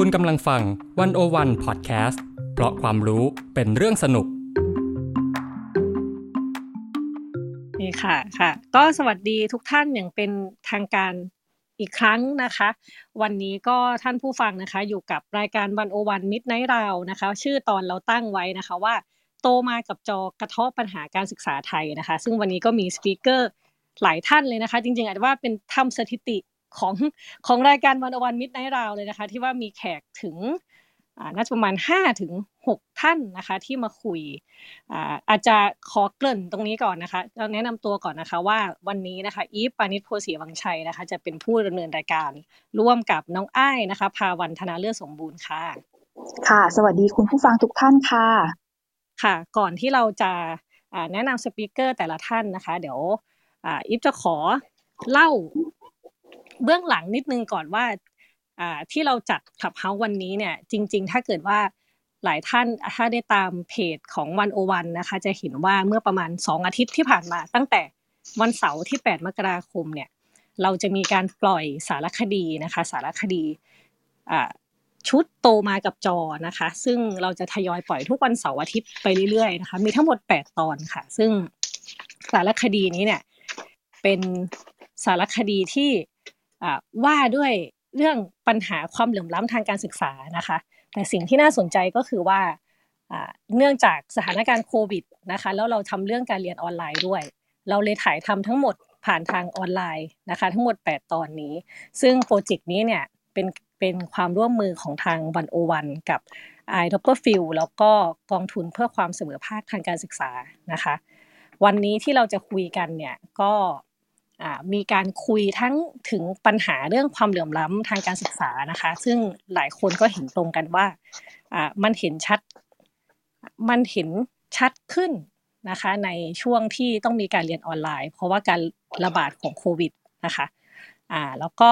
คุณกำลังฟังวันโอวันพอดแคสต์เพราะความรู้เป็นเรื่องสนุกนี่ค่ะค่ะ ก็สวัสดีทุกท่านอย่างเป็นทางการอีกครั้งนะคะ วันนี้ก็ท่านผู้ฟังนะคะ อยู่กับรายการวันโอวันมิดไนท์รานะคะ ชื่อตอนเราตั้งไว้นะคะว่า โตมากับจอกระทาะปัญหาการศึกษาไทยนะคะ ซึ่งวันนี้ก็มีสปีกเกอร์หลายท่านเลยนะคะ จริงๆอาจจะว่าเป็นทำสถิติ ของของรายการ One-O-One Midnight Round เลยนะคะ ที่ว่ามีแขกถึงอ่าน่าจะประมาณ5ถึง6ท่านนะคะ ที่มาคุยอ่าอาจจะขอเกริ่นตรงนี้ก่อนนะคะเราแนะนำตัวก่อนนะคะว่าวันนี้นะคะอีฟปาณิส โพธิ์ศรีวังชัยนะคะ จะเป็นผู้ดำเนินรายการร่วมกับน้องอ้ายนะคะพาวันธนาเลือดสมบูรณ์ค่ะ ค่ะ สวัสดีคุณผู้ฟังทุกท่านค่ะ ค่ะ ก่อนที่เราจะอ่าแนะนำ speaker แต่ละท่านนะคะ เดี๋ยวอ่าอีฟจะขอเล่า เบื้องหลังนิดนึงก่อนว่าที่เราจัดขับเฮาวันนี้เนี่ยจริง ๆ ถ้าเกิดว่าหลายท่านถ้าได้ตามเพจของวันโอวันนะคะ จะเห็นว่าเมื่อประมาณสองอาทิตย์ที่ผ่านมา ตั้งแต่วันเสาร์ที่ 8 มกราคมเนี่ยเราจะมีการปล่อยสารคดีนะคะ สารคดีชุดโตมากับจอนะคะ ซึ่งเราจะทยอยปล่อยทุกวันเสาร์อาทิตย์ไปเรื่อยๆนะคะมีทั้งหมด 8 ตอนค่ะ ซึ่งสารคดีนี้เนี่ยเป็นสารคดีที่ ว่าด้วยเรื่องปัญหาความเหลื่อมล้ำทางการศึกษานะคะ แต่สิ่งที่น่าสนใจก็คือว่าเนื่องจากสถานการณ์โควิดนะคะแล้วเราทำเรื่องการเรียนออนไลน์ด้วย เราเลยถ่ายทำทั้งหมดผ่านทางออนไลน์นะคะ ทั้งหมด 8 ตอนนี้ ซึ่งโปรเจกต์นี้เนี่ยเป็นเป็นความร่วมมือของทางวันโอวันกับ i d o p p e r f i e l แล้วก็กองทุนเพื่อความเสมอภาคทางการศึกษานะคะ วันนี้ที่เราจะคุยกันเนี่ยก็ มีการคุยทั้งถึงปัญหาเรื่องความเหลื่อมล้ำทางการศึกษานะคะ ซึ่งหลายคนก็เห็นตรงกันว่ามันเห็นชัด มันเห็นชัดขึ้นนะคะ ในช่วงที่ต้องมีการเรียนออนไลน์ เพราะว่าการระบาดของโควิดนะคะอ่าแล้วก็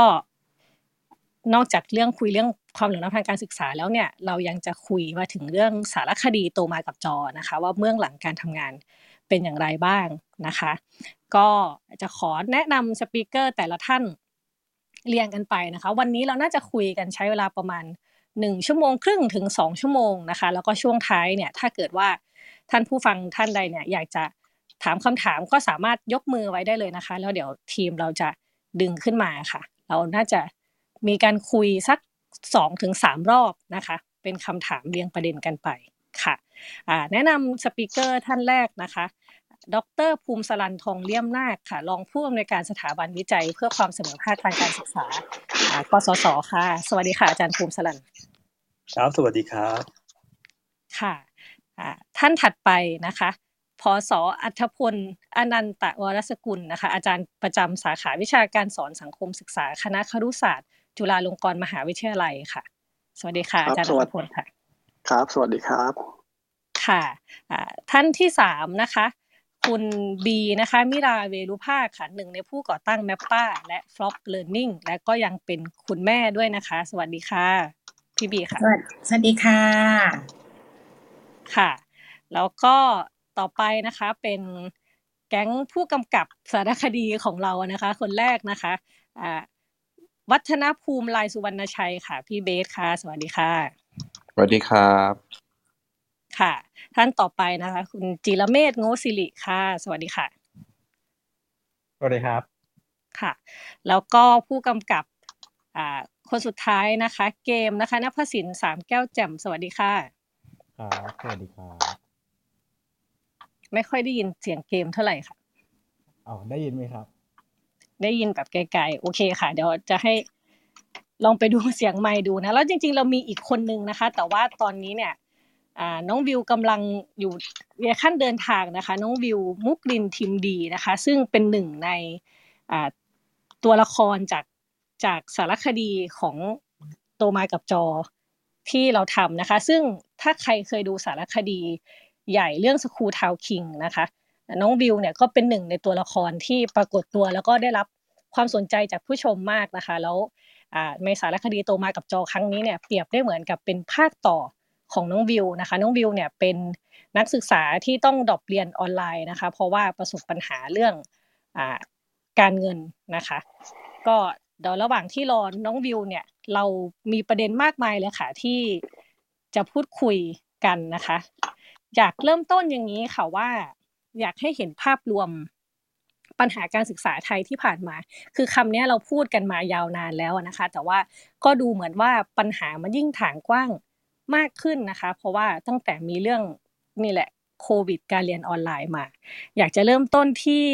นอกจากเรื่องคุยเรื่องความเหลื่อมล้ำทางการศึกษาแล้วเนี่ยเรายังจะคุยมาถึงเรื่องสารคดีโตมากับจอนะคะ ว่าเบื้องหลังการทำงาน เป็นอย่างไรบ้างนะคะ ก็จะขอแนะนำสปีกเกอร์แต่ละท่านเรียงกันไปนะคะ วันนี้เราน่าจะคุยกันใช้เวลาประมาณหนึ่งชั่วโมงครึ่งถึงสองชั่วโมงนะคะ แล้วก็ช่วงท้ายเนี่ยถ้าเกิดว่าท่านผู้ฟังท่านใดเนี่ยอยากจะถามคำถามก็สามารถยกมือไว้ได้เลยนะคะ แล้วเดี๋ยวทีมเราจะดึงขึ้นมาค่ะ เราน่าจะมีการคุยสักสองถึงสามรอบนะคะ เป็นคำถามเรียงประเด็นกันไป ค่ะอ่าแนะนำสปีกเกอร์ท่านแรกนะคะ ดรภูมิสลันทองเลี่ยมนาคค่ะ รองผู้อำนวยการสถาบันวิจัย เพื่อความเสมอภาคทางการศึกษากสศค่ะ สวัสดีค่ะอาจารย์ภูมิสลันครับสวัสดีครับค่ะท่านถัดไปนะคะพศอัธพลอนันตวรสกุลนะคะ อาจารย์ประจำสาขาวิชาการสอนสังคมศึกษา คณะครุศาสตร์ จุฬาลงกรณ์มหาวิทยาลัยค่ะ สวัสดีค่ะ อาจารย์อัธพลค่ะ ครับ สวัสดีครับ ค่ะท่านที่สามนะคะ คุณบีนะคะมิราเวรุภาคค่ะหนึ่งในผู้ก่อตั้งแมปป้าและ f l o p Learning และก็ยังเป็นคุณแม่ด้วยนะคะ สวัสดีค่ะ พี่บีค่ะ สวัสดีค่ะค่ะ แล้วก็ต่อไปนะคะเป็นแก๊งผู้กำกับสารคดีของเรานะคะ คนแรกนะคะอ่าวัฒนภูมิลายสุวรรณชัยค่ะ พี่เบสค่ะ สวัสดีค่ะ สวัสดีครับ ค่ะ ท่านต่อไปนะคะ คุณจิรเมธโงสิริค่ะ สวัสดีค่ะ สวัสดีครับ ค่ะ แล้วก็ผู้กำกับอ่าคนสุดท้ายนะคะ เกมนะคะนภสินสามแก้วแจ่มสวัสดีค่ะครับสวัสดีครับไม่ค่อยได้ยินเสียงเกมเท่าไหร่ค่ะอ๋อได้ยินไหมครับ ได้ยินแบบไกลๆโอเคค่ะ เดี๋ยวจะให้ ลองไปดูเสียงไมค์ดูนะ แล้วจริง ๆ เรามีอีกคนนึงนะคะ แต่ว่าตอนนี้เนี่ยน้องวิวกำลังอยู่ในขั้นเดินทางนะคะ น้องวิวมุกลินทิมดีนะคะ ซึ่งเป็นหนึ่งในตัวละครจากจากสารคดีของโตมากับจอที่เราทำนะคะ ซึ่งถ้าใครเคยดูสารคดีใหญ่เรื่อง School Town King นะคะ น้องวิวเนี่ยก็เป็นหนึ่งในตัวละครที่ปรากฏตัวแล้วก็ได้รับความสนใจจากผู้ชมมากนะคะ แล้ว ในสารคดีโตมากับจอครั้งนี้เนี่ยเปรียบได้เหมือนกับเป็นภาคต่อของน้องวิวนะคะ น้องวิวเนี่ยเป็นนักศึกษาที่ต้อง drop เรียนออนไลน์นะคะ เพราะว่าประสบปัญหาเรื่องอการเงินนะคะ ก็เดี๋ยวระหว่างที่รอน้องวิวเนี่ยเรามีประเด็นมากมายเลยค่ะที่จะพูดคุยกันนะคะ อยากเริ่มต้นอย่างนี้ค่ะว่า อยากให้เห็นภาพรวม ปัญหาการศึกษาไทยที่ผ่านมา คือคำนี้เราพูดกันมายาวนานแล้วนะคะ แต่ว่าก็ดูเหมือนว่าปัญหามันยิ่งถางกว้างมากขึ้นนะคะ เพราะว่าตั้งแต่มีเรื่องนี่แหละโควิด การเรียนออนไลน์มา อยากจะเริ่มต้นที่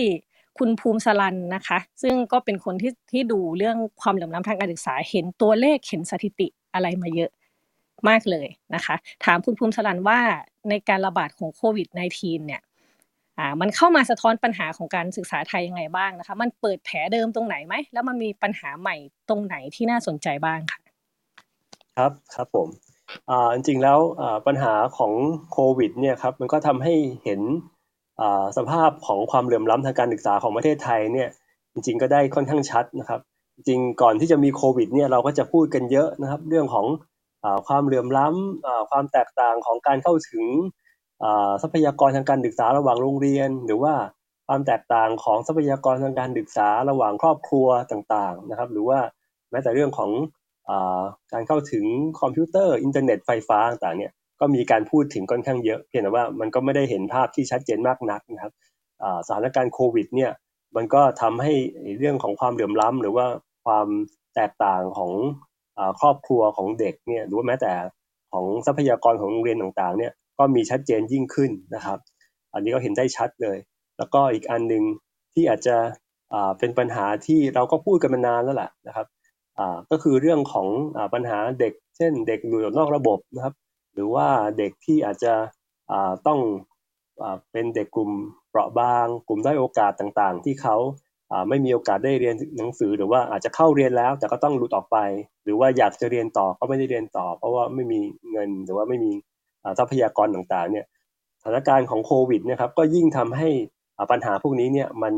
คุณภูมิสลันนะคะ ซึ่งก็เป็นคนที่ที่ดูเรื่องความเหลื่อมล้ำทางการศึกษาเห็นตัวเลขเห็นสถิติอะไรมาเยอะมากเลยนะคะ ถามคุณภูมิสลันว่าในการระบาดของโควิด -19 เนี่ย อ่ามันเข้ามาสะท้อนปัญหาของการศึกษาไทยยังไงบ้างนะคะ มันเปิดแผลเดิมตรงไหนไหมแล้วมันมีปัญหาใหม่ตรงไหนที่น่าสนใจบ้างค่ะ ครับครับผมอ่าจริงๆแล้วอ่าปัญหาของโควิดเนี่ยครับมันก็ทำให้เห็นอ่าสภาพของความเหลื่อมล้ำทางการศึกษาของประเทศไทยเนี่ยจริงๆก็ได้ค่อนข้างชัดนะครับ จริงก่อนที่จะมีโควิดเนี่ยเราก็จะพูดกันเยอะนะครับ เรื่องของอ่าความเหลื่อมล้ำอ่าความแตกต่างของการเข้าถึง ทรัพยากรทางการศึกษาระหว่างโรงเรียน หรือว่าความแตกต่างของทรัพยากรทางการศึกษาระหว่างครอบครัวต่างๆนะครับ หรือว่าแม้แต่เรื่องของอการเข้าถึงคอมพิวเตอร์อินเทอร์เน็ตไฟฟ้าต่างๆเนี่ยก็มีการพูดถึงค่อนข้างเยอะ เพียงแต่ว่ามันก็ไม่ได้เห็นภาพที่ชัดเจนมากนักนะครับสถานการณ์โควิดเนี่ยมันก็ทำให้เรื่องของความเหลื่อมล้ำหรือว่าความแตกต่างของครอบครัวของเด็กเนี่ยหรือว่าแม้แต่ของทรัพยากรของโรงเรียนต่างๆเนี่ย ก็มีชัดเจนยิ่งขึ้นนะครับ อันนี้ก็เห็นได้ชัดเลย แล้วก็อีกอันหนึ่งที่อาจจะเป็นปัญหาที่เราก็พูดกันมานานแล้วแหละนะครับก็คือเรื่องของอปัญหาเด็ก เช่น เด็กอยู่นอกระบบนะครับ หรือว่าเด็กที่อาจจะต้องเป็นเด็กกลุ่มเปราะบาง กลุ่มได้โอกาสต่างๆ ที่เขาไม่มีโอกาสได้เรียนหนังสือหรือว่าอาจจะเข้าเรียนแล้ว แต่ก็ต้องหลุดออกไป หรือว่าอยากจะเรียนต่อก็ไม่ได้เรียนต่อ เพราะว่าไม่มีเงินหรือว่าไม่มี ทรัพยากรต่างๆเนี่ยสถานการณ์ของโควิดนะครับก็ยิ่งทำให้ปัญหาพวกนี้เนี่ยมัน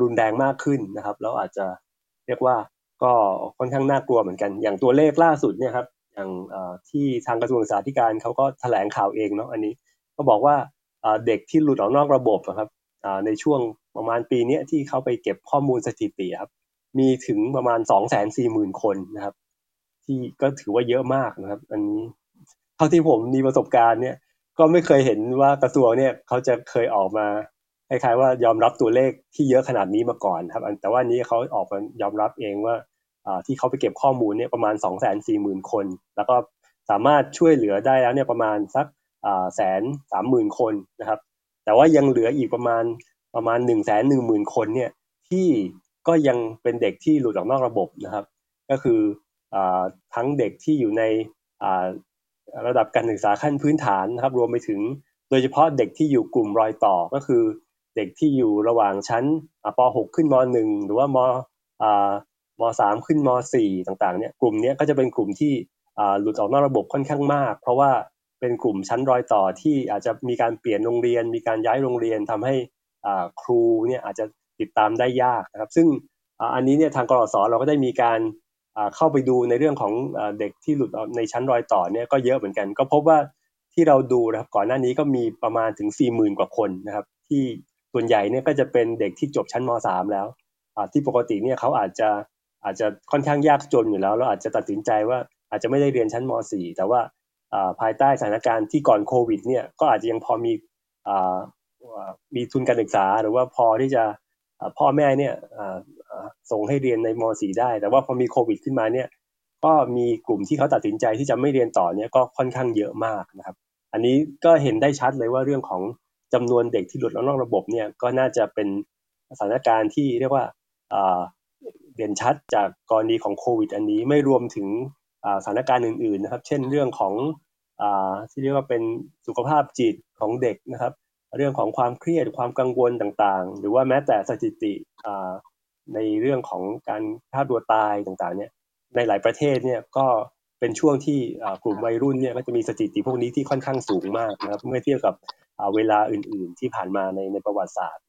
รุนแรงมากขึ้นนะครับแล้วอาจจะเรียกว่าก็ค่อนข้างน่ากลัวเหมือนกัน อย่างตัวเลขล่าสุดเนี่ยครับอย่างที่ทางกระทรวงศึกษาธิการเขาก็แถลงข่าวเองเนาะอันนี้ก็บอกว่าเด็กที่หลุดออกนอกระบบนะครับในช่วงประมาณปีนี้ที่เขาไปเก็บข้อมูลสถิติครับมีถึงประมาณสองแสนสี่หมื่นคนนะครับ ที่ก็ถือว่าเยอะมากนะครับ อันนี้ เท่าที่ผมมีประสบการณ์เนี่ย ก็ไม่เคยเห็นว่ากระทรวงเนี่ยเขาจะเคยออกมาคล้ายๆว่ายอมรับตัวเลขที่เยอะขนาดนี้มาก่อนครับ แต่ว่านี้เขาออกมายอมรับเองว่าที่เขาไปเก็บข้อมูลเนี่ยประมาณ 2 4 0 0 0 0 คน แล้วก็สามารถช่วยเหลือได้แล้วเนี่ยประมาณสักแสนสามหมื่นคนนะครับ แต่ว่ายังเหลืออีกประมาณประมาณ1นึ่งแสนหนึ่งหมื่นคนเนี่ยที่ก็ยังเป็นเด็กที่หลุดออกนอกระบบนะครับ ก็คืออทั้งเด็กที่อยู่ใน ระดับการศึกษาขั้นพื้นฐานนะครับ รวมไปถึงโดยเฉพาะเด็กที่อยู่กลุ่มรอยต่อก็คือ เด็กที่อยู่ระหว่างชั้นป .6 ขึ้นม .1 หรือว่ามม .3 ขึ้นม .4 ต่างๆเนี่ยกลุ่มนี้ก็จะเป็นกลุ่มที่หลุดออกนอกระบบค่อนข้างมาก เพราะว่าเป็นกลุ่มชั้นรอยต่อที่อาจจะมีการเปลี่ยนโรงเรียน มีการย้ายโรงเรียนทำให้ครูเนี่ยอาจจะติดตามได้ยากนะครับ ซึ่งอันนี้เนี่ยทางกรสเราก็ได้มีการ เข้าไปดูในเรื่องของเด็กที่หลุดในชั้นรอยต่อเนี่ยก็เยอะเหมือนกัน ก็พบว่าที่เราดูนะครับก่อนหน้านี้ก็มีประมาณถึง 40,000 กว่าคนนะครับที่ส่วนใหญ่เนี่ยก็จะเป็นเด็กที่จบชั้นม .3 แล้วที่ปกติเนี่ยเขาอาจจะอาจจะค่อนข้างยากจนอยู่แล้วแล้วอาจจะตัดสินใจว่าอาจจะไม่ได้เรียนชั้นม .4 แต่ว่าภายใต้สถานการณ์ที่ก่อนโควิดเนี่ยก็อาจจะยังพอมีมีทุนการศึกษา หรือว่าพอที่จะพ่อแม่เนี่ย ส่งให้เรียนในม .4 ได้ แต่ว่าพอมีโควิดขึ้นมาเนี่ยก็มีกลุ่มที่เขาตัดสินใจที่จะไม่เรียนต่อเนี่ยก็ค่อนข้างเยอะมากนะครับ อันนี้ก็เห็นได้ชัดเลยว่าเรื่องของจำนวนเด็กที่หลุดออกนอกระบบเนี่ยก็น่าจะเป็นสถานการณ์ที่เรียกว่าเด่นชัดจากกรณีของโควิด อันนี้ไม่รวมถึงสถานการณ์อื่นๆนะครับ เช่นเรื่องของที่เรียกว่าเป็นสุขภาพจิตของเด็กนะครับ เรื่องของความเครียดความกังวลต่างๆ หรือว่าแม้แต่สถิติ ในเรื่องของการฆ่าตัวตายต่างๆเนี่ยในหลายประเทศเนี่ยก็เป็นช่วงที่กลุ่มวัยรุ่นเนี่ยก็จะมีสถิติพวกนี้ที่ค่อนข้างสูงมากนะครับเมื่อเทียบกับเวลาอื่น ๆ ที่ผ่านมาในในประวัติศาสตร์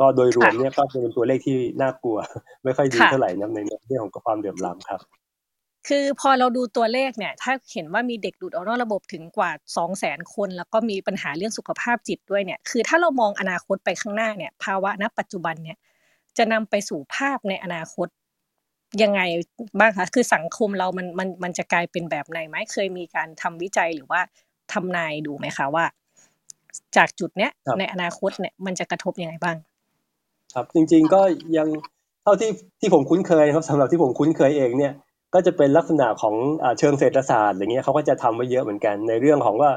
ก็โดยรวมเนี่ยก็เป็นตัวเลขที่น่ากลัว ไม่ค่อยดีเท่าไหร่นะในเรื่องของความเดือดร้อนครับคือพอเราดูตัวเลขเนี่ยถ้าเห็นว่ามีเด็กหลุดออกนอกระบบถึงกว่า2 0 0 0 0 0 คน แล้วก็มีปัญหาเรื่องสุขภาพจิตด้วยเนี่ยคือถ้าเรามองอนาคตไปข้างหน้าเนี่ยภาวะณปัจจุบันเนี่ย จะนำไปสู่ภาพในอนาคตยังไงบ้างคะคือสังคมเรามันมันมันจะกลายเป็นแบบไหนไหมเคยมีการทำวิจัยหรือว่าทำนายดูไหมคะว่า จากจุดเนี้ยในอนาคตเนี่ยมันจะกระทบยังไงบ้าง ครับจริง ๆก็ยังเท่าที่ที่ผมคุ้นเคยครับสำหรับที่ผมคุ้นเคยเองเนี่ย ก็จะเป็นลักษณะของเชิงเศรษฐศาสตร์อย่างเงี้ยเขาก็จะทำไว้เยอะเหมือนกัน ในเรื่องของว่า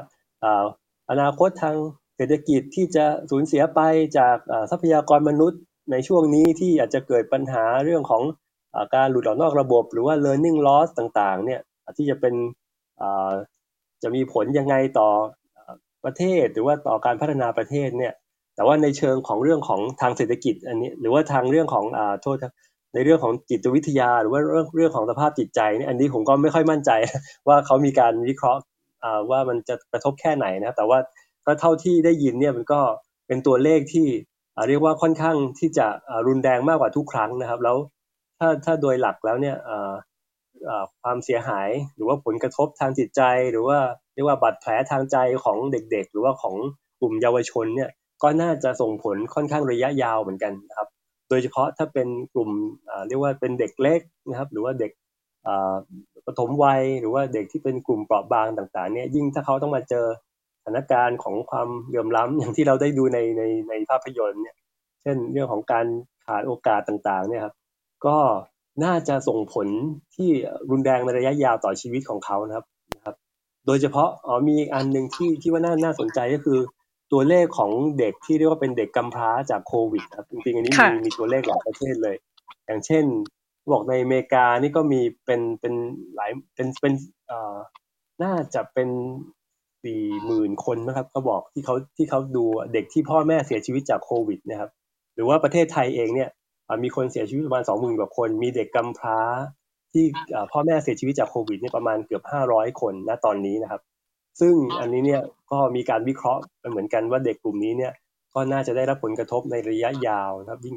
อนาคตทางเศรษฐกิจที่จะสูญเสียไปจากทรัพยากรมนุษย์ ในช่วงนี้ที่อาจจะเกิดปัญหาเรื่องของการหลุดออกนอกระบบ หรือว่า learning loss ต่างๆ เนี่ยที่จะเป็นจะมีผลยังไงต่อประเทศ หรือว่าต่อการพัฒนาประเทศเนี่ย แต่ว่าในเชิงของเรื่องของทางเศรษฐกิจอันนี้ หรือว่าทางเรื่องของอโทษในเรื่องของจิตวิทยา หรือว่าเรื่องเรื่องของสภาพจิตใจเนี่ยอันนี้ผมก็ไม่ค่อยมั่นใจ ว่าเขามีการวิเคราะห์ว่ามันจะกระทบแค่ไหนนะครับแต่ว่าก็เท่าที่ได้ยินเนี่ยมันก็เป็นตัวเลขที่ เรียกว่าค่อนข้างที่จะรุนแรงมากกว่าทุกครั้งนะครับ แล้วถ้าถ้าโดยหลักแล้วเนี่ยความเสียหายหรือว่าผลกระทบทางจิตใจ หรือว่าเรียกว่าบาดแผลทางใจของเด็ก ๆ หรือว่าของกลุ่มเยาวชนเนี่ยก็น่าจะส่งผลค่อนข้างระยะยาวเหมือนกันนะครับ โดยเฉพาะถ้าเป็นกลุ่มเรียกว่าเป็นเด็กเล็กนะครับ หรือว่าเด็กปฐมวัย หรือว่าเด็กที่เป็นกลุ่มเปราะบางต่างๆเนี่ยยิ่งถ้าเขาต้องมาเจอ ถานการณ์ของความเหลื่อมล้ำอย่างที่เราได้ดูในในในภาพยนตร์เนี่ย เช่นเรื่องของการขาดโอกาสต่างๆ เนี่ยครับ ก็น่าจะส่งผลที่รุนแรงในระยะยาวต่อชีวิตของเขานะครับนะครับ โดยเฉพาะอ๋อมีอันหนึ่งที่ที่ว่าน่าน่าสนใจก็คือ ตัวเลขของเด็กที่เรียกว่าเป็นเด็กกำพร้าจากโควิดครับจริงๆอันนี้มีมีตัวเลขหลายประเทศเลย อย่างเช่นบอกในอเมริกานี่ก็มีเป็นเป็นหลายเป็นเป็นเอ่อน่าจะเป็น สี่หมื่นคนนะครับเขาบอกที่เขาที่เขาดูเด็กที่พ่อแม่เสียชีวิตจากโควิดนะครับ หรือว่าประเทศไทยเองเนี่ยมีคนเสียชีวิตประมาณสองหมื่นกว่าคน มีเด็กกำพร้าที่พ่อแม่เสียชีวิตจากโควิดเนี่ยประมาณเกือบห้าร้อยคนณตอนนี้นะครับ ซึ่งอันนี้เนี่ยก็มีการวิเคราะห์เหมือนกันว่าเด็กกลุ่มนี้เนี่ยก็น่าจะได้รับผลกระทบในระยะยาวนะครับ ยิ่ง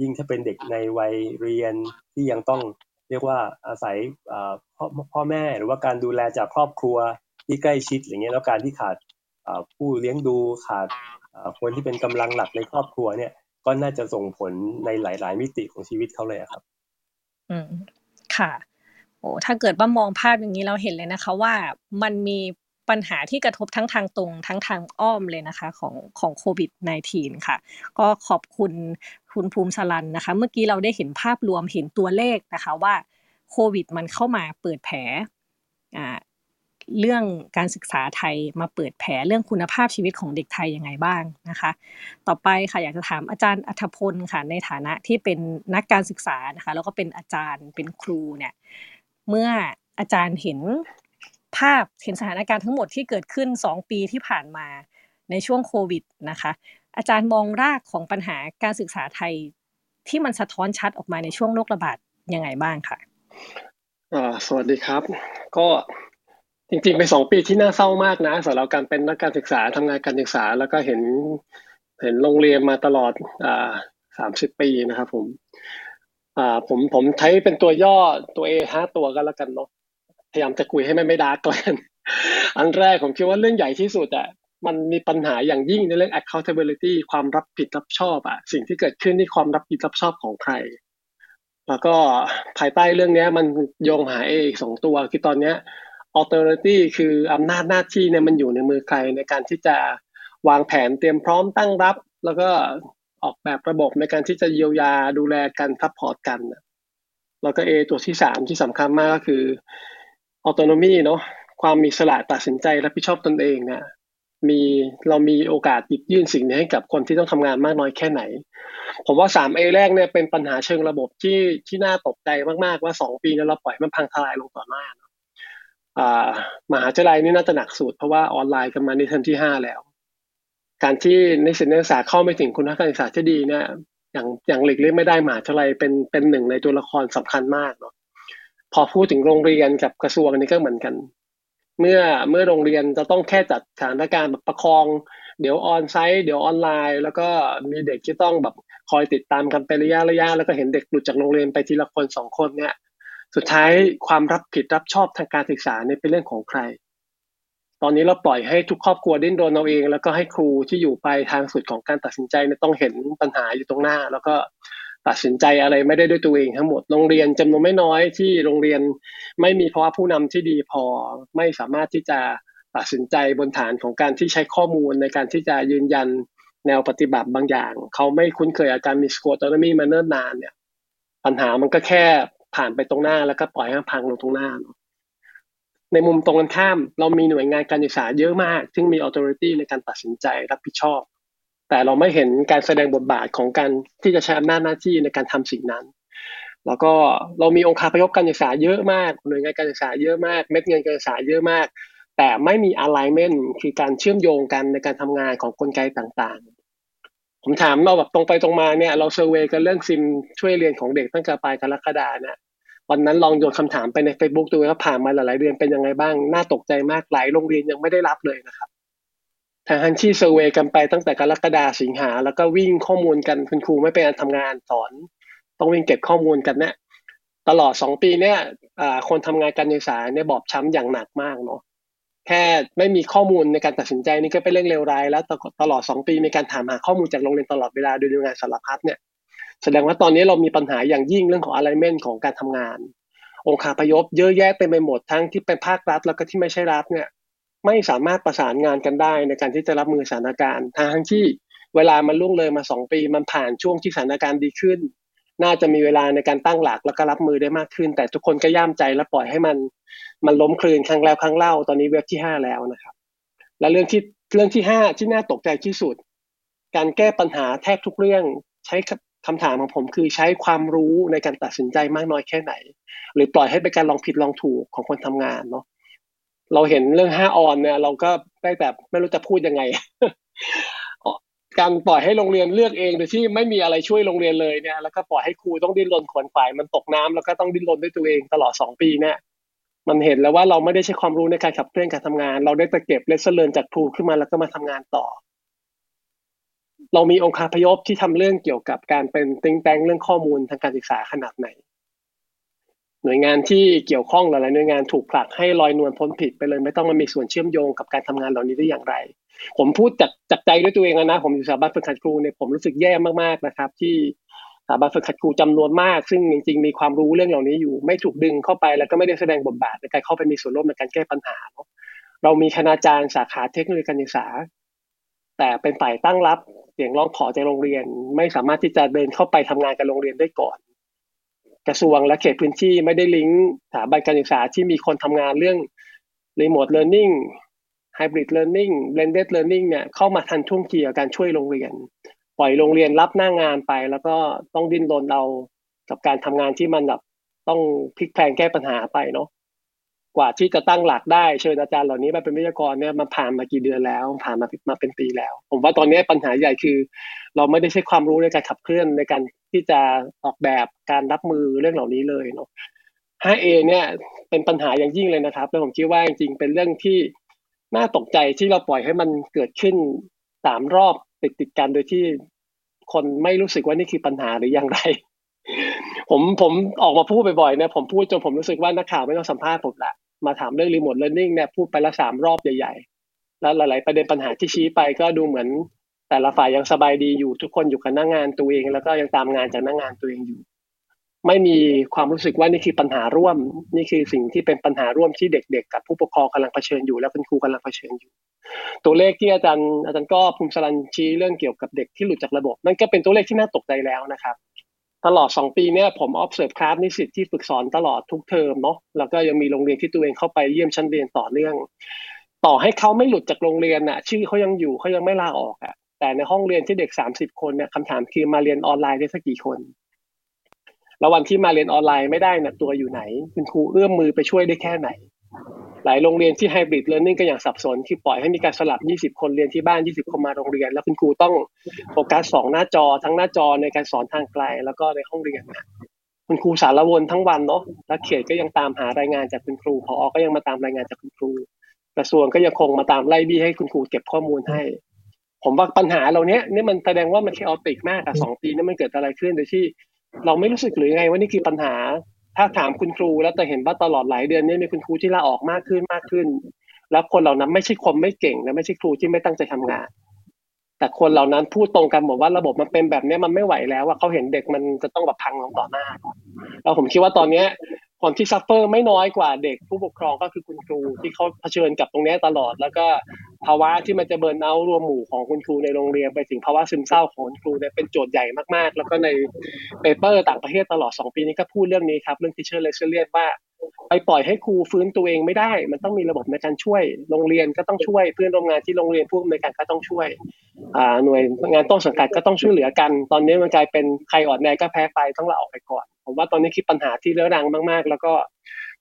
ยิ่งถ้าเป็นเด็กในวัยเรียนที่ยังต้องเรียกว่าอาศัยพ่อพ่อแม่หรือว่าการดูแลจากครอบครัว ที่ใกล้ชิดอย่างเงี้ยแล้วการที่ขาดผู้เลี้ยงดูขาดคนที่เป็นกำลังหลักในครอบครัวเนี่ย ก็น่าจะส่งผลในหลาย ๆ มิติของชีวิตเขาเลยครับ อืมค่ะโอ้ถ้าเกิดว่ามองภาพอย่างนี้เราเห็นเลยนะคะ ว่ามันมีปัญหาที่กระทบทั้งทางตรงทั้งทางอ้อมเลยนะคะของของโควิด -19 ค่ะ ก็ขอบคุณคุณภูมิสลันนะคะ เมื่อกี้เราได้เห็นภาพรวมเห็นตัวเลขนะคะว่าโควิด มันเข้ามาเปิดแผลอ่า เรื่องการศึกษาไทยมาเปิดแผลเรื่องคุณภาพชีวิตของเด็กไทยยังไงบ้างนะคะ ต่อไปค่ะอยากจะถามอาจารย์อัธพลค่ะในฐานะที่เป็นนักการศึกษานะคะแล้วก็เป็นอาจารย์เป็นครูเนี่ยเมื่ออาจารย์เห็นภาพเห็นสถานการณ์ทั้งหมดที่เกิดขึ้นสองปีที่ผ่านมาในช่วงโควิดนะคะ อาจารย์มองรากของปัญหาการศึกษาไทยที่มันสะท้อนชัดออกมาในช่วงโรคระบาดยังไงบ้างค่ะสวัสดีครับ ก็ จริงๆเป็นสองปีที่น่าเศร้ามากนะสำหรับการเป็นนักการศึกษาทำงานการศึกษา แล้วก็เห็นเห็นโรงเรียนมาตลอดอ่าสามสิบปีนะครับผมอ่าผมผมใช้เป็นตัวย่อตัวเอห้าตัวก็แล้วกันเนาะพยายามจะคุยให้ไม่ไม่ดาร์กกันอันแรกผมคิดว่าเรื่องใหญ่ที่สุดอะมันมีปัญหาอย่างยิ่งในเรื่อง accountability ความรับผิดรับชอบอะสิ่งที่เกิดขึ้นที่ความรับผิดรับชอบของใคร แล้วก็ภายใต้เรื่องนี้มันโยงหา A สองตัวคือตอนเนี้ย authority คืออำนาจหน้าที่เนี่ยมันอยู่ในมือใครในการที่จะวางแผนเตรียมพร้อมตั้งรับ แล้วก็ออกแบบระบบในการที่จะเยียวยาดูแลกัน support กันแล้วก็ A ตัวที่สามที่สำคัญมากก็คือ autonomy เนาะความมีอิสระตัดสินใจรับผิดชอบตนเองเนี่ยมีเรามีโอกาสหยิบยื่นสิ่งนี้ให้กับคนที่ต้องทำงานมากน้อยแค่ไหน ผมว่าสามเอแรกเนี่ยเป็นปัญหาเชิงระบบที่ที่น่าตกใจมาก ๆ ว่าสองปีนี้เราปล่อยมันพังทลายลงต่อหน้า มหาวิทยาลัยนี่น่าจะหนักสุดเพราะว่าออนไลน์กันมาในเทอมที่ห้าแล้ว การที่ในสินนักศึกษาเข้าไม่ถึงคุณภาพการศึกษาที่ดีเนี่ยอย่างอย่างหลีกเลี่ยงไม่ได้มหาวิทยาลัยเป็นเป็นหนึ่งในตัวละครสำคัญมากเนาะพอพูดถึงโรงเรียนกับกระทรวงนี่ก็เหมือนกัน เมื่อเมื่อโรงเรียนจะต้องแค่จัดสถานการณ์แบบประคอง เดี๋ยวออนไซต์เดี๋ยวออนไลน์ แล้วก็มีเด็กที่ต้องแบบคอยติดตามกันไประยะระยะ แล้วก็เห็นเด็กหลุดจากโรงเรียนไปทีละคนสองคนเนี่ย สุดท้ายความรับผิดรับชอบทางการศึกษาเนี่ยเป็นเรื่องของใคร ตอนนี้เราปล่อยให้ทุกครอบครัวดิ้นรนเอาเอง แล้วก็ให้ครูที่อยู่ไปทางสุดของการตัดสินใจเนี่ยต้องเห็นปัญหาอยู่ตรงหน้า แล้วก็ตัดสินใจอะไรไม่ได้ด้วยตัวเองทั้งหมดโรงเรียนจำนวนไม่น้อยที่โรงเรียนไม่มีภาวะผู้นำที่ดีพอ ไม่สามารถที่จะตัดสินใจบนฐานของการที่ใช้ข้อมูลในการที่จะยืนยันแนวปฏิบัติบางอย่าง เขาไม่คุ้นเคยอาการมีสโคตอร์มีมาเนิ่นนานเนี่ยปัญหามันก็แค่ ผ่านไปตรงหน้าแล้วก็ปล่อยให้พังลงตรงหน้าเนาะในมุมตรงกันข้าม เรามีหน่วยงานการศึกษาเยอะมาก ซึ่งมีออโต r i t y ในการตัดสินใจรับผิดชอบ แต่เราไม่เห็นการแสดงบทบาทของการที่จะใช้อำนาจหน้าที่ในการทำสิ่งนั้น แล้วก็เรามีองค์คาพยพการศึกษาเยอะมาก หน่วยงานการศึกษาเยอะมาก เม็ดเงินการศึกษาเยอะมาก แต่ไม่มี alignment คือการเชื่อมโยงกันในการทำงานของกลไกต่างๆ ผมถามเราแบบตรงไปตรงมาเนี่ยเราเซอร์เวยกันเรื่องซิมช่วยเรียนของเด็กตั้งแต่ปลายกรกฎาเนี่ย วันนั้นลองโยนคำถามไปใน Facebook ดูว่าผ่านมาหลายเดือนเป็นยังไงบ้าง น่าตกใจมากหลายโรงเรียนยังไม่ได้รับเลยนะครับ ทางฮันชี่เซอร์เวยกันไปตั้งแต่กรกฎาสิงหา แล้วก็วิ่งข้อมูลกันคุณครูไม่เป็นการทำงานสอน ต้องวิ่งเก็บข้อมูลกันเนี่ยตลอดสองปีเนี่ยคนทำงานการศึกษาเนี่ยบอบช้ำอย่างหนักมากเนาะแค่ไม่มีข้อมูลในการตัดสินใจนี่ก็เป็นเรื่องเลวร้ายแล้วตลอดสองปีมีการถามหาข้อมูลจากโรงเรียนตลอดเวลาโดยหน่วยงานสารพัดเนี่ย แสดงว่าตอนนี้เรามีปัญหาอย่างยิ่งเรื่องของ alignment ของการทำงาน องค์คาพยพเยอะแยะเต็มไปหมดทั้งที่เป็นภาครัฐแล้วก็ที่ไม่ใช่รัฐเนี่ย ไม่สามารถประสานงานกันได้ในการที่จะรับมือสถานการณ์ทั้งที่เวลามันล่วงเลยมาสองปีมันผ่านช่วงที่สถานการณ์ดีขึ้น น่าจะมีเวลาในการตั้งหลักแล้วก็รับมือได้มากขึ้น แต่ทุกคนก็ย่ามใจและปล่อยให้มัน มันล้มคลืนครั้งแล้วครั้งเล่าตอนนี้เว็บที่ห้าแล้วนะครับ และเรื่องที่เรื่องที่ห้าที่น่าตกใจที่สุด การแก้ปัญหาแทบทุกเรื่องใช้ คำถามของผมคือใช้ความรู้ในการตัดสินใจมากน้อยแค่ไหน หรือปล่อยให้เป็นการลองผิดลองถูกของคนทำงานเนาะเราเห็นเรื่องห้าออนเนี่ย เราก็ได้แบบไม่รู้จะพูดยังไง การปล่อยให้โรงเรียนเลือกเองโดยที่ไม่มีอะไรช่วยโรงเรียนเลยเนี่ย แล้วก็ปล่อยให้ครูต้องดิ้นรนขวนขวายมันตกน้ำแล้วก็ต้องดิ้นรนด้วยตัวเองตลอดสองปีเนี่ยมันเห็นแล้วว่าเราไม่ได้ใช้ความรู้ในการขับเคลื่อนการทำงาน เราได้แตะเก็บเลสเลินจากครูขึ้นมาแล้วก็มาทำงานต่อ เรามีองค์คาพยพที่ทำเรื่องเกี่ยวกับการเป็นติงแตงเรื่องข้อมูลทางการศึกษาขนาดไหน หน่วยงานที่เกี่ยวข้องหลายๆหน่วยงานถูกผลักให้ลอยนวลพ้นผิดไปเลย ไม่ต้องมามีส่วนเชื่อมโยงกับการทำงานเหล่านี้ได้อย่างไร ผมพูดจากจากใจด้วยตัวเองนะ ผมอยู่สถาบันฝึกหัดครูเนี่ยผมรู้สึกแย่มากๆนะครับ ที่สถาบันฝึกหัดครูจำนวนมาก ซึ่งจริง ๆ มีความรู้เรื่องเหล่านี้อยู่ ไม่ถูกดึงเข้าไปแล้วก็ไม่ได้แสดงบทบาทในการเข้าไปมีส่วนร่วมในการแก้ปัญหา เรามีคณาจารย์สาขาเทคโนโลยีการศึกษา แต่เป็นฝ่ายตั้งรับ เสียงร้องขอจากโรงเรียน ไม่สามารถที่จะเดินเข้าไปทำงานกับโรงเรียนได้ก่อน กระทรวงและเขตพื้นที่ไม่ได้ลิงก์สถาบันการศึกษาที่มีคนทำงานเรื่อง remote learning hybrid learning blended learning เนี่ยเข้ามาทันท่วงทีกับการช่วยโรงเรียน ปล่อยโรงเรียนรับหน้างานไป แล้วก็ต้องดิ้นรนเรากับการทำงานที่มันแบบต้องพลิกแพลงแก้ปัญหาไปเนาะ กว่าที่จะตั้งหลักได้เชิญอาจารย์เหล่านี้มาเป็นวิทยากรเนี่ยมันผ่านมากี่เดือนแล้ว ผ่านมามาเป็นปีแล้ว ผมว่าตอนนี้ปัญหาใหญ่คือ เราไม่ได้ใช้ความรู้ในการขับเคลื่อนในการที่จะออกแบบการรับมือเรื่องเหล่านี้เลยเนาะ 5A เนี่ยเป็นปัญหาอย่างยิ่งเลยนะครับ แล้วผมคิดว่าจริงๆเป็นเรื่องที่น่าตกใจที่เราปล่อยให้มันเกิดขึ้นสามรอบติดติดกันโดยที่คนไม่รู้สึกว่านี่คือปัญหาหรืออย่างไร ผมผมออกมาพูดบ่อยๆเนี่ยผมพูดจนผมรู้สึกว่านักข่าวไม่ต้องสัมภาษณ์ผมละมาถามเรื่องรีโมทเลอร์นิ่งเนี่ยพูดไปละสามรอบใหญ่ๆ แล้วหลายๆประเด็นปัญหาที่ชี้ไปก็ดูเหมือน แต่ละฝ่ายยังสบายดีอยู่ทุกคนอยู่กับหน้างงานตัวเอง แล้วก็ยังตามงานจากหน้างงานตัวเองอยู่ ไม่มีความรู้สึกว่านี่คือปัญหาร่วม นี่คือสิ่งที่เป็นปัญหาร่วมที่เด็กๆ กับผู้ปกครองกำลังเผชิญอยู่และคุณครูกำลังเผชิญอยู่ ตัวเลขที่อาจารย์อาจารย์ก็ภูมิสรันชี้เรื่องเกี่ยวกับเด็กที่หลุดจากระบบนั่นก็เป็นตัวเลขที่น่าตกใจแล้วนะครับ ตลอด 2 ปีเนี่ยผม observe คลาสนิสิตที่ฝึกสอนตลอดทุกเทอมเนาะแล้วก็ยังมีโรงเรียนที่ตัวเองเข้าไปเยี่ยมชั้นเรียนต่อเนื่อง ต่อให้เขาไม่หลุดจากโรงเรียนน่ะชื่อเขายังอยู่เขายังไม่ลาออกอะแต่ในห้องเรียนที่เด็ก 30 คนเนี่ยคำถามคือมาเรียนออนไลน์ได้สักกี่คนแล้ววันที่มาเรียนออนไลน์ไม่ได้น่ะตัวอยู่ไหน คุณครูเอื้อมมือไปช่วยได้แค่ไหน หลายโรงเรียนที่ไฮบริดเรียนนิ่งก็อย่างสับสนที่ปล่อยให้มีการสลับ 20 คนเรียนที่บ้าน 20 คนมาโรงเรียน แล้วคุณครูต้องโฟกัสสองหน้าจอทั้งหน้าจอในการสอนทางไกล แล้วก็ในห้องเรียนคุณครูสารวนทั้งวันเนาะและเขตก็ยังตามหารายงานจากคุณครูพอก็ยังมาตามรายงานจากคุณครูกระทรวงก็ยังคงมาตามไล่บี้ให้คุณครูเก็บข้อมูลให้ ผมว่าปัญหาเราเนี้ยนี่มันแสดงว่ามัน chaotic มากอะสองปีนี่มันเกิดอะไรขึ้นโดยที่ เราไม่รู้สึกหรือไงว่านี่คือปัญหา ถ้าถามคุณครูแล้วจะเห็นว่าตลอดหลายเดือนนี้มีคุณครูที่ลาออกมากขึ้นมากขึ้น แล้วคนเหล่านั้นไม่ใช่คนไม่เก่งและไม่ใช่ครูที่ไม่ตั้งใจทำงาน แต่คนเหล่านั้นพูดตรงกันหมดว่าระบบมันเป็นแบบนี้มันไม่ไหวแล้วว่าเขาเห็นเด็กมันจะต้องแบบพังลงต่อหน้าแล้วผมคิดว่าตอนเนี้ยคนที่ suffer ไม่น้อยกว่าเด็กผู้ปกครองก็คือคุณครูที่เขาเผชิญกับตรงนี้ตลอด แล้วก็ ภาวะที่มันจะ burnout รวมหมู่ของคุณครูในโรงเรียนไปถึงภาวะซึมเศร้าของคุณครูเนี่ยเป็นโจทย์ใหญ่มากๆ แล้วก็ใน paper ต่างประเทศตลอด 2 ปีนี้ก็พูดเรื่องนี้ครับ เรื่อง teacher resilience ว่า ไปปล่อยให้ครูฟื้นตัวเองไม่ได้ มันต้องมีระบบในการช่วย โรงเรียนก็ต้องช่วย เพื่อนร่วมงานที่โรงเรียนผู้อำนวยการก็ต้องช่วยหน่วยงานต้นสังกัดก็ต้องช่วยเหลือกัน ตอนนี้มันกลายเป็นใครอ่อนแอก็แพ้ไปต้องลาออกไปก่อน ผมว่าตอนนี้คือปัญหาที่เรื้อรังมาก ๆ แล้วก็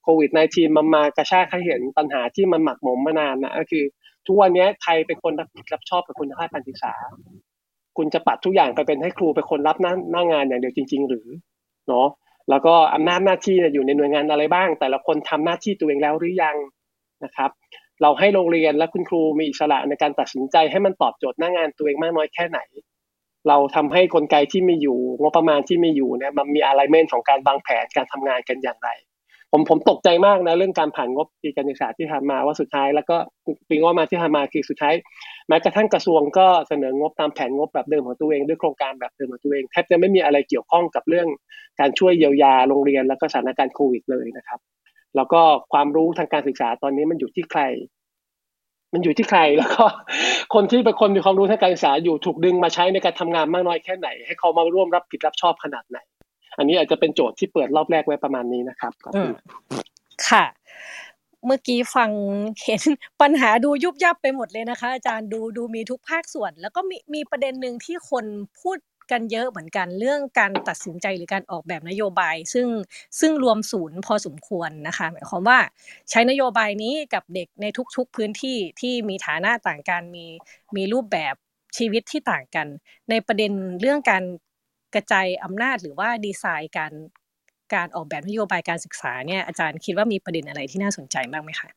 โควิด -19 มันมากระชากให้เห็นปัญหาที่มันหมักหมมมานานนะก็คือ ทุกวันนี้ใครเป็นคนรับผิดรับชอบกับคุณภาพการศึกษา คุณจะปัดทุกอย่างไปเป็นให้ครูเป็นคนรับหน้าหน้างานอย่างเดียวจริง ๆ หรือเนาะแล้วก็อำนาจหน้าที่อยู่ในหน่วยงานอะไรบ้าง แต่ละคนทำหน้าที่ตัวเองแล้วหรือยังนะครับ เราให้โรงเรียนและคุณครูมีอิสระในการตัดสินใจให้มันตอบโจทย์หน้างานตัวเองมากน้อยแค่ไหน เราทำให้กลไกที่มีอยู่งบประมาณที่มีอยู่เนี่ยมันมีอะไรเมนของการวางแผนการทำงานกันอย่างไร ผมผมตกใจมากนะเรื่องการผ่านงบปีการศึกษาที่ผ่านมาว่าสุดท้าย แล้วก็ปีงบมาที่ผ่านมาคือสุดท้ายแม้กระทั่งกระทรวงก็เสนองบตามแผนงบแบบเดิมของตัวเองด้วยโครงการแบบเดิมของตัวเองแทบจะไม่มีอะไรเกี่ยวข้องกับเรื่องการช่วยเยียวยาโรงเรียนแล้วก็สถานการณ์โควิดเลยนะครับ แล้วก็ความรู้ทางการศึกษาตอนนี้มันอยู่ที่ใคร มันอยู่ที่ใครแล้วก็คนที่เป็นคนมีความรู้ทางการศึกษาอยู่ถูกดึงมาใช้ในการทำงานมากน้อยแค่ไหน ให้เขามาร่วมรับผิดรับชอบขนาดไหน อันนี้อาจจะเป็นโจทย์ที่เปิดรอบแรกไว้ประมาณนี้นะครับค่ะ เมื่อกี้ฟังเห็นปัญหาดูยุบยับไปหมดเลยนะคะ อาจารย์ดูดูมีทุกภาคส่วน แล้วก็มีมีประเด็นหนึ่งที่คนพูดกันเยอะเหมือนกันเรื่องการตัดสินใจหรือการออกแบบนโยบาย ซึ่งซึ่งรวมศูนย์พอสมควรนะคะหมายความว่าใช้นโยบายนี้กับเด็กในทุกๆพื้นที่ที่มีฐานะต่างกันมีมีรูปแบบชีวิตที่ต่างกัน ในประเด็นเรื่องการ กระจายอำนาจหรือว่าดีไซน์การการออกแบบนโยบายการศึกษาเนี่ยอาจารย์คิดว่ามีประเด็นอะไรที่น่าสนใจบ้างไหมคะ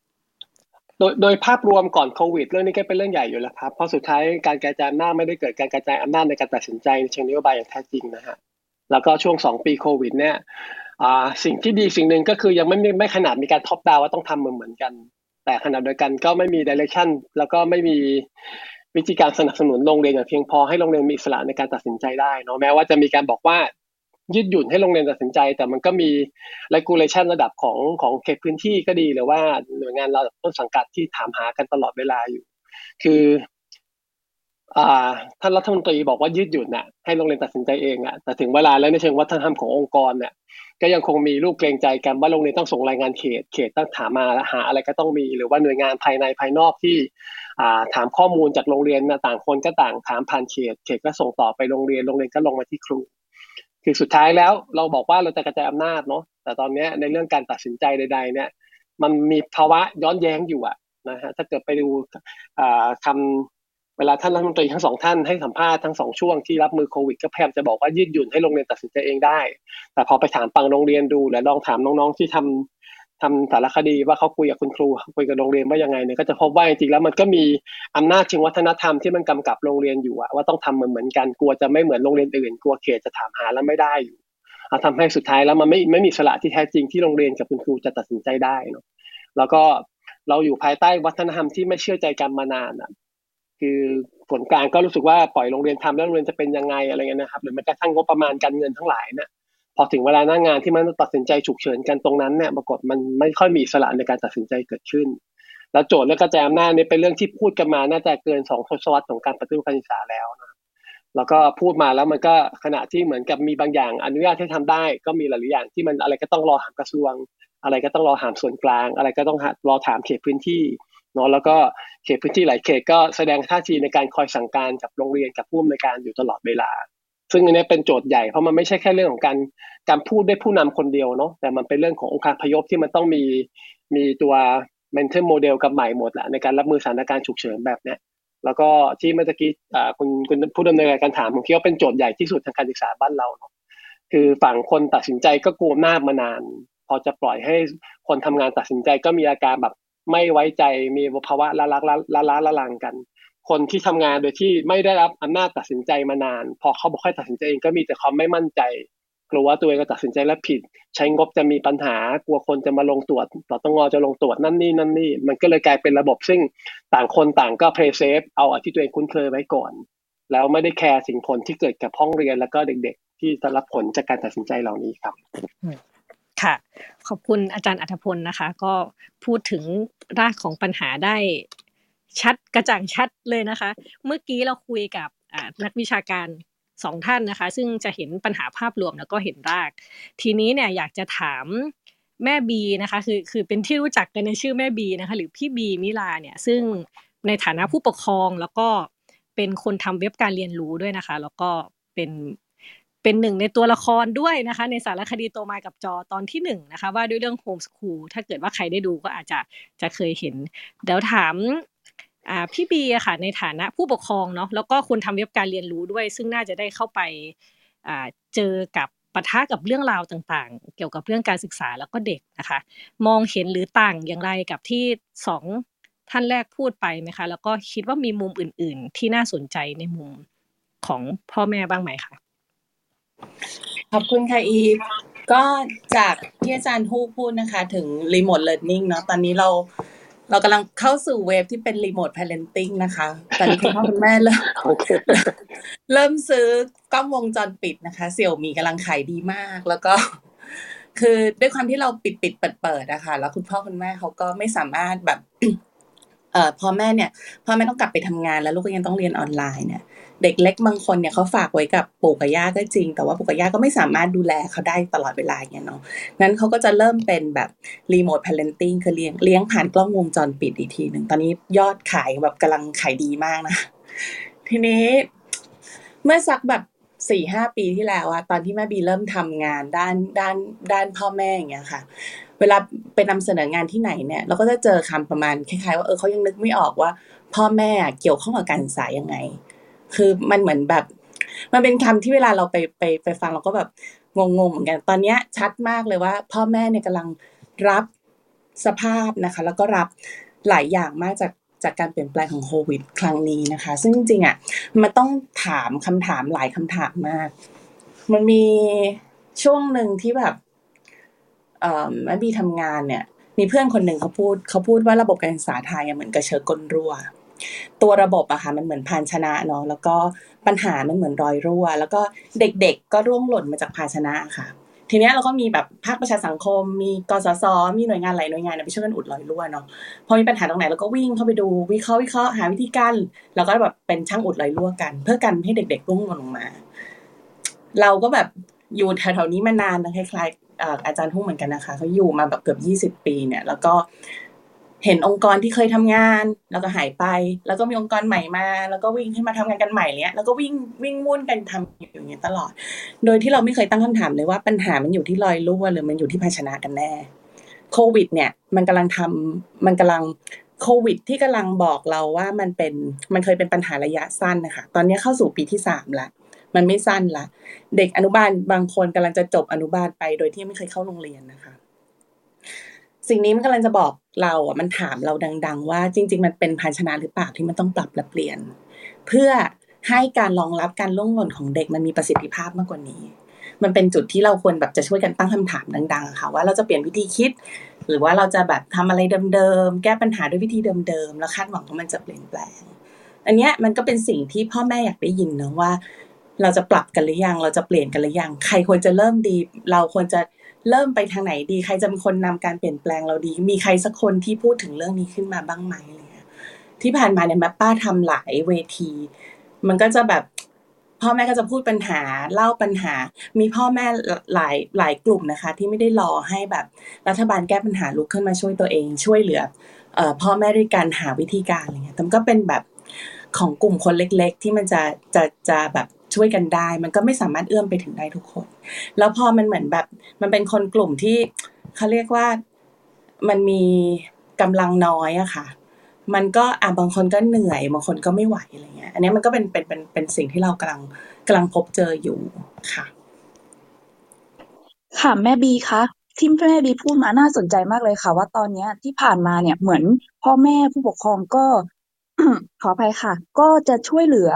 โดยโดยภาพรวมก่อนโควิด เรื่องนี้ก็เป็นเรื่องใหญ่อยู่แล้วครับเพราะสุดท้ายการกระจายอำนาจไม่ได้เกิดการกระจายอำนาจในการตัดสินใจในเชิงนโยบายอย่างแท้จริงนะฮะแล้วก็ช่วงสองปีโควิด เนี่ยสิ่งที่ดีสิ่งหนึ่งก็คือยังไม่ไม่ขนาดมีการ top down ว่าต้องทำเหมือนเหมือนกัน แต่ขนาดเดียวกันก็ไม่มีดิเรกชันแล้วก็ไม่มี วิธีการสนับสนุนโรงเรียนอย่างเพียงพอให้โรงเรียนมีอิสระในการตัดสินใจได้เนาะแม้ว่าจะมีการบอกว่ายืดหยุ่นให้โรงเรียนตัดสินใจ แต่มันก็มี regulation ระดับของของเขตพื้นที่ก็ดีหรือว่าหน่วยงานเระดับต้นสังกัดที่ถามหากันตลอดเวลาอยู่ คือท่านรัฐมนตรีบอกว่ายืดหยุ่นน่ะให้โรงเรียนตัดสินใจเองอะแต่ถึงเวลาแล้วในเชิงวัฒนธรรมขององค์กรเนี่ย ก็ยังคงมีลูกเกรงใจกันว่าโรงเรียนต้องส่งรายงานเขต เขตต้องถามมาหาอะไรก็ต้องมี หรือว่าหน่วยงานภายในภายนอกที่ถามข้อมูลจากโรงเรียนต่างคนก็ต่างถามผ่านเขต เขตก็ส่งต่อไปโรงเรียนโรงเรียนก็ลงมาที่ครูคือสุดท้ายแล้วเราบอกว่าเราจะกระจายอำนาจเนาะแต่ตอนนี้ในเรื่องการตัดสินใจใด ๆ เนี่ย มันมีภาวะย้อนแย้งอยู่อะนะฮะถ้าเกิดไปดูคำ เวลาท่านรัฐมนตรีทั้งสองท่านให้สัมภาษณ์ทั้งสองช่วงที่รับมือโควิดก็พยายามจะบอกว่ายืดหยุ่นให้โรงเรียนตัดสินใจเองได้ แต่พอไปถามฟังโรงเรียนดูและลองถามน้องๆที่ทำทำสารคดีว่าเขาคุยกับคุณครูคุยกับโรงเรียนว่ายังไงเนี่ยก็จะพบว่าจริงๆแล้วมันก็มีอำนาจเชิงวัฒนธรรมที่มันกำกับโรงเรียนอยู่ว่าต้องทำเหมือนเหมือนกันกลัวจะไม่เหมือนโรงเรียนอื่นกลัวเขตจะถามหาแล้วไม่ได้อยู่ทำให้สุดท้ายแล้วมันไม่ไม่มีสละที่แท้จริงที่โรงเรียนกับคุณครูจะตัดสินใจได้เนาะแล้วก็เราอยู่ภายใต้วัฒนธรรมที่ไม่เชื่อใจกันมานานอะ คือผลการก็รู้สึกว่าปล่อยโรงเรียนทำแล้วโรงเรียนจะเป็นยังไงอะไรเงี้ยนะครับหรือแม้กระทั่งงบประมาณการเงินทั้งหลายเนี่ยพอถึงเวลาหน้างานที่มันตัดสินใจฉุกเฉินกันตรงนั้นเนี่ยปรากฏมันไม่ค่อยมีสละในการตัดสินใจเกิดขึ้น แล้วโจทย์และกระจายอำนาจนี่เป็นเรื่องที่พูดกันมาน่าจะเกินสองทศวรรษของการปฏิรูปการศึกษาแล้วนะแล้วก็พูดมาแล้วมันก็ขณะที่เหมือนกับมีบางอย่างอนุญาตให้ทำได้ ก็มีหลายอย่างที่มันอะไรก็ต้องรอถามกระทรวง อะไรก็ต้องรอถามส่วนกลาง อะไรก็ต้องรอถามเขตพื้นที่ เนาะแล้วก็เขตพื้นที่หลายเขตก็แสดงท่าทีในการคอยสั่งการกับโรงเรียนกับผู้อำนวยการอยู่ตลอดเวลา ซึ่งอันนี้เป็นโจทย์ใหญ่เพราะมันไม่ใช่แค่เรื่องของการการพูดด้วยผู้นำคนเดียวเนาะแต่มันเป็นเรื่องขององค์การพยพที่มันต้องมีมีตัว mental model กับใหม่หมดแหละในการรับมือสถานการณ์ฉุกเฉินแบบเนี้ยแล้วก็ที่เมื่อกี้คุณคุณผู้ดำเนินการถามผมคิดว่าเป็นโจทย์ใหญ่ที่สุดทางการศึกษาบ้านเราเนาะคือฝั่งคนตัดสินใจก็กลัวหน้ามานาน พอจะปล่อยให้คนทำงานตัดสินใจก็มีอาการแบบ ไม่ไว้ใจมีภาวะละลักละละละละลังกัน คนที่ทำงานโดยที่ไม่ได้รับอำนาจตัดสินใจมานาน พอเขาบอกให้ตัดสินใจเองก็มีแต่ความไม่มั่นใจ กลัวว่าตัวเองจะตัดสินใจแล้วผิด ใช้งบจะมีปัญหากลัวคนจะมาลงตรวจต่อต้องอจะลงตรวจนั่นนี่นั่นนี่ มันก็เลยกลายเป็นระบบซึ่งต่างคนต่างก็ play safe เอาที่ตัวเองคุ้นเคยไว้ก่อน แล้วไม่ได้ care สิ่งผลที่เกิดกับห้องเรียนแล้วก็เด็ก ๆ ที่จะรับผลจากการตัดสินใจเหล่านี้ครับ ค่ะ ขอบคุณอาจารย์อรรถพลนะคะ ก็พูดถึงรากของปัญหาได้ชัดกระจ่างชัดเลยนะคะ เมื่อกี้เราคุยกับนักวิชาการสองท่านนะคะ ซึ่งจะเห็นปัญหาภาพรวมแล้วก็เห็นราก ทีนี้เนี่ยอยากจะถามแม่บีนะคะคือคือเป็นที่รู้จักกันในชื่อแม่บีนะคะ หรือพี่บีมิลาเนี่ยซึ่งในฐานะผู้ปกครองแล้วก็เป็นคนทำเว็บการเรียนรู้ด้วยนะคะ แล้วก็เป็น เป็นหนึ่งในตัวละครด้วยนะคะ ในสารคดีโตมากับจอตอนที่หนึ่งนะคะว่าด้วยเรื่องโฮมสคูลถ้าเกิดว่าใครได้ดูก็อาจจะจะเคยเห็น เดี๋ยวถามพี่บีอะค่ะในฐานะผู้ปกครองเนาะแล้วก็คนทำเว็บการเรียนรู้ด้วย ซึ่งน่าจะได้เข้าไปเจอกับปะทะกับเรื่องราวต่างๆ เกี่ยวกับเรื่องการศึกษาแล้วก็เด็กนะคะ มองเห็นหรือต่างอย่างไรกับที่สองท่านแรกพูดไปไหมคะ แล้วก็คิดว่ามีมุมอื่น ๆ ที่น่าสนใจในมุมของพ่อแม่บ้างไหมคะ ขอบคุณค่ะอีฟ ก็จากที่อาจารย์ฮู้พูดนะคะ ถึง remote learning เนาะตอนนี้เราเรากำลังเข้าสู่ wave ที่เป็น remote parenting นะคะ ตอนนี้คุณพ่อคุณแม่เริ่มเริ่มซื้อกล้องวงจรปิดนะคะเสียวหมี่กำลังขายดีมากแล้วก็ คือด้วยความที่เราปิดปิดเปิดเปิดนะคะแล้วคุณพ่อคุณแม่เขาก็ไม่สามารถแบบ เอ่อพ่อแม่เนี่ยพ่อแม่ต้องกลับไปทำงานแล้วลูกก็ยังต้องเรียนออนไลน์เนี่ยเด็กเล็กบางคนเนี่ยเขาฝากไว้กับปู่กับย่าก็จริง แต่ว่าปู่กับย่าก็ไม่สามารถดูแลเขาได้ตลอดเวลาเนี่ยเนาะงั้นเขาก็จะเริ่มเป็นแบบรีโมทพาร์เลนติ้งคือเลี้ยงเลี้ยงผ่านกล้องวงจรปิดอีกทีหนึ่งตอนนี้ยอดขายแบบกำลังขายดีมากนะ ทีนี้เมื่อสักแบบสี่ห้าปีที่แล้วอะตอนที่แม่บีเริ่มทำงานด้านด้านด้านพ่อแม่อย่างเงี้ยค่ะ เวลาไปนำเสนองานที่ไหนเนี่ย เราก็จะเจอคำประมาณคล้ายๆว่าเออเขายังนึกไม่ออกว่า พ่อแม่เกี่ยวข้องกับการศึกษายังไง คือมันเหมือนแบบ มันเป็นคำที่เวลาเราไปไปไปฟังเราก็แบบงงๆเหมือนกัน ตอนนี้ชัดมากเลยว่า พ่อแม่เนี่ยกำลังรับสภาพนะคะ แล้วก็รับหลายอย่างมากจากจากการเปลี่ยนแปลงของโควิด ครั้งนี้นะคะ ซึ่งจริงๆอะมันต้องถามคำถามหลายคำถามมาก มันมีช่วงหนึ่งที่แบบ แม่บีทำงานเนี่ย มีเพื่อนคนหนึ่งเขาพูดเขาพูดว่าระบบการศึกษาไทยเหมือนกระเชอกก้นรั่ว ตัวระบบอะค่ะมันเหมือนภาชนะเนาะแล้วก็ปัญหามันเหมือนรอยรั่ว แล้วก็เด็กๆก็ร่วงหล่นมาจากภาชนะค่ะ ทีนี้เราก็มีแบบภาคประชาสังคม มีกสศมีหน่วยงานหลายหน่วยงานไปช่วยกันอุดรอยรั่วเนาะพอมีปัญหาตรงไหนเราก็วิ่งเข้าไปดูวิเคราะห์วิเคราะห์หาวิธีการแล้วก็แบบเป็นช่างอุดรอยรั่วกัน เพื่อกันให้เด็กๆร่วงหล่นลงมา เราก็แบบอยู่แถวๆนี้มานานนะคล้าย อาจารย์ทุ่งเหมือนกันนะคะเขาอยู่มาแบบเกือบยี่สิบปีเนี่ย แล้วก็เห็นองค์กรที่เคยทำงาน แล้วก็หายไป แล้วก็มีองค์กรใหม่มา แล้วก็วิ่งขึ้นมาทำงานกันใหม่เนี้ยแล้วก็วิ่งวิ่งวุ่นกันทำอยู่อย่างเงี้ยตลอด โดยที่เราไม่เคยตั้งคำถามเลยว่าปัญหามันอยู่ที่รอยรั่วหรือมันอยู่ที่ภาชนะกันแน่โควิด เนี่ย มันกำลังทำมันกำลังโควิด ที่กำลังบอกเราว่ามันเป็นมันเคยเป็นปัญหาระยะสั้นนะคะตอนนี้เข้าสู่ปีที่สามละ มันไม่สั้นละเด็กอนุบาลบางคนกำลังจะจบอนุบาลไปโดยที่ไม่เคยเข้าโรงเรียนนะคะ สิ่งนี้มันกำลังจะบอกเราอะมันถามเราดัง ๆ ว่าจริง ๆ มันเป็นภาชนะหรือเปล่าที่มันต้องปรับและเปลี่ยน เพื่อให้การรองรับการล่วงหล่นของเด็กมันมีประสิทธิภาพมากกว่านี้ มันเป็นจุดที่เราควรแบบจะช่วยกันตั้งคำถามดัง ๆ ค่ะ ว่าเราจะเปลี่ยนวิธีคิด หรือว่าเราจะแบบทำอะไรเดิมๆแก้ปัญหาด้วยวิธีเดิมๆแล้วคาดหวังว่ามันจะเปลี่ยนแปลง อันนี้มันก็เป็นสิ่งที่พ่อแม่อยากได้ยินนะว่า เราจะปรับกันหรือยัง เราจะเปลี่ยนกันหรือยัง ใครควรจะเริ่มดี เราควรจะเริ่มไปทางไหนดี ใครจะเป็นคนนำการเปลี่ยนแปลงเราดี มีใครสักคนที่พูดถึงเรื่องนี้ขึ้นมาบ้างไหมอะไรเงี้ย ที่ผ่านมาเนี่ยแม่ป้าทำหลายเวที มันก็จะแบบพ่อแม่ก็จะพูดปัญหาเล่าปัญหา มีพ่อแม่หลายหลายกลุ่มนะคะ ที่ไม่ได้รอให้แบบรัฐบาลแก้ปัญหาลุกขึ้นมาช่วยตัวเอง ช่วยเหลือเอ่อพ่อแม่ด้วยการหาวิธีการอะไรเงี้ยแต่ก็เป็นแบบของกลุ่มคนเล็ก ๆ ที่มันจะจะจะแบบ ช่วยกันได้ มันก็ไม่สามารถเอื้อมไปถึงได้ทุกคน แล้วพอมันเหมือนแบบ มันเป็นคนกลุ่มที่เขาเรียกว่ามันมีกำลังน้อยอะค่ะ มันก็อะบางคนก็เหนื่อย บางคนก็ไม่ไหวอะไรเงี้ย อันนี้มันก็เป็นเป็นเป็นเป็นสิ่งที่เรากำลังกำลังพบเจออยู่ค่ะ ค่ะแม่บีคะที่แม่บีพูดมาน่าสนใจมากเลยค่ะ ว่าตอนเนี้ยที่ผ่านมาเนี่ยเหมือนพ่อแม่ผู้ปกครองก็ขออภัยค่ะ ก็จะช่วยเหลือ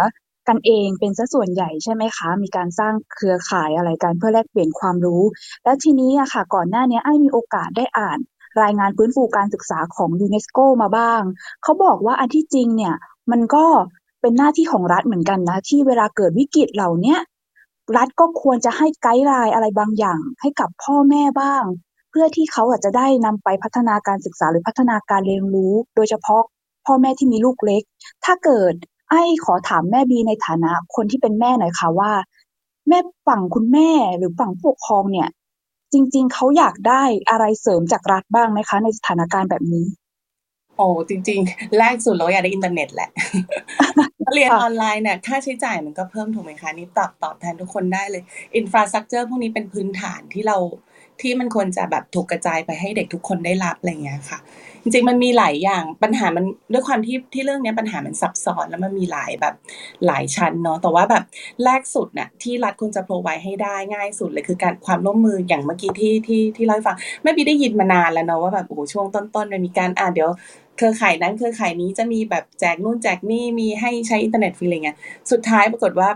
กันเองเป็นซะส่วนใหญ่ใช่ไหมคะ มีการสร้างเครือข่ายอะไรกันเพื่อแลกเปลี่ยนความรู้ แล้วทีนี้อะค่ะ ก่อนหน้านี้ไอ้มีโอกาสได้อ่าน รายงานฟื้นฟูการศึกษาของยูเนสโกมาบ้าง เขาบอกว่าอันที่จริงเนี่ยมันก็เป็นหน้าที่ของรัฐเหมือนกันนะ ที่เวลาเกิดวิกฤตเหล่านี้รัฐก็ควรจะให้ไกด์ไลน์อะไรบางอย่าง ให้กับพ่อแม่บ้าง เพื่อที่เขาอาจจะได้นำไปพัฒนาการศึกษาหรือพัฒนาการเรียนรู้ โดยเฉพาะพ่อแม่ที่มีลูกเล็ก ถ้าเกิด ไอ้ขอถามแม่บีในฐานะคนที่เป็นแม่หน่อยค่ะว่า แม่ฝั่งคุณแม่หรือฝั่งผู้ปกครองเนี่ย จริง ๆเขาอยากได้อะไรเสริมจากรัฐบ้างไหมคะ ในสถานการณ์แบบนี้โอ้จริงๆ แรกสุดเราอยากได้อินเทอร์เน็ตแหละเรียนออนไลน์เนี่ยค่าใช้จ่ายมันก็เพิ่มถูกไหมคะนี่ตอบตอบแทนทุกคนได้เลยinfrastructure พวกนี้เป็นพื้นฐานที่เราที่มันควรจะแบบถูกกระจายไปให้เด็กทุกคนได้รับอะไรเงี้ยค่ะ จริงๆมันมีหลายอย่างปัญหามันด้วยความที่ที่เรื่องนี้ปัญหามันซับซ้อนแล้วมันมีหลายแบบหลายชั้นเนาะแต่ว่าแบบแรกสุดน่ะที่รัฐควรจะ provide ให้ได้ง่ายสุดเลยคือการความร่วมมืออย่างเมื่อกี้ที่ที่ที่เล่าให้ฟังแม่พี่ได้ยินมานานแล้วเนาะว่าแบบโอ้โหช่วงต้นๆมันมีการอ่าเดี๋ยวเครือข่ายนั้นเครือข่ายนี้จะมีแบบแจกนู่นแจกนี่มีให้ใช้อินเทอร์เน็ตฟรีอะไรเงี้ยสุดท้ายปรากฏว่า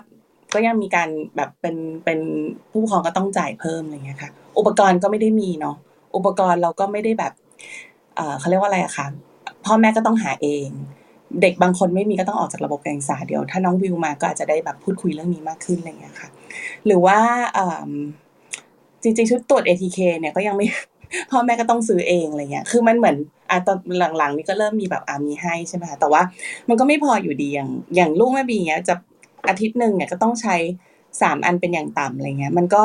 ก็ยังมีการแบบเป็นเป็นผู้ปกครองก็ต้องจ่ายเพิ่มอะไรเงี้ยค่ะ อุปกรณ์ก็ไม่ได้มีเนาะอุปกรณ์เราก็ไม่ได้แบบ เขาเรียกว่าอะไรอะคะพ่อแม่ก็ต้องหาเอง เด็กบางคนไม่มีก็ต้องออกจากระบบการศึกษาเดียว ถ้าน้องวิวมาก็อาจจะได้แบบพูดคุยเรื่องนี้มากขึ้นอะไรเงี้ยค่ะ หรือว่าจริงๆ ชุดตรวจ ATK เนี่ยก็ยังไม่พ่อแม่ก็ต้องซื้อเองอะไรเงี้ย คือมันเหมือนอะตอนหลังๆ นี่ก็เริ่มมีแบบอามีให้ใช่ไหมคะ แต่ว่ามันก็ไม่พออยู่ดีอย่างอย่างลูกแม่บีเนี้ยจะอาทิตย์หนึ่งเนี่ยก็ต้องใช้สามอันเป็นอย่างต่ำอะไรเงี้ย มันก็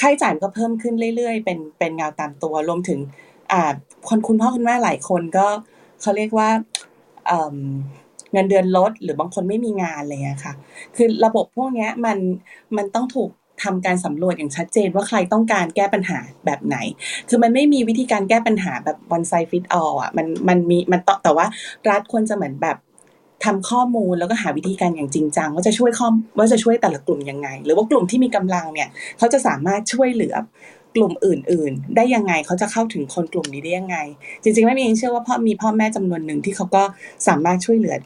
ค่าใช้จ่ายก็เพิ่มขึ้นเรื่อยๆ เป็นเป็นเงาตามตัว รวมถึง คนคุณพ่อคุณแม่หลายคนก็เขาเรียกว่าเงินเดือนลด หรือบางคนไม่มีงานอะไรเงี้ยค่ะ คือระบบพวกนี้มันมันต้องถูกทำการสำรวจอย่างชัดเจนว่าใครต้องการแก้ปัญหาแบบไหน คือมันไม่มีวิธีการแก้ปัญหาแบบ one size fit all อะ มันมันมีมันต่อแต่ว่ารัฐควรจะเหมือนแบบทำข้อมูลแล้วก็หาวิธีการอย่างจริงจังว่าจะช่วยข้อว่าจะช่วยแต่ละกลุ่มยังไง หรือว่ากลุ่มที่มีกำลังเนี่ย เขาจะสามารถช่วยเหลือ กลุ่มอื่น ๆ ได้ยังไงเขาจะเข้าถึงคนกลุ่มนี้ได้ยังไง จริงๆไม่มีเองเชื่อว่าพ่อมีพ่อแม่จำนวนหนึ่งที่เขาก็สามารถช่วยเหลือ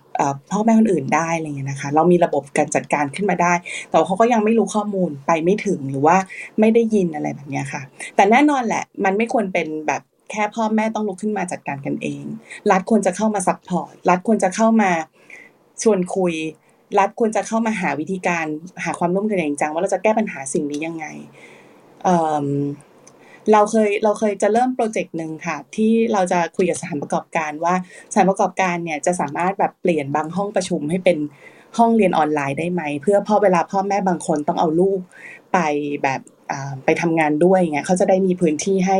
พ่อแม่คนอื่นได้อะไรเงี้ยนะคะ เรามีระบบการจัดการขึ้นมาได้ แต่เขาก็ยังไม่รู้ข้อมูลไปไม่ถึงหรือว่าไม่ได้ยินอะไรแบบนี้ค่ะ แต่แน่นอนแหละ มันไม่ควรเป็นแบบแค่พ่อแม่ต้องลุกขึ้นมาจัดการกันเอง รัฐควรจะเข้ามา support รัฐควรจะเข้ามาชวนคุย รัฐควรจะเข้ามาหาวิธีการหาความร่วมมืออย่างจริงจัง ว่าเราจะแก้ปัญหาสิ่งนี้ยังไง เราเคยเราเคยจะเริ่ม project หนึ่งค่ะ ที่เราจะคุยกับสถานประกอบการว่าสถานประกอบการเนี่ยจะสามารถแบบเปลี่ยนบางห้องประชุมให้เป็นห้องเรียนออนไลน์ได้ไหม เพื่อพอเวลาพ่อแม่บางคนต้องเอาลูกไปแบบ ไปทำงานด้วยเงี้ยเขาจะได้มีพื้นที่ให้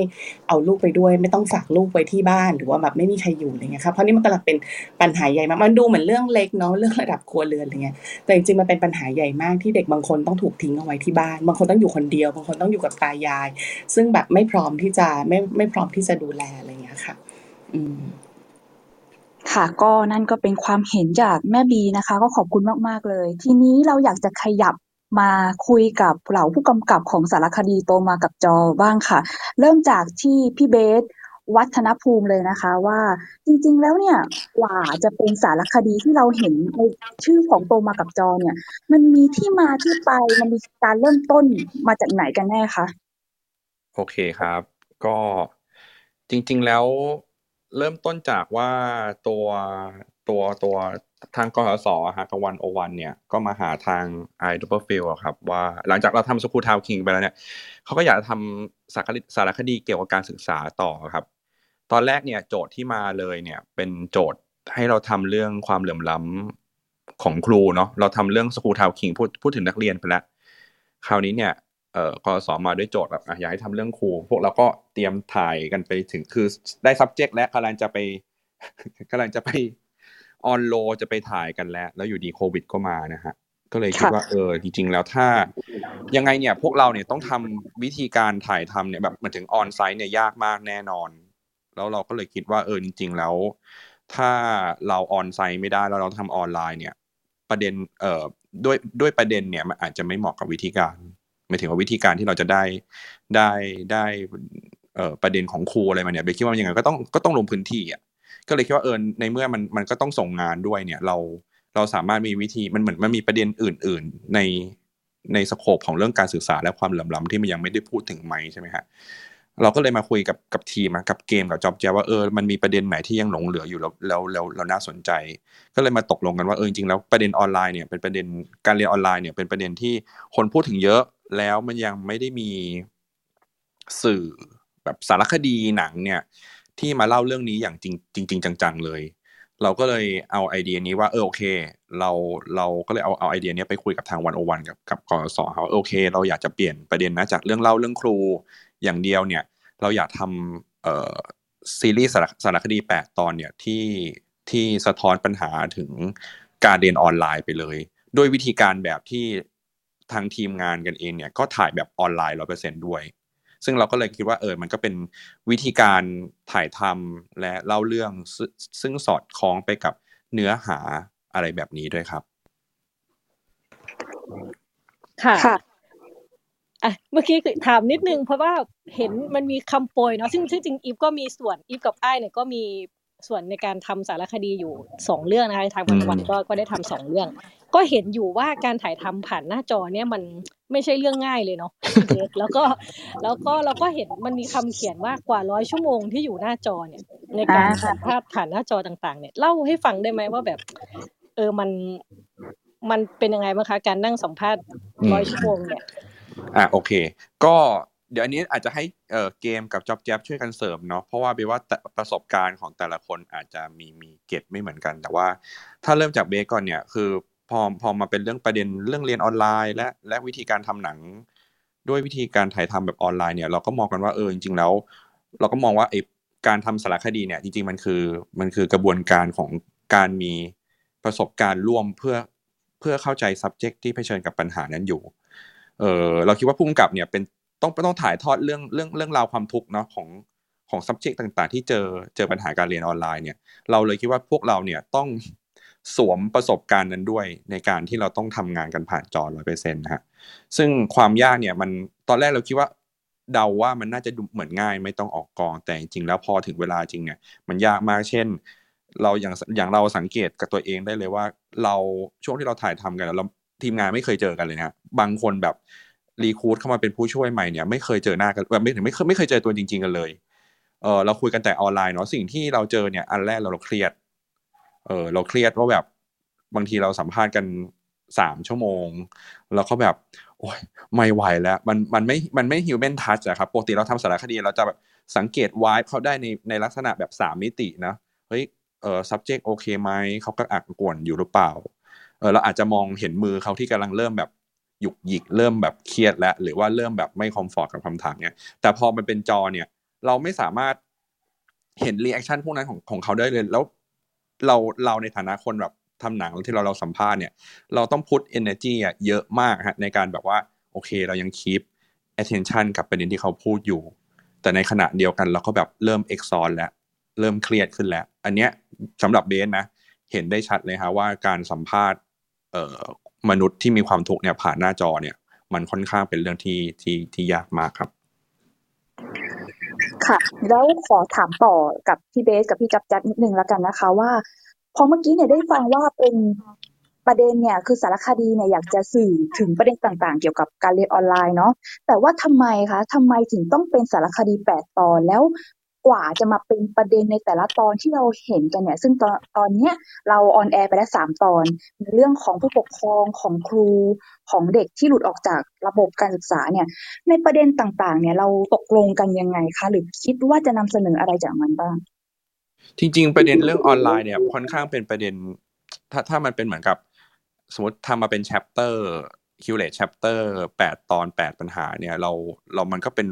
เอาลูกไปด้วย ไม่ต้องฝากลูกไว้ที่บ้านหรือว่าแบบไม่มีใครอยู่อะไรเงี้ยครับเพราะนี่มันกำลังเป็นปัญหาใหญ่มากมันดูเหมือนเรื่องเล็กเนาะเรื่องระดับครัวเรือนอะไรเงี้ยแต่จริงๆมันเป็นปัญหาใหญ่มากที่เด็กบางคนต้องถูกทิ้งเอาไว้ที่บ้าน บางคนต้องอยู่คนเดียว บางคนต้องอยู่กับตายาย ซึ่งแบบไม่พร้อมที่จะไม่ไม่พร้อมที่จะดูแลอะไรเงี้ยค่ะ อืมค่ะก็นั่นก็เป็นความเห็นจากแม่บีนะคะ ก็ขอบคุณมาก ๆ เลย ทีนี้เราอยากจะขยับ มาคุยกับเหล่าผู้กำกับของสารคดีโตมากับจอบ้างค่ะ เริ่มจากที่พี่เบสวัฒนภูมิเลยนะคะว่าจริงๆแล้วเนี่ยกว่าจะเป็นสารคดีที่เราเห็นในชื่อของโตมากับจอเนี่ย มันมีที่มาที่ไปมันมีการเริ่มต้นมาจากไหนกันแน่คะโอเคครับ ก็จริงๆแล้วเริ่มต้นจากว่าตัวตัวตัว ทางกสศฮะกับ One-O-One เนี่ยก็มาหาทาง Eyedropper Fill ครับว่าหลังจากเราทำ School Town King ไปแล้วเนี่ยเขาก็อยากจะทำสารคดีสารคดีเกี่ยวกับการศึกษาต่อครับ ตอนแรกเนี่ยโจทย์ที่มาเลยเนี่ยเป็นโจทย์ให้เราทำเรื่องความเหลื่อมล้ำของครูเนาะเราทำเรื่อง School Town King พูดพูดถึงนักเรียนไปแล้วคราวนี้เนี่ยเอ่อกสมาด้วยโจทย์แบบอยากให้ทำเรื่องครู พวกเราก็เตรียมถ่ายกันไปถึงคือได้ subject และกำลังจะไปกำลังจะไป ออนโลจะไปถ่ายกันแล้ว แล้วอยู่ดีโควิดก็มานะฮะก็เลยคิดว่าเออจริง ๆ แล้วถ้ายังไงเนี่ยพวกเราเนี่ยต้องทำวิธีการถ่ายทำเนี่ยแบบมาถึงออนไซต์เนี่ยยากมากแน่นอน แล้วเราก็เลยคิดว่าเออจริง ๆ แล้ว ถ้าเราออนไซต์ไม่ได้แล้วเราทำออนไลน์เนี่ย ประเด็นเอ่อด้วยด้วยประเด็นเนี่ยมันอาจจะไม่เหมาะกับวิธีการหมายถึงว่าวิธีการที่เราจะได้ได้ได้เอ่อประเด็นของครูอะไรมาเนี่ยเบคิดว่ายังไงก็ต้องก็ต้องลงพื้นที่อะ ก็เลยคิดว่าเออในเมื่อมันมันก็ต้องส่งงานด้วยเนี่ยเราเราสามารถมีวิธีมันเหมือนมันมีประเด็นอื่น ๆ ในในสโคปของเรื่องการศึกษาและความเหลื่อมล้าที่มันยังไม่ได้พูดถึงไหมใช่ไหมฮะเราก็เลยมาคุยกับกับทีมกับเกมกับจอบแจว่าเออมันมีประเด็นไหนที่ยังหลงเหลืออยู่แล้วแล้วแล้วเราน่าสนใจ ก็เลยมาตกลงกันว่าเออจริงๆแล้วประเด็นออนไลน์เนี่ยเป็นประเด็นการเรียนออนไลน์เนี่ยเป็นประเด็นที่คนพูดถึงเยอะแล้วมันยังไม่ได้มีสื่อแบบสารคดีหนังเนี่ย ที่มาเล่าเรื่องนี้อย่างจริงจริงจังๆเลย เราก็เลยเอาไอเดียนี้ว่าเออโอเค เราเราก็เลยเอาเอาไอเดียนี้ไปคุยกับทางวันโอวันกับกับกสเขาโอเค เราอยากจะเปลี่ยนประเด็นนะจากเรื่องเล่าเรื่องครูอย่างเดียวเนี่ย เราอยากทำเอ่อซีรีส์สารสารคดีแปดตอนเนี่ยที่ที่สะท้อนปัญหาถึงการเรียนออนไลน์ไปเลย ด้วยวิธีการแบบที่ทางทีมงานกันเองเนี่ยก็ถ่ายแบบออนไลน์ร้อเปอร์เซ็นด้วย ซึ่งเราก็เลยคิดว่าเออมันก็เป็นวิธีการถ่ายทำและเล่าเรื่องซึ่งซึ่งสอดคล้องไปกับเนื้อหาอะไรแบบนี้ด้วยครับ ค่ะค่ะอะเมื่อกี้คือถามนิดนึงเพราะว่าเห็นมันมีคำโปรยเนาะซึ่งซึ่งจริงอีฟก็มีส่วนอีฟกับไอ้ายเนี่ยก็มีส่วนในการทำสารคดีอยู่สองเรื่องนะคะทางวันวันก็ก็ได้ทำสองเรื่อง ก็เห็นอยู่ว่าการถ่ายทำผ่านหน้าจอเนี่ยมัน ไม่ใช่เรื่องง่ายเลยเนาะแล้วก็แล้วก็เราก็เห็นมันมีคำเขียนว่ากว่าร้อยชั่วโมงที่อยู่หน้าจอเนี่ย ในการอ่าสัมภาษณ์ผ่านหน้าจอต่างๆ เนี่ยเล่าให้ฟังได้ไหมว่าแบบ เออมันมันเป็นยังไงบ้างคะการนั่งสัมภาษณ์ร้อยชั่วโมงเนี่ยอะโอเค ก็เดี๋ยวอันนี้อาจจะให้เอ่อเกมกับจ็อบแจ๊บช่วยกันเสริมเนาะเพราะว่าเบสว่าแต่ประสบการณ์ของแต่ละคนอาจจะมีมีเก็ตไม่เหมือนกัน แต่ว่าถ้าเริ่มจากเบสก่อนเนี่ยคือ พอพอมาเป็นเรื่องประเด็นเรื่องเรียนออนไลน์ และและวิธีการทำหนัง ด้วยวิธีการถ่ายทำแบบออนไลน์เนี่ยเราก็มองกันว่าเออจริงๆแล้ว เราก็มองว่าไอ้การทำสารคดีเนี่ยจริงๆมันคือมันคือกระบวนการของการมีประสบการณ์ร่วมเพื่อเพื่อเข้าใจ subject ที่เผชิญกับปัญหานั้นอยู่เออเราคิดว่าผู้กำกับเนี่ยเป็นต้องต้องถ่ายทอดเรื่องเรื่องเรื่องราวความทุกข์เนาะของของ subject ต่างๆ ที่เจอเจอปัญหาการเรียนออนไลน์เนี่ยเราเลยคิดว่าพวกเราเนี่ยต้อง สวมประสบการณ์นั้นด้วยในการที่เราต้องทำงานกันผ่านจอร้อยเปอร์เซ็นต์นะฮะซึ่งความยากเนี่ยมันตอนแรกเราคิดว่าเดาว่ามันน่าจะดูเหมือนง่ายไม่ต้องออกกองแต่จริงแล้วพอถึงเวลาจริงเนี่ยมันยากมากเช่น เราอย่างอย่างเราสังเกตกับตัวเองได้เลยว่า เราช่วงที่เราถ่ายทำกันแล้วเราทีมงานไม่เคยเจอกันเลยนะบางคนแบบรีคูดเข้ามาเป็นผู้ช่วยใหม่เนี่ยไม่เคยเจอหน้ากันแบบไม่ถึงไม่เคยไม่เคยเจอตัวจริง ๆ กันเลยเออเราคุยกันแต่ออนไลน์เนาะสิ่งที่เราเจอเนี่ยอันแรกเราเครียด เออเราเครียดว่าแบบบางทีเราสัมภาษณ์กันสามชั่วโมง แล้วก็แบบ โอ้ยไม่ไหวแล้ว มันมันไม่มันไม่ฮิวแมนทัชอะครับปกติเราทำสารคดีเราจะแบบสังเกตวายเขาได้ในในลักษณะแบบสามมิตินะเฮ้ยเออ subject โอเคไหมเขาก็อักกวนอยู่หรือเปล่าเออเราอาจจะมองเห็นมือเขาที่กำลังเริ่มแบบหยุกหยิกเริ่มแบบเครียดแล้วหรือว่าเริ่มแบบไม่ comfort กับคำถามเนี่ยแต่พอมันเป็นจอเนี่ย เราไม่สามารถเห็น reaction พวกนั้นของของเขาได้เลย แล้ว เราเราในฐานะคนแบบทำหนังที่เราเราสัมภาษณ์เนี่ย เราต้องพุท energy อะเยอะมากฮะในการแบบว่าโอเค เรายัง keep attention กับประเด็นที่เขาพูดอยู่ แต่ในขณะเดียวกันเราก็แบบเริ่ม exhaust แล้วเริ่มเครียดขึ้นแล้ว อันเนี้ยสำหรับเบสนะ เห็นได้ชัดเลยฮะว่าการสัมภาษณ์เอ่อมนุษย์ที่มีความทุกข์เนี่ยผ่านหน้าจอเนี่ย มันค่อนข้างเป็นเรื่องที่ที่ที่ยากมากครับ ค่ะ แล้วขอถามต่อกับพี่เบสกับพี่จับจัดนิดนึงแล้วกันนะคะ ว่า พอเมื่อกี้เนี่ยได้ฟังว่าเป็นประเด็นเนี่ยคือสารคดีเนี่ยอยากจะสื่อถึงประเด็นต่างๆ เกี่ยวกับการเรียนออนไลน์เนาะแต่ว่าทำไมคะทำไมถึงต้องเป็นสารคดีแปดตอนแล้ว กว่าจะมาเป็นประเด็นในแต่ละตอนที่เราเห็นกันเนี่ย ซึ่งตอนตอนเนี้ยเราออนแอร์ไปแล้วสามตอนในเรื่องของผู้ปกครองของครูของเด็กที่หลุดออกจากระบบการศึกษาเนี่ย ในประเด็นต่างๆ เนี่ยเราตกลงกันยังไงคะหรือคิดว่าจะนำเสนออะไรจากมันบ้าง จริง ๆ ประเด็นเรื่องออนไลน์เนี่ยค่อนข้างเป็นประเด็น ถ้าถ้ามันเป็นเหมือนกับ สมมติทำมาเป็น chapter curate chapter แปดตอนแปดปัญหาเนี่ยเราเรามันก็เป็น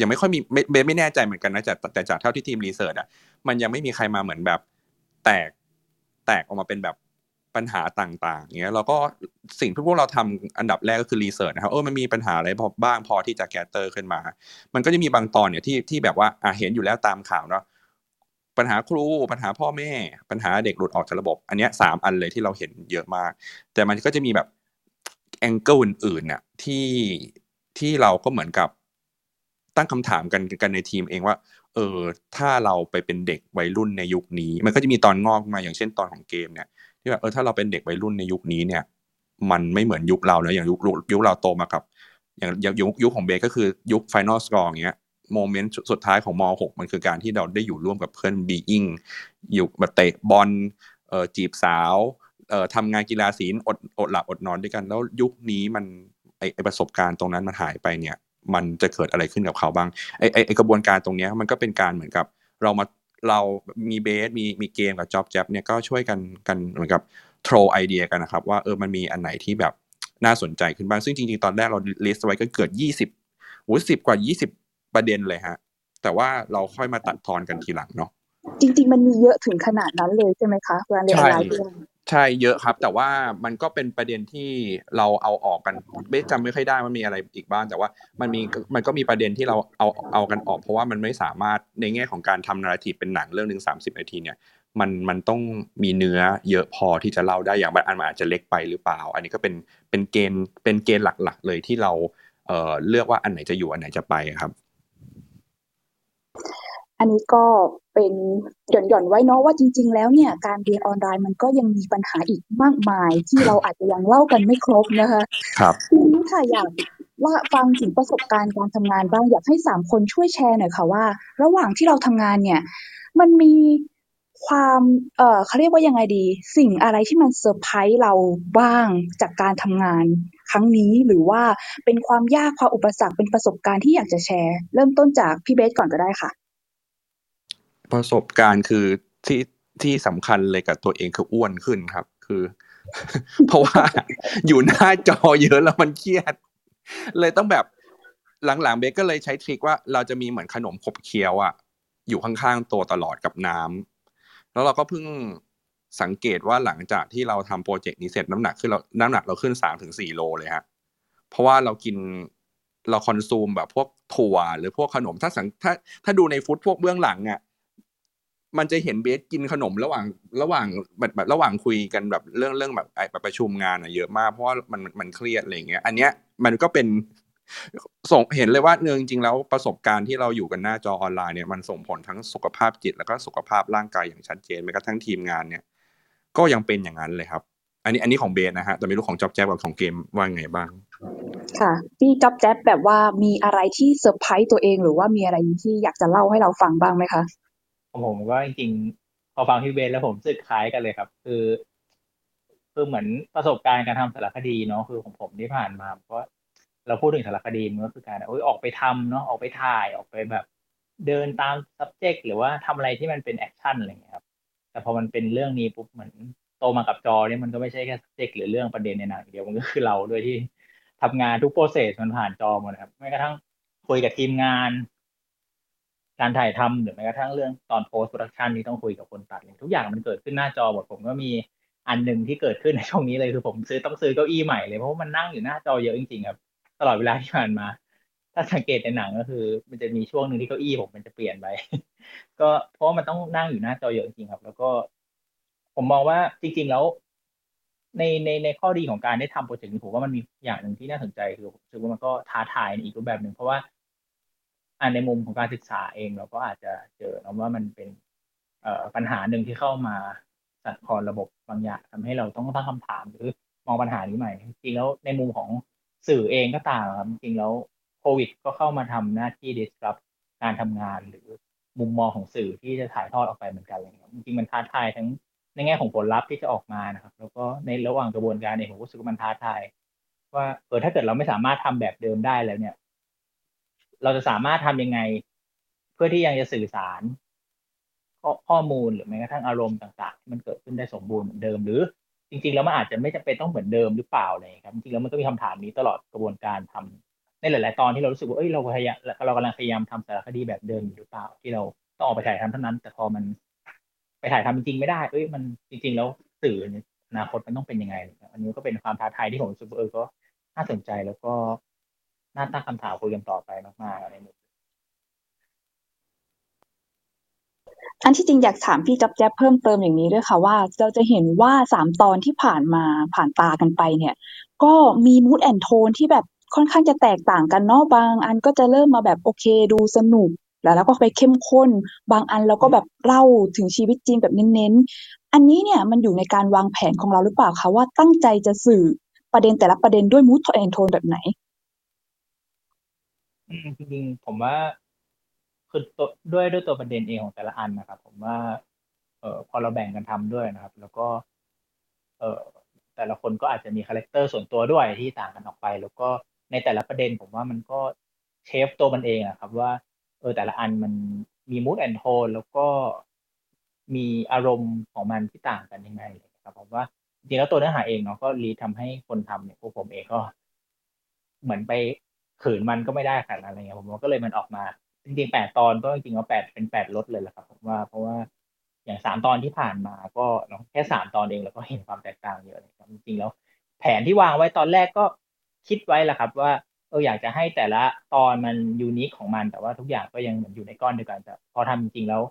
ยังไม่ค่อยมีเบสไม่แน่ใจเหมือนกันนะแต่แต่จากเท่าที่ทีม research อะมันยังไม่มีใครมาเหมือนแบบ แตกแตกออกมาเป็นแบบปัญหาต่างๆเงี้ยเราก็สิ่งที่พวกเราทำอันดับแรกก็คือ research นะครับเออมันมีปัญหาอะไรพอบ้างพอที่จะ gather ขึ้นมา มันก็จะมีบางตอนเนี่ยที่ที่แบบว่าอะเห็นอยู่แล้วตามข่าวเนาะปัญหาครูปัญหาพ่อแม่ ปัญหาเด็กหลุดออกจากระบบ อันนี้สามอันเลยที่เราเห็นเยอะมาก แต่มันก็จะมีแบบแองเกิลอื่นๆน่ะที่ที่เราก็เหมือนกับ ตั้งคำถามกันกันในทีมเองว่า เออ ถ้าเราไปเป็นเด็กวัยรุ่นในยุคนี้ มันก็จะมีตอนงอกมาอย่างเช่นตอนของเกมเนี่ยที่แบบเออถ้าเราเป็นเด็กวัยรุ่นในยุคนี้เนี่ย มันไม่เหมือนยุคเรานะอย่างยุคยุคเราโตมากับอย่างยุคยุคของเบสก็คือยุค Final Score อย่างเงี้ยโมเมนต์สุดท้ายของม .6 มันคือการที่เราได้อยู่ร่วมกับเพื่อนบีอิงอยู่แบบเตะบอลเอ่อจีบสาวเอ่อทำงานกีฬาสีอดอดหลับอดนอนด้วยกัน แล้วยุคนี้มันไอไอประสบการณ์ตรงนั้นมันหายไปเนี่ย มันจะเกิดอะไรขึ้นกับเขาบ้างไอไอไอกระบวนการตรงเนี้ยมันก็เป็นการเหมือนกับ เรามาเรามีเบสมีมีเกมกับจ็อบแจ๊บเนี่ยก็ช่วยกันกันเหมือนกับโทรไอเดียกันนะครับ ว่าเออมันมีอันไหนที่แบบน่าสนใจขึ้นบ้างซึ่งจริงๆ ตอนแรกเราลิสต์ไว้ก็เกิดยี่สิบโอ้สิบกว่ายี่สิบประเด็นเลยฮะ แต่ว่าเราค่อยมาตัดทอนกันทีหลังเนาะจริง ๆ มันมีเยอะถึงขนาดนั้นเลยใช่ไหมคะเวลาเรียนออนไลน์ด้วย ใช่เยอะครับ แต่ว่ามันก็เป็นประเด็นที่เราเอาออกกันไม่จำไม่ค่อยได้มันมีอะไรอีกบ้างแต่ว่ามันมีมันก็มีประเด็นที่เราเอาเอากันออก เพราะว่ามันไม่สามารถในแง่ของการทำนาราทีเป็นหนังเรื่องหนึ่งสามสิบนาทีเนี่ยมันมันต้องมีเนื้อเยอะพอที่จะเล่าได้อย่างบางอันมันอาจจะเล็กไปหรือเปล่า อันนี้ก็เป็นเป็นเกณฑ์เป็นเกณฑ์หลักๆ เลยที่เราเอ่อเลือกว่าอันไหนจะอยู่อันไหนจะไปครับ อันนี้ก็เป็นหย่อนหย่อนๆไว้เนาะว่าจริง ๆ แล้วเนี่ยการเรียนออนไลน์มันก็ยังมีปัญหาอีกมากมาย ที่เราอาจจะยังเล่ากันไม่ครบนะคะครับทีนี้ค่ะอยากว่าฟังถึงประสบการณ์การทำงานบ้างอยากให้สามคนช่วยแชร์หน่อยค่ะว่า ระหว่างที่เราทำงานเนี่ย มันมีความเอ่อเขาเรียกว่ายังไงดี สิ่งอะไรที่มันเซอร์ไพรส์เราบ้างจากการทำงานครั้งนี้หรือว่าเป็นความยากความอุปสรรคเป็นประสบการณ์ที่อยากจะแชร์ เริ่มต้นจากพี่เบสก่อนก็ได้ค่ะ ประสบการณ์คือที่ที่สำคัญเลยกับตัวเองคืออ้วนขึ้นครับ คือ เพราะว่าอยู่หน้าจอเยอะแล้วมันเครียด เลยต้องแบบหลังๆเบสก็เลยใช้ trick ว่าเราจะมีเหมือนขนมขบเคี้ยวอะอยู่ข้างๆตัวตลอดกับน้ำแล้วเราก็เพิ่งสังเกตว่าหลังจากที่เราทำโปรเจกต์นี้เสร็จน้ำหนักขึ้นเราน้ำหนักเราขึ้นสามถึงสี่โลเลยฮะเพราะว่าเรากินเรา consume แบบพวกถั่วหรือพวกขนมถ้าสังถ้าถ้าดูในฟุตพวกเบื้องหลังอะ มันจะเห็นเบสกินขนมระหว่างระหว่างแบบแบบระหว่างคุยกันแบบเรื่องเรื่องแบบไอ้ประชุมงานอะเยอะมากเพราะว่ามันมันเครียดอะไรเงี้ย อันเนี้ยมันก็เป็นส่งเห็นเลยว่าเนืองจริงๆแล้วประสบการณ์ที่เราอยู่กันหน้าจอออนไลน์เนี่ยมันส่งผลทั้งสุขภาพจิตแล้วก็สุขภาพร่างกายอย่างชัดเจนแม้กระทั่งทีมงานเนี่ย ก็ยังเป็นอย่างนั้นเลยครับ อันนี้อันนี้ของเบสนะฮะแต่ไม่รู้ของจ็อบแจ๊บกับของเกมว่าไงบ้าง ค่ะพี่จ๊อบแจ๊บแบบว่ามีอะไรที่เซอร์ไพรส์ตัวเองหรือว่ามีอะไรที่อยากจะเล่าให้เราฟังบ้างไหมคะ ของผมก็จริงๆพอฟังพี่เบสแล้วผมสึกคล้ายกันเลยครับ คือ คือเหมือนประสบการณ์การทำสารคดีเนาะคือของผมที่ผ่านมาเพราะเราพูดถึงสารคดีมันก็คือการออกไปทำเนาะออกไปถ่ายออกไปแบบ เดินตาม subject หรือว่าทำอะไรที่มันเป็น action อะไรอย่างเงี้ยครับ แต่พอมันเป็นเรื่องนี้ปุ๊บเหมือนโตมากับจอเนี่ยมันก็ไม่ใช่แค่ subject หรือเรื่องประเด็นในหนังเดียวมันก็คือเราด้วยที่ทำงานทุก process มันผ่านจอหมดครับแม้กระทั่งคุยกับทีมงาน การถ่ายทำหรือแม้กระทั่งเรื่องตอน post-production ที่ต้องคุยกับคนตัดเนี่ยทุกอย่างมันเกิดขึ้นหน้าจอหมดผมก็มีอันหนึ่งที่เกิดขึ้นในช่วงนี้เลยคือผมซื้อต้องซื้อเก้าอี้ใหม่เลยเพราะว่ามันนั่งอยู่หน้าจอเยอะจริงๆครับ ตลอดเวลาที่ผ่านมา ถ้าสังเกตในหนังก็คือ มันจะมีช่วงหนึ่งที่เก้าอี้ผมมันจะเปลี่ยนไปก็เพราะว่ามันต้องนั่งอยู่หน้าจอเยอะจริงๆครับ แล้วก็ ผมมองว่าจริง ๆแล้ว ในในในข้อดีของการได้ทำโปรเจกต์นี้ผมว่ามันมีอย่างหนึ่งที่น่าสนใจคือผมรู้สึกว่ามันก็ท้าทายในอีกรูปแบบหนึ่งเพราะว่า ในมุมของการศึกษาเองเราก็อาจจะเจอนะว่ามันเป็นปัญหาหนึ่งที่เข้ามาสั่นคลอนระบบบางอย่างทำให้เราต้องตั้งคำถามหรือมองปัญหานี้ใหม่จริงแล้วในมุมของสื่อเองก็ตามครับจริงแล้วโควิด ก็เข้ามาทำหน้าที่ disrupt การทำงานหรือมุมมองของสื่อที่จะถ่ายทอดออกไปเหมือนกันอะไรเงี้ยจริงมันท้าทายทั้งในแง่ของผลลัพธ์ที่จะออกมานะครับ แล้วก็ในระหว่างกระบวนการเองผมรู้สึกว่ามันท้าทาย ว่าเออถ้าเกิดเราไม่สามารถทำแบบเดิมได้แล้วเนี่ย เราจะสามารถทำยังไง เพื่อที่ยังจะสื่อสารข้อข้อมูลหรือแม้กระทั่งอารมณ์ต่างๆที่มันเกิดขึ้นได้สมบูรณ์เหมือนเดิม หรือ จริง ๆ แล้วมันอาจจะไม่จำเป็นต้องเหมือนเดิมหรือเปล่าอะไรอย่างเลยครับจริงๆแล้วมันก็มีคำถามนี้ตลอดกระบวนการทำในหลาย ๆ ตอนที่เรารู้สึกว่าเอ้ยเราพยายามเรากำลังพยายามทำสารคดีแบบเดิมอยู่หรือเปล่า ที่เราต้องออกไปถ่ายทำเท่านั้น แต่พอมันไปถ่ายทำจริงๆไม่ได้เอ้ยมันจริง ๆ แล้วสื่อนอนาคตมันต้องเป็นยังไง อันนี้ก็เป็นความท้าทายที่ผมรู้สึกเออก็น่าสนใจแล้วก็ น่าตั้งคำถามคุยกันต่อไปมากๆในมุมอันที่จริงอยากถามพี่จ๊อบแจ๊บเพิ่มเติมอย่างนี้ด้วยค่ะว่า เราจะเห็นว่าสามตอนที่ผ่านมาผ่านตากันไปเนี่ย ก็มีมูดแอนโทนที่แบบค่อนข้างจะแตกต่างกันเนาะบางอันก็จะเริ่มมาแบบโอเคดูสนุก แล้วแล้วก็ไปเข้มข้น บางอันเราก็แบบเล่าถึงชีวิตจริงแบบเน้นๆ อันนี้เนี่ยมันอยู่ในการวางแผนของเราหรือเปล่าคะว่าตั้งใจจะสื่อประเด็นแต่ละประเด็นด้วย mood and tone แบบไหน อืมจริงๆผมว่าคือตัวด้วยด้วยตัวประเด็นเองของแต่ละอันนะครับ ผมว่า เออพอเราแบ่งกันทำด้วยนะครับ แล้วก็ เออแต่ละคนก็อาจจะมี character ส่วนตัวด้วยที่ต่างกันออกไป แล้วก็ในแต่ละประเด็น ผมว่ามันก็ shape ตัวมันเองอะครับ ว่า เออแต่ละอันมันมี mood and tone แล้วก็มีอารมณ์ของมันที่ต่างกันยังไงครับผมว่าจริงแล้วตัวเนื้อหาเองเนาะก็รีทำให้คนทำเนี่ยพวกผมเองก็ เหมือนไป ขืนมันก็ไม่ได้ขนาดนั้นอะไรเงี้ยผมว่าก็เลยมันออกมาจริงๆแปดตอนก็จริงๆว่าแปดเป็นแปดลดเลยแหละครับผมว่าเพราะว่าอย่างสามตอนที่ผ่านมาก็นแค่สามตอนเองแล้วก็เห็นความแตกต่างเยอะเลยครับจริงๆแล้ว แผนที่วางไว้ตอนแรกก็คิดไว้แหละครับ ว่าเอออยากจะให้แต่ละตอนมันยูนิคของมัน แต่ว่าทุกอย่างก็ยังเหมือนอยู่ในก้อนเดียวกัน แต่พอทำจริงๆแล้ว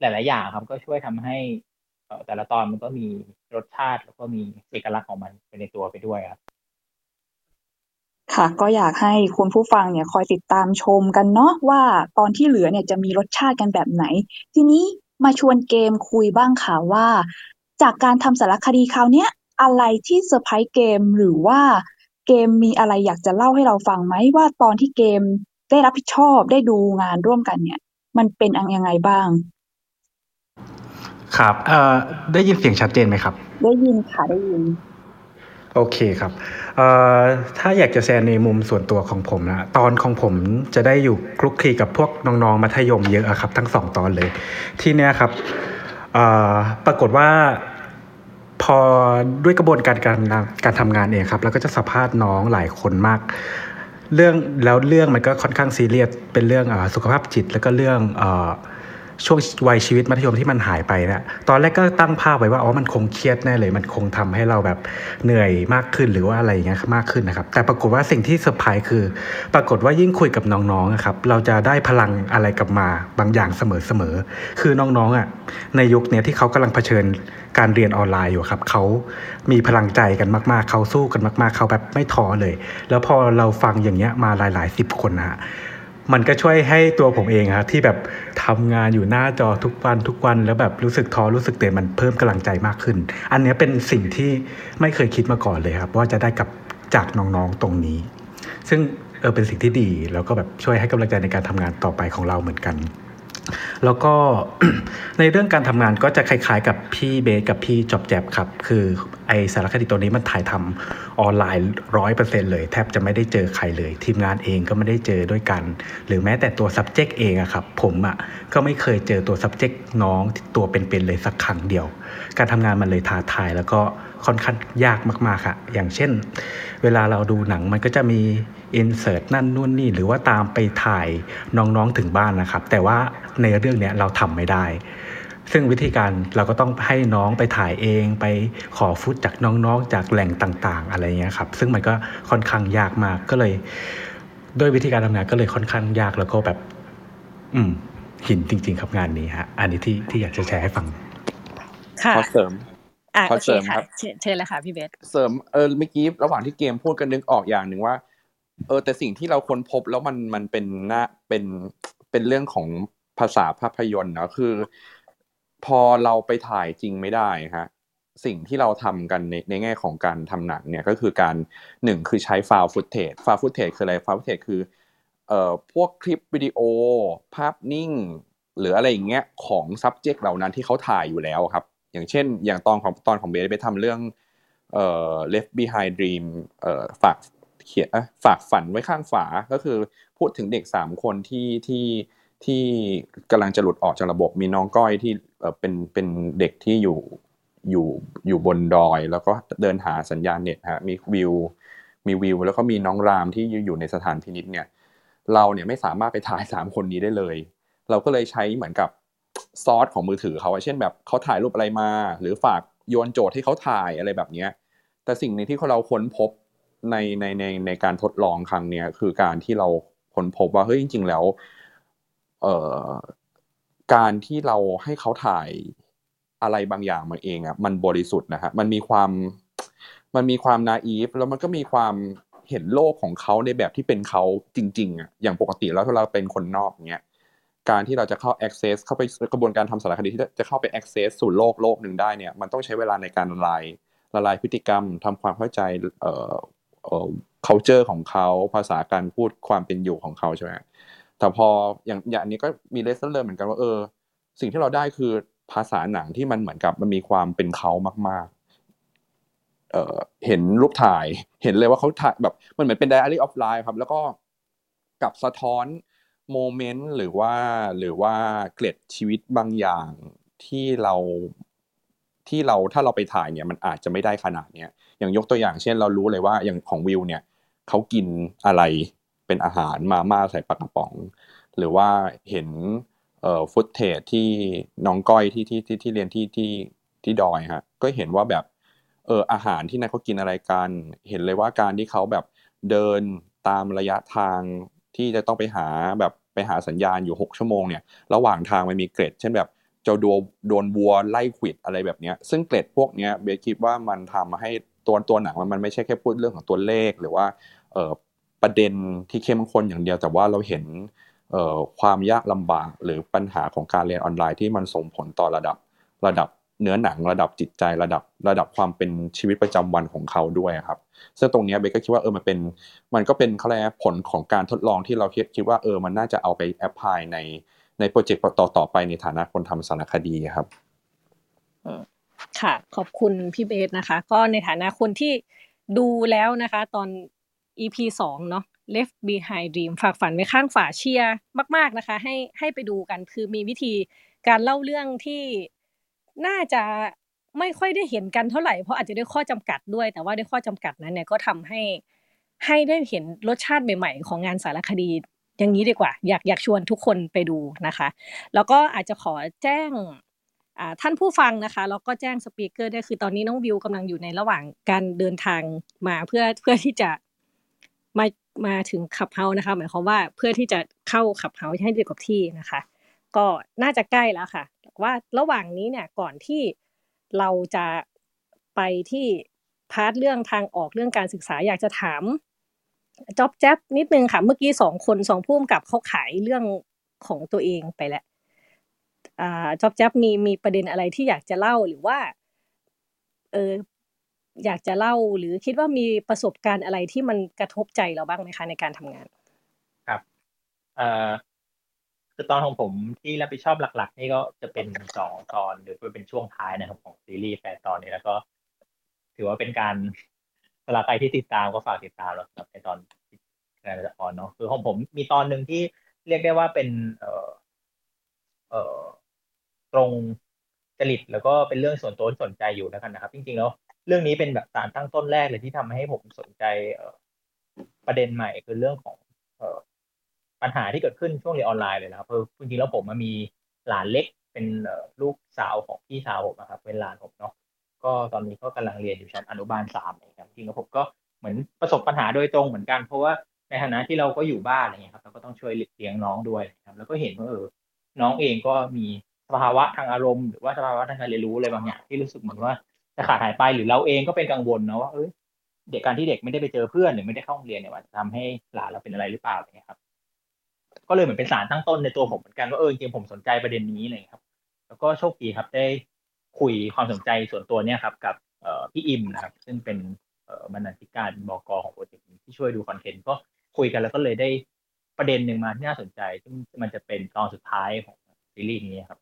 หลายๆอย่างครับก็ช่วยทำให้แต่ละตอนมันก็มีรสชาติแล้วก็มีเอกลักษณ์ของมันไปในตัวไปด้วยครับ ค่ะ ก็อยากให้คุณผู้ฟังเนี่ยคอยติดตามชมกันเนาะว่าตอนที่เหลือเนี่ยจะมีรสชาติกันแบบไหน ทีนี้มาชวนเกมคุยบ้างค่ะว่า จากการทำสารคดีคราวเนี้ยอะไรที่เซอร์ไพรส์เกมหรือว่าเกมมีอะไรอยากจะเล่าให้เราฟังไหมว่าตอนที่เกมได้รับผิดชอบได้ดูงานร่วมกันเนี่ย มันเป็นยังไงบ้าง ครับเอ่อได้ยินเสียงชัดเจนไหมครับ ได้ยินค่ะได้ยิน โอเคครับเอ่อถ้าอยากจะแชร์ในมุมส่วนตัวของผมนะตอนของผมจะได้อยู่คลุกคลีกับพวกน้องๆมัธยมเยอะอะครับ ทั้งสองตอนเลย ที่เนี้ยครับเอ่อปรากฏว่าพอด้วยกระบวนการการการทำงานเองครับ แล้วก็จะสัมภาษณ์น้องหลายคนมาก เรื่องแล้วเรื่องมันก็ค่อนข้างซีเรียสเป็นเรื่องเออสุขภาพจิตแล้วก็เรื่องเอ่อ ช่วงวัยชีวิตมัธยมที่มันหายไปเนาะตอนแรกก็ตั้งภาพไว้ว่าอ๋อมันคงเครียดแน่เลย มันคงทำให้เราแบบเหนื่อยมากขึ้นหรือว่าอะไรอย่างเงี้ยมากขึ้นนะครับ แต่ปรากฏว่าสิ่งที่เซอร์ไพรส์คือ ปรากฏว่ายิ่งคุยกับน้องๆอะครับเราจะได้พลังอะไรกลับมาบางอย่างเสมอๆคือน้องๆอะในยุคนี้ที่เขากำลังเผชิญการเรียนออนไลน์อยู่ครับเขามีพลังใจกันมาก ๆเขาสู้กันมาก ๆเขาแบบไม่ท้อเลย แล้วพอเราฟังอย่างเงี้ยมาหลายๆสิบคนนะฮะ มันก็ช่วยให้ตัวผมเองครับที่แบบทำงานอยู่หน้าจอทุกวันทุกวันแล้วแบบรู้สึกท้อรู้สึกเตือนมันเพิ่มกำลังใจมากขึ้น อันนี้เป็นสิ่งที่ไม่เคยคิดมาก่อนเลยครับ ว่าจะได้กับจากน้องๆตรงนี้ ซึ่งเออเป็นสิ่งที่ดีแล้วก็แบบช่วยให้กำลังใจในการทำงานต่อไปของเราเหมือนกัน แล้วก็ในเรื่องการทำงานก็จะคล้ายๆ กับพี่เบสกับพี่จอบแจบครับ คือไอสารคดีตัวนี้มันถ่ายทำออนไลน์ร้อยเปอร์เซ็นเลย แทบจะไม่ได้เจอใครเลย ทีมงานเองก็ไม่ได้เจอด้วยกัน หรือแม้แต่ตัว subject เองอะครับ ผมอะก็ไม่เคยเจอตัว subject น้องตัวเป็นๆเลยสักครั้งเดียว การทำงานมันเลยท้าทายแล้วก็ค่อนข้างยากมากๆค่ะ อย่างเช่น เวลาเราดูหนังมันก็จะมี อินเสิร์ตนั่นนู่นนี่ หรือว่าตามไปถ่ายน้องๆถึงบ้านนะครับ แต่ว่าในเรื่องเนี้ยเราทำไม่ได้ ซึ่งวิธีการเราก็ต้องให้น้องไปถ่ายเอง ไปขอฟุตจากน้องๆ จากแหล่งต่างๆ อะไรเงี้ยครับ ซึ่งมันก็ค่อนข้างยากมากก็เลย ด้วยวิธีการทำงานก็เลยค่อนข้างยากแล้วก็แบบ อืมหินจริง ๆ ครับงานนี้ฮะ อันนี้ที่ที่อยากจะแชร์ให้ฟังค่ะขอเสริมอะขอโอเคเสริมค่ะครับเชิญเชิญเลยค่ะพี่เบสเสริมเออเมื่อกี้ระหว่างที่เกมพูดกันนึกออกอย่างหนึ่งว่า เออแต่สิ่งที่เราค้นพบแล้วมันมันเป็นหน้าเป็นเป็นเรื่องของภาษาภาพยนตร์เนาะคือ พอเราไปถ่ายจริงไม่ได้ฮะสิ่งที่เราทำกันในในแง่ของการทำหนังเนี่ยก็คือการหนึ่งคือใช้ found footage found footage คืออะไรฟาวฟุตเทจคือเอ่อพวกคลิปวิดีโอ ภาพนิ่ง หรืออะไรอย่างเงี้ยของ subject เหล่านั้นที่เขาถ่ายอยู่แล้วครับ อย่างเช่น อย่างตอนของตอนของเบสไปทำเรื่องเอ่อ left behind dream เอ่อฝาก เขียนฝากฝันไว้ข้างฝา ก็คือพูดถึงเด็กสามคนที่ที่ที่กำลังจะหลุดออกจากระบบมีน้องก้อยที่เป็นเป็นเด็กที่อยู่อยู่อยู่บนดอย แล้วก็เดินหาสัญญาณเน็ตฮะมีวิวมีวิว แล้วก็มีน้องรามที่อยู่ในสถานพินิษเนี่ยเราเนี่ยไม่สามารถไปถ่ายสามคนนี้ได้เลย เราก็เลยใช้เหมือนกับซอสของมือถือเขาเช่นแบบเขาถ่ายรูปอะไรมา หรือฝากโยนโจทย์ให้เขาถ่ายอะไรแบบเนี้ยแต่สิ่งหนึงที่เราค้นพบ ในในในในการทดลองครั้งเนี้ยคือการที่เราค้นพบว่าเฮ้ยจริง ๆ แล้ว เอ่อการที่เราให้เขาถ่ายอะไรบางอย่างมาเองอะมันบริสุทธิ์นะฮะมันมีความมันมีความนาอีฟแล้วมันก็มีความเห็นโลกของเขาในแบบที่เป็นเขาจริง ๆอะอย่างปกติแล้วถ้าเราเป็นคนนอกเนี้ยการที่เราจะเข้า access เข้าไปกระบวนการทำสารคดีที่จะเข้าไป access สู่โลกโลกหนึ่งได้เนี่ย มันต้องใช้เวลาในการละลายละลายพฤติกรรมทำความเข้าใจเอ่อ culture ของเขาภาษาการพูดความเป็นอยู่ของเขาใช่ไหมแต่พออย่างอย่างนี้ก็มีเลสเซอร์เลยเหมือนกันว่าเออ สิ่งที่เราได้คือภาษาหนังที่มันเหมือนกับมันมีความเป็นเขามาก ๆ เออเห็นรูปถ่าย เห็นเลยว่าเขาถ่ายแบบมันเหมือนเป็น diary of life ครับ แล้วก็กับสะท้อนโมเมนต์หรือว่าหรือว่าเกล็ดชีวิตบางอย่างที่เรา ที่เราถ้าเราไปถ่ายเนี่ยมันอาจจะไม่ได้ขนาดเนี้ยอย่างยกตัวอย่างเช่น เรารู้เลยว่าอย่างของวิวเนี่ยเขากินอะไรเป็นอาหารมาม่าใส่ปากระป๋อง หรือว่าเห็นเอ่อฟุตเทจที่น้องก้อยที่ที่ที่ที่เรียนที่ที่ที่ดอยฮะก็เห็นว่าแบบเอออาหารที่นั่นเขากินอะไรกัน เห็นเลยว่าการที่เขาแบบเดินตามระยะทางที่จะต้องไปหาแบบไปหาสัญญาณอยู่ 6 ชั่วโมงเนี่ย ระหว่างทางมันมีเกร็ดเช่นแบบ จะโดนโดนวัวไล่ขิดอะไรแบบนี้ซึ่งเกร็ดพวกนี้เบสคิดว่ามันทำให้ตัวตัวหนังมันไม่ใช่แค่พูดเรื่องของตัวเลขหรือว่าเประเด็นที่เข้มข้นอย่างเดียวแต่ว่าเราเห็นเความยากลำบากหรือปัญหาของการเรียนออนไลน์ที่มันส่งผลต่อระดับระดับเนื้อหนังระดับจิตใจระดับระดับความเป็นชีวิตประจำวันของเขาด้วยครับซึ่งตรงนี้เบสก็คิดว่าเออมันเป็นมันก็เป็นเขาเรียกผลของการทดลองที่เราคิดคิดว่าเออมันน่าจะเอาไปแอพพลายใน ในโปรเจกต์ต่อต่อไปในฐานะคนทำสารคดีครับค่ะ ขอบคุณพี่เบสนะคะ ก็ในฐานะคนที่ดูแล้วนะคะ ตอน EP สองเนาะ Left Behind Dream ฝากฝันไว้ข้างฝาเชียร์มาก ๆนะคะ ให้ให้ไปดูกันคือมีวิธีการเล่าเรื่องที่น่าจะไม่ค่อยได้เห็นกันเท่าไหร่เพราะอาจจะด้วยข้อจำกัดด้วย แต่ว่าด้วยข้อจำกัดนั้นเนี่ยก็ทำให้ให้ได้เห็นรสชาติใหม่ ๆ ของงานสารคดี อย่างนี้ดีกว่า อยากอยากชวนทุกคนไปดูนะคะ แล้วก็อาจจะขอแจ้งท่านผู้ฟังนะคะแล้วก็แจ้งสปีกเกอร์ได้คือตอนนี้น้องวิวกำลังอยู่ในระหว่างการเดินทางมาเพื่อเพื่อที่จะมามาถึงขับเฮานะคะ หมายความว่าเพื่อที่จะเข้าขับเฮาให้ด้กับที่นะคะ ก็น่าจะใกล้แล้วค่ะว่าระหว่างนี้เนี่ยก่อนที่เราจะไปที่พาร์ทเรื่องทางออกเรื่องการศึกษาอยากจะถาม จ็อบแจ๊บนิดนึงค่ะ เมื่อกี้สองคนสองพุ่มกับเขาขายเรื่องของตัวเองไปแล้วอ่าจ็อบแจ๊บมีมีประเด็นอะไรที่อยากจะเล่าหรือว่าเอออยากจะเล่าหรือคิดว่ามีประสบการณ์อะไรที่มันกระทบใจเราบ้างไหมคะในการทำงาน ครับเอ่อคือตอนของผมที่รับผิดชอบหลัก ๆ นี่ก็จะเป็นสองตอนหรือเป็นช่วงท้ายนะครับของซีรีส์แปดตอนนี้แล้วก็ ถือว่าเป็นการ สำหรับใครที่ติดตามก็ฝากติดตามแล้วครับในตอนงานละครเนาะคือของผมมีตอนหนึ่งที่เรียกได้ว่าเป็น เอ่อเอ่อตรงจริตแล้วก็เป็นเรื่องส่วนตัวที่สนใจอยู่แล้วกันนะครับ จริงๆแล้วเรื่องนี้เป็นแบบสารตั้งต้นแรกเลยที่ทำให้ผมสนใจประเด็นใหม่คือเรื่องของปัญหาที่เกิดขึ้นช่วงเรียนออนไลน์เลยนะครับคือจริงๆแล้วผมมันมีหลานเล็กเป็นลูกสาวของพี่สาวผมนะครับเป็นหลานผมเนาะ ก็ตอนนี้ก็กำลังเรียนอยู่ชั้นอนุบาลสามนะครับจริงๆแล้วผมก็เหมือนประสบปัญหาโดยตรงเหมือนกัน เพราะว่าในฐานะที่เราก็อยู่บ้านอะไรเงี้ยครับเราก็ต้องช่วยเลี้ยงน้องด้วยครับ แล้วก็เห็นว่าเออน้องเองก็มีสภาวะทางอารมณ์หรือว่าสภาวะทางการเรียนรู้อะไรบางอย่างที่รู้สึกเหมือนว่าจะขาดหายไปหรือเราเองก็เป็นกังวลนะว่าเออเด็กการที่เด็กไม่ได้ไปเจอเพื่อนหรือไม่ได้เข้าโรงเรียนเนี่ยมันจะทำให้หลานเราเป็นอะไรหรือเปล่าเนี่ยครับ ก็เลยเหมือนเป็นสารตั้งต้นในตัวผมเหมือนกันว่าเออจริงผมสนใจประเด็นนี้เลยครับ แล้วก็โชคดีครับได้ คุยความสนใจส่วนตัวเนี่ยครับกับพี่อิมนะครับ ซึ่งเป็นบรรณาธิการบกของโปรเจกต์นี้ที่ช่วยดูคอนเทนต์ก็คุยกันแล้วก็เลยได้ประเด็นหนึ่งมาที่น่าสนใจ ซึ่งมันจะเป็นตอนสุดท้ายของซีรีส์นี้ครับ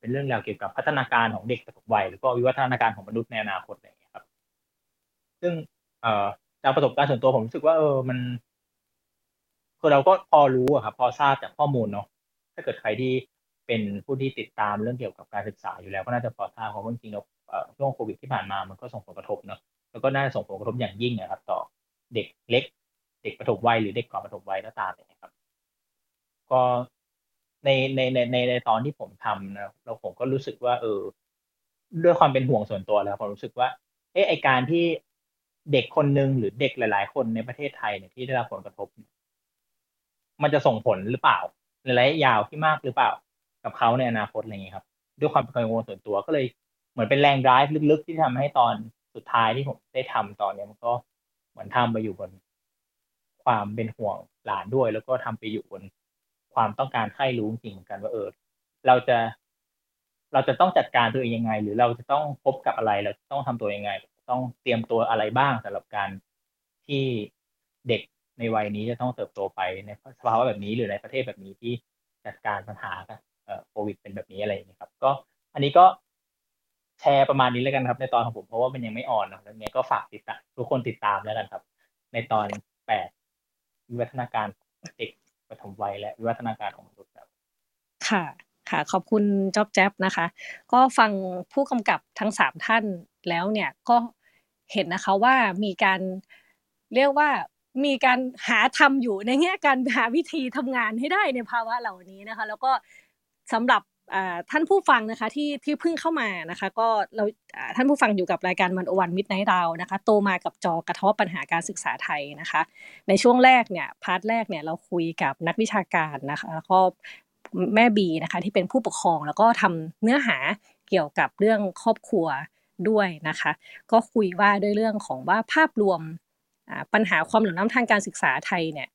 เป็นเรื่องราวเกี่ยวกับพัฒนาการของเด็กปฐมวัยหรือก็วิวัฒนาการของมนุษย์ในอนาคตอะไรอย่างเงี้ยครับ ซึ่งจากประสบการณ์ส่วนตัวผมรู้สึกว่าเออมันคือเราก็พอรู้อะครับ พอทราบจากข้อมูลเนาะถ้าเกิดใครที่ เป็นผู้ที่ติดตามเรื่องเกี่ยวกับการศึกษาอยู่แล้วก็น่าจะพอทราบเพราะจริงๆเราช่วงโควิดที่ผ่านมามันก็ส่งผลกระทบเนาะแล้วก็น่าจะส่งผลกระทบอย่างยิ่งนะครับ ต่อเด็กเล็ก เด็กปฐมวัยหรือเด็กก่อนปฐมวัยก็ตามนะครับ ก็ในในในในในตอนที่ผมทำนะเราผมก็รู้สึกว่า เออ ด้วยความเป็นห่วงส่วนตัวแล้วผมรู้สึกว่า เออไอการที่เด็กคนหนึ่งหรือเด็กหลาย ๆ คนในประเทศไทยเนี่ยที่ได้รับผลกระทบ มันจะส่งผลหรือเปล่าในระยะยาวที่มากหรือเปล่า กับเขาในอนาคตอะไรอย่เงี้ยครับ ด้วยความเป็กังวลส่วนตัวก็เลยเหมือนเป็นแรงร้ายลึกๆที่ทำให้ตอนสุดท้ายที่ผมได้ทำตอนเนี้ยมันก็เหมือนทำไปอยู่บนความเป็นห่วงหลานด้วย แล้วก็ทำไปอยู่บนความต้องการให้รู้จริงเหมือนกันว่าเออเราจะเราจะต้องจัดการตัวเองยังไง หรือเราจะต้องพบกับอะไร เราต้องทำตัวยังไง ต้องเตรียมตัวอะไรบ้างสำหรับการที่เด็กในวัยนี้จะต้องเติบโตไปในสภาวะแบบนี้หรือในประเทศแบบนี้ที่จัดการปัญหา โควิดเป็นแบบนี้อะไรอย่างนี้ครับ ก็อันนี้ก็แชร์ประมาณนี้แล้วกันครับ ในตอนของผมเพราะว่ามันยังไม่ออนนะแล้วเนี้ยก็ฝากติดตามทุกคนติดตามแล้วกันครับ ในตอนแปดวิวัฒนาการเด็กปฐมวัยและวิวัฒนาการของมนุษย์ครับค่ะค่ะ ขอบคุณจ๊อบแจ๊บนะคะ ก็ฟังผู้กำกับทั้งสามท่านแล้วเนี่ยก็เห็นนะคะว่ามีการเรียกว่ามีการหาทำอยู่ในแง่การหาวิธีทำงานให้ได้ในภาวะเหล่านี้นะคะ แล้วก็ สำหรับท่านผู้ฟังนะคะที่ที่เพิ่งเข้ามานะคะ ก็เราท่านผู้ฟังอยู่กับรายการ One-O-One Midnight Hour นะคะ โตมากับจอกระทบปัญหาการศึกษาไทยนะคะ ในช่วงแรกเนี่ย part แรกเนี่ยเราคุยกับนักวิชาการนะคะแล้วก็แม่บีนะคะที่เป็นผู้ปกครองแล้วก็ทำเนื้อหาเกี่ยวกับเรื่องครอบครัวด้วยนะคะ ก็คุยว่าด้วยเรื่องของว่าภาพรวมปัญหาความเหลื่อมล้ำทางการศึกษาไทยเนี่ย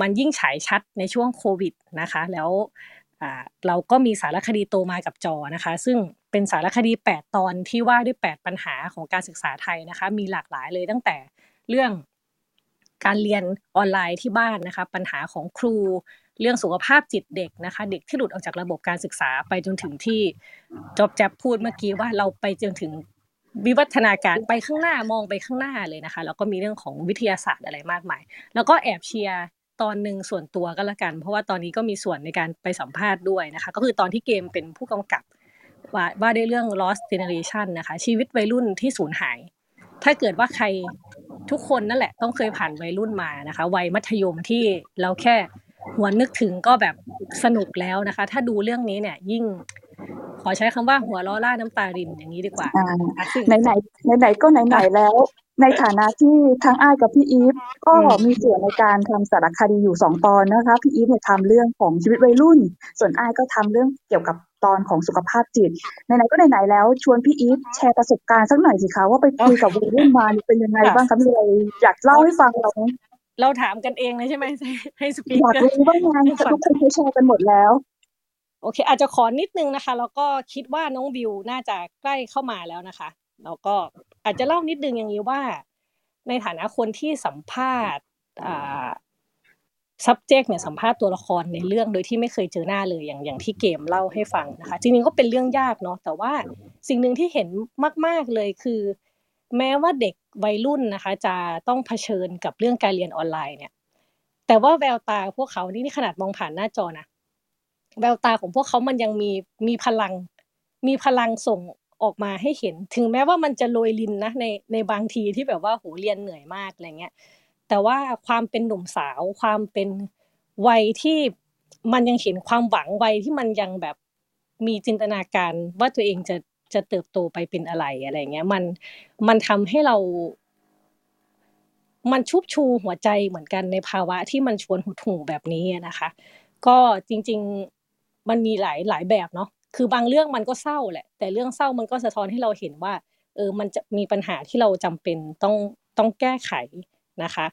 มันยิ่งฉายชัดในช่วงโควิดนะคะ แล้ว เราก็มีสารคดีโตมากับจอนะคะ ซึ่งเป็นสารคดี 8 ตอนที่ว่าด้วย 8 ปัญหาของการศึกษาไทยนะคะ มีหลากหลายเลยตั้งแต่เรื่องการเรียนออนไลน์ที่บ้านนะคะ ปัญหาของครู เรื่องสุขภาพจิตเด็กนะคะ เด็กที่หลุดออกจากระบบการศึกษาไปจนถึงที่จบแจ๊บพูดเมื่อกี้ว่าเราไปจนถึงวิวัฒนาการไปข้างหน้า มองไปข้างหน้าเลยนะคะ แล้วก็มีเรื่องของวิทยาศาสตร์อะไรมากมาย แล้วก็แอบเชียร์ ตอนหนึ่งส่วนตัวก็แล้วกัน เพราะว่าตอนนี้ก็มีส่วนในการไปสัมภาษณ์ด้วยนะคะ ก็คือตอนที่เกมเป็นผู้กำกับว่าว่าได้เรื่อง lost generation นะคะ ชีวิตวัยรุ่นที่สูญหาย ถ้าเกิดว่าใครทุกคนนั่นแหละต้องเคยผ่านวัยรุ่นมานะคะวัยมัธยมที่เราแค่หัวนึกถึงก็แบบสนุกแล้วนะคะ ถ้าดูเรื่องนี้เนี่ยยิ่งขอใช้คำว่าหัวล้อล่าน้ำตารินอย่างนี้ดีกว่าไหนไหนไหนไหนก็ไหนไหนแล้ว ในฐานะที่ทั้งอ้ายกับพี่อีฟก็มีส่วนในการทำสารคดีอยู่สองตอนนะคะพี่อีฟเนี่ยทำเรื่องของชีวิตวัยรุ่น ส่วนอ้ายก็ทำเรื่องเกี่ยวกับตอนของสุขภาพจิตไหนๆก็ไหนๆแล้ว ชวนพี่อีฟแชร์ประสบการณ์สักหน่อยสิคะว่าไปคุยกับวัยรุ่นมาเป็นยังไงบ้างคะมีอะไรอยากเล่าให้ฟังเราเราถามกันเองเลยใช่ไหมให้สปีกอยากรู้ว่างานทุกคนแชร์กันหมดแล้วโอเค อาจจะขอนิดนึงนะคะ แล้วก็คิดว่าน้องบิวน่าจะใกล้เข้ามาแล้วนะคะ แล้วก็ อาจจะเล่านิดนึงอย่างนี้ว่า ในฐานะคนที่สัมภาษณ์ subject เนี่ยสัมภาษณ์ตัวละครในเรื่องโดยที่ไม่เคยเจอหน้าเลยอย่างอย่างที่เกมเล่าให้ฟังนะคะจริงๆก็เป็นเรื่องยากเนาะแต่ว่าสิ่งหนึ่งที่เห็นมาก ๆเลยคือ แม้ว่าเด็กวัยรุ่นนะคะ จะต้องเผชิญกับเรื่องการเรียนออนไลน์เนี่ย แต่ว่าแววตาพวกเขานี่นี่ขนาดมองผ่านหน้าจอนะแววตาของพวกเขามันยังมีมีพลัง มีพลังส่ง ออกมาให้เห็น ถึงแม้ว่ามันจะโรยลินนะในในบางทีที่แบบว่าโหเรียนเหนื่อยมากอะไรเงี้ยแต่ว่าความเป็นหนุ่มสาวความเป็นวัยที่มันยังเห็นความหวังวัยที่มันยังแบบมีจินตนาการว่าตัวเองจะจะเติบโตไปเป็นอะไรอะไรเงี้ยมันมันทำให้เรา มันชุบชูหัวใจเหมือนกันในภาวะที่มันชวนหดหู่แบบนี้นะคะ ก็จริงมันมีหลายหลายแบบเนาะ คือบางเรื่องมันก็เศร้าแหละ แต่เรื่องเศร้ามันก็สะท้อนให้เราเห็นว่า เออมันจะมีปัญหาที่เราจำเป็นต้องต้องแก้ไขนะคะ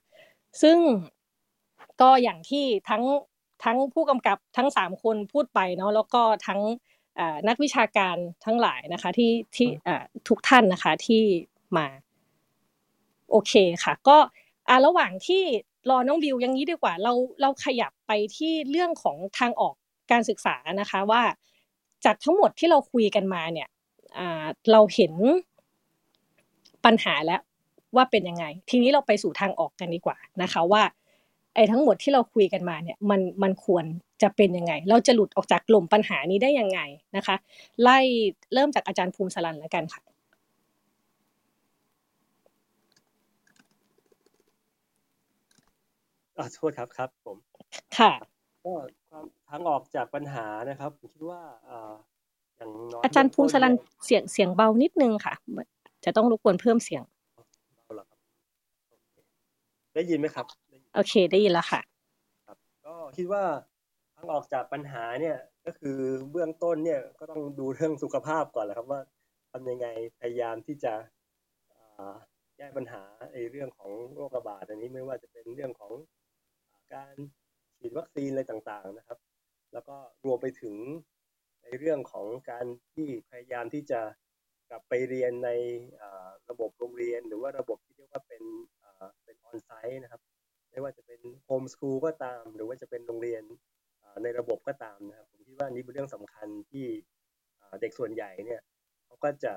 ซึ่งก็อย่างที่ทั้งทั้งผู้กำกับทั้งสามคนพูดไปเนาะแล้วก็ทั้งนักวิชาการทั้งหลายนะคะที่ที่ทุกท่านนะคะที่มาโอเคค่ะ ก็อ่าระหว่างที่รอน้องบิวอย่างนี้ดีกว่าเราเราขยับไปที่เรื่องของทางออกการศึกษานะคะว่า จากทั้งหมดที่เราคุยกันมาเนี่ยเราเห็นปัญหาแล้วว่าเป็นยังไง ทีนี้เราไปสู่ทางออกกันดีกว่านะคะว่าไอ้ทั้งหมดที่เราคุยกันมาเนี่ยมันมันควรจะเป็นยังไง เราจะหลุดออกจากกลุ่มปัญหานี้ได้ยังไงนะคะ ไล่เริ่มจากอาจารย์ภูมิสลันแล้วกันค่ะโทษครับครับผม ค่ะก็ ความทางออกจากปัญหานะครับผมคิดว่าอย่างน้อยอาจารย์ภูมิสลันเสียงเสียงเบานิดนึงค่ะ จะต้องรบกวนเพิ่มเสียงได้ยินไหมครับ โอเคได้ยินแล้วค่ะครับก็คิดว่าทางออกจากปัญหาเนี่ยก็คือเบื้องต้นเนี่ยก็ต้องดูเรื่องสุขภาพก่อนแหละครับว่าทำยังไงพยายามที่จะแก้ปัญหาในเรื่องของโรคระบาดอันนี้ไม่ว่าจะเป็นเรื่องของการ ฉีดวัคซีนอะไรต่างๆนะครับ แล้วก็รวมไปถึงในเรื่องของการที่พยายามที่จะกลับไปเรียนในระบบโรงเรียน หรือว่าระบบที่เรียกว่าเป็นเป็นออนไซต์นะครับ ไม่ว่าจะเป็นโฮมสคูลก็ตาม หรือว่าจะเป็นโรงเรียนในระบบก็ตามนะครับ ผมคิดว่านี้เป็นเรื่องสำคัญที่เด็กส่วนใหญ่เนี่ยเขาก็จะ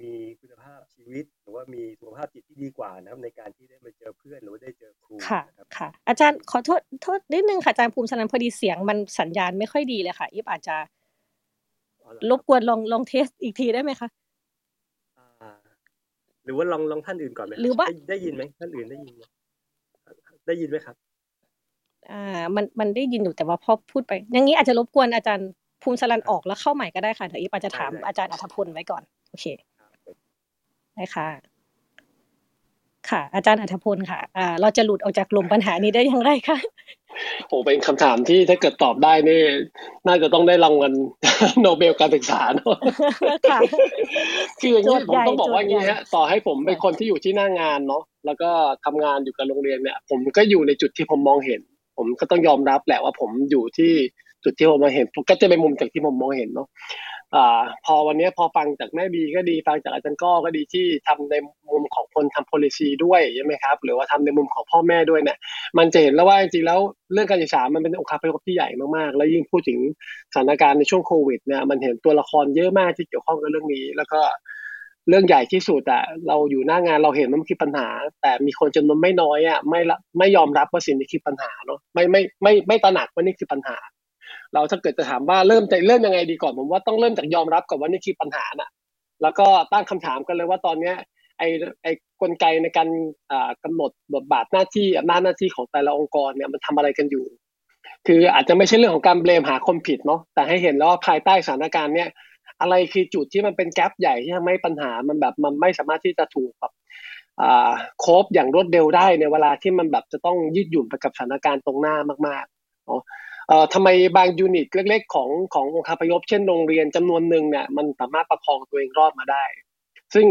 มีคุณภาพชีวิต หรือว่ามีสุขภาพจิตที่ดีกว่านะครับ ในการที่ได้มาเจอเพื่อนหรือว่าได้เจอครูค่ะค่ะ อาจารย์ขอโทษโทษนิดนึงค่ะอาจารย์ภูมิสนันพอดีเสียงมันสัญญาณไม่ค่อยดีเลยค่ะอีฟอาจจะรบกวนลองลองเทสอีกทีได้ไหมคะหรือว่าลองลองท่านอื่นก่อนไหมหรือว่าได้ยินไหมท่านอื่นได้ยินไหมได้ยินไหมครับ อ่า มันมันได้ยินอยู่แต่ว่าพอพูดไป อย่างนี้อาจจะรบกวนอาจารย์ภูมิสลันออกแล้วเข้าใหม่ก็ได้ค่ะเดี๋ยวอีปาจะถามอาจารย์อัธพลไว้ก่อน โอเค ได้ค่ะ ค่ะ อาจารย์อัธพลค่ะอ่าเราจะหลุดออกจากกลุ่มปัญหานี้ได้อย่างไรคะโอ้เป็นคำถามที่ถ้าเกิดตอบได้นี่ น่าจะต้องได้รางวัลโนเบลการศึกษาเนาะคืออย่างนี้ผมต้องบอกว่าอย่างนี้ฮะต่อให้ผมเป็นคนที่อยู่ที่หน้างานเนาะแล้วก็ทำงานอยู่กับโรงเรียนเนี่ย ผมก็อยู่ในจุดที่ผมมองเห็น ผมก็ต้องยอมรับแหละว่าผมอยู่ที่จุดที่ผมมองเห็นก็จะเป็นมุมจากที่ผมมองเห็นเนาะ อ่าพอวันนี้พอฟังจากแม่บีก็ดีฟังจากอาจารย์ก้อก็ดีที่ทำในมุมของคนทำ policy ด้วยใช่ไหมครับ หรือว่าทำในมุมของพ่อแม่ด้วยเนี่ยมันจะเห็นแล้วว่าจริงๆแล้วเรื่องการศึกษามันเป็นองค์คาพยพที่ใหญ่มากๆ แล้วยิ่งพูดถึงสถานการณ์ในช่วงโควิดเนี่ยมันเห็นตัวละครเยอะมากที่เกี่ยวข้องกับเรื่องนี้ แล้วก็เรื่องใหญ่ที่สุดอะเราอยู่หน้างานเราเห็นมันคือปัญหา แต่มีคนจำนวนไม่น้อยอะไม่ไม่ยอมรับว่าสิ่งนี้คือปัญหาเนาะไม่ไม่ไม่ไม่ตระหนักว่านี่คือปัญหา เราถ้าเกิดจะถามว่าเริ่มจะเริ่มยังไงดีก่อนผมว่าต้องเริ่มจากยอมรับก่อนว่านี่คือปัญหาน่ะ แล้วก็ตั้งคำถามกันเลยว่าตอนเนี้ยไอ้ไอ้กลไกในการกำหนดบทบาทหน้าที่อำนาจหน้าที่ของแต่ละองค์กรเนี่ยมันทำอะไรกันอยู่ คืออาจจะไม่ใช่เรื่องของการเบลมหาคนผิดเนาะแต่ให้เห็นแล้วว่าภายใต้สถานการณ์เนี่ยอะไรคือจุดที่มันเป็น gap ใหญ่ที่ทำให้ปัญหามันแบบมันไม่สามารถที่จะถูกแบบ cope อย่างรวดเร็วได้ในเวลาที่มันแบบจะต้องยืดหยุ่นไปกับสถานการณ์ตรงหน้ามากๆเนาะ ทำไมบาง unit เล็ก ๆ ของขององค์คาพยพเช่นโรงเรียนจำนวนหนึ่งเนี่ยมันสามารถประคองตัวเองรอดมาได้ ซึ่ง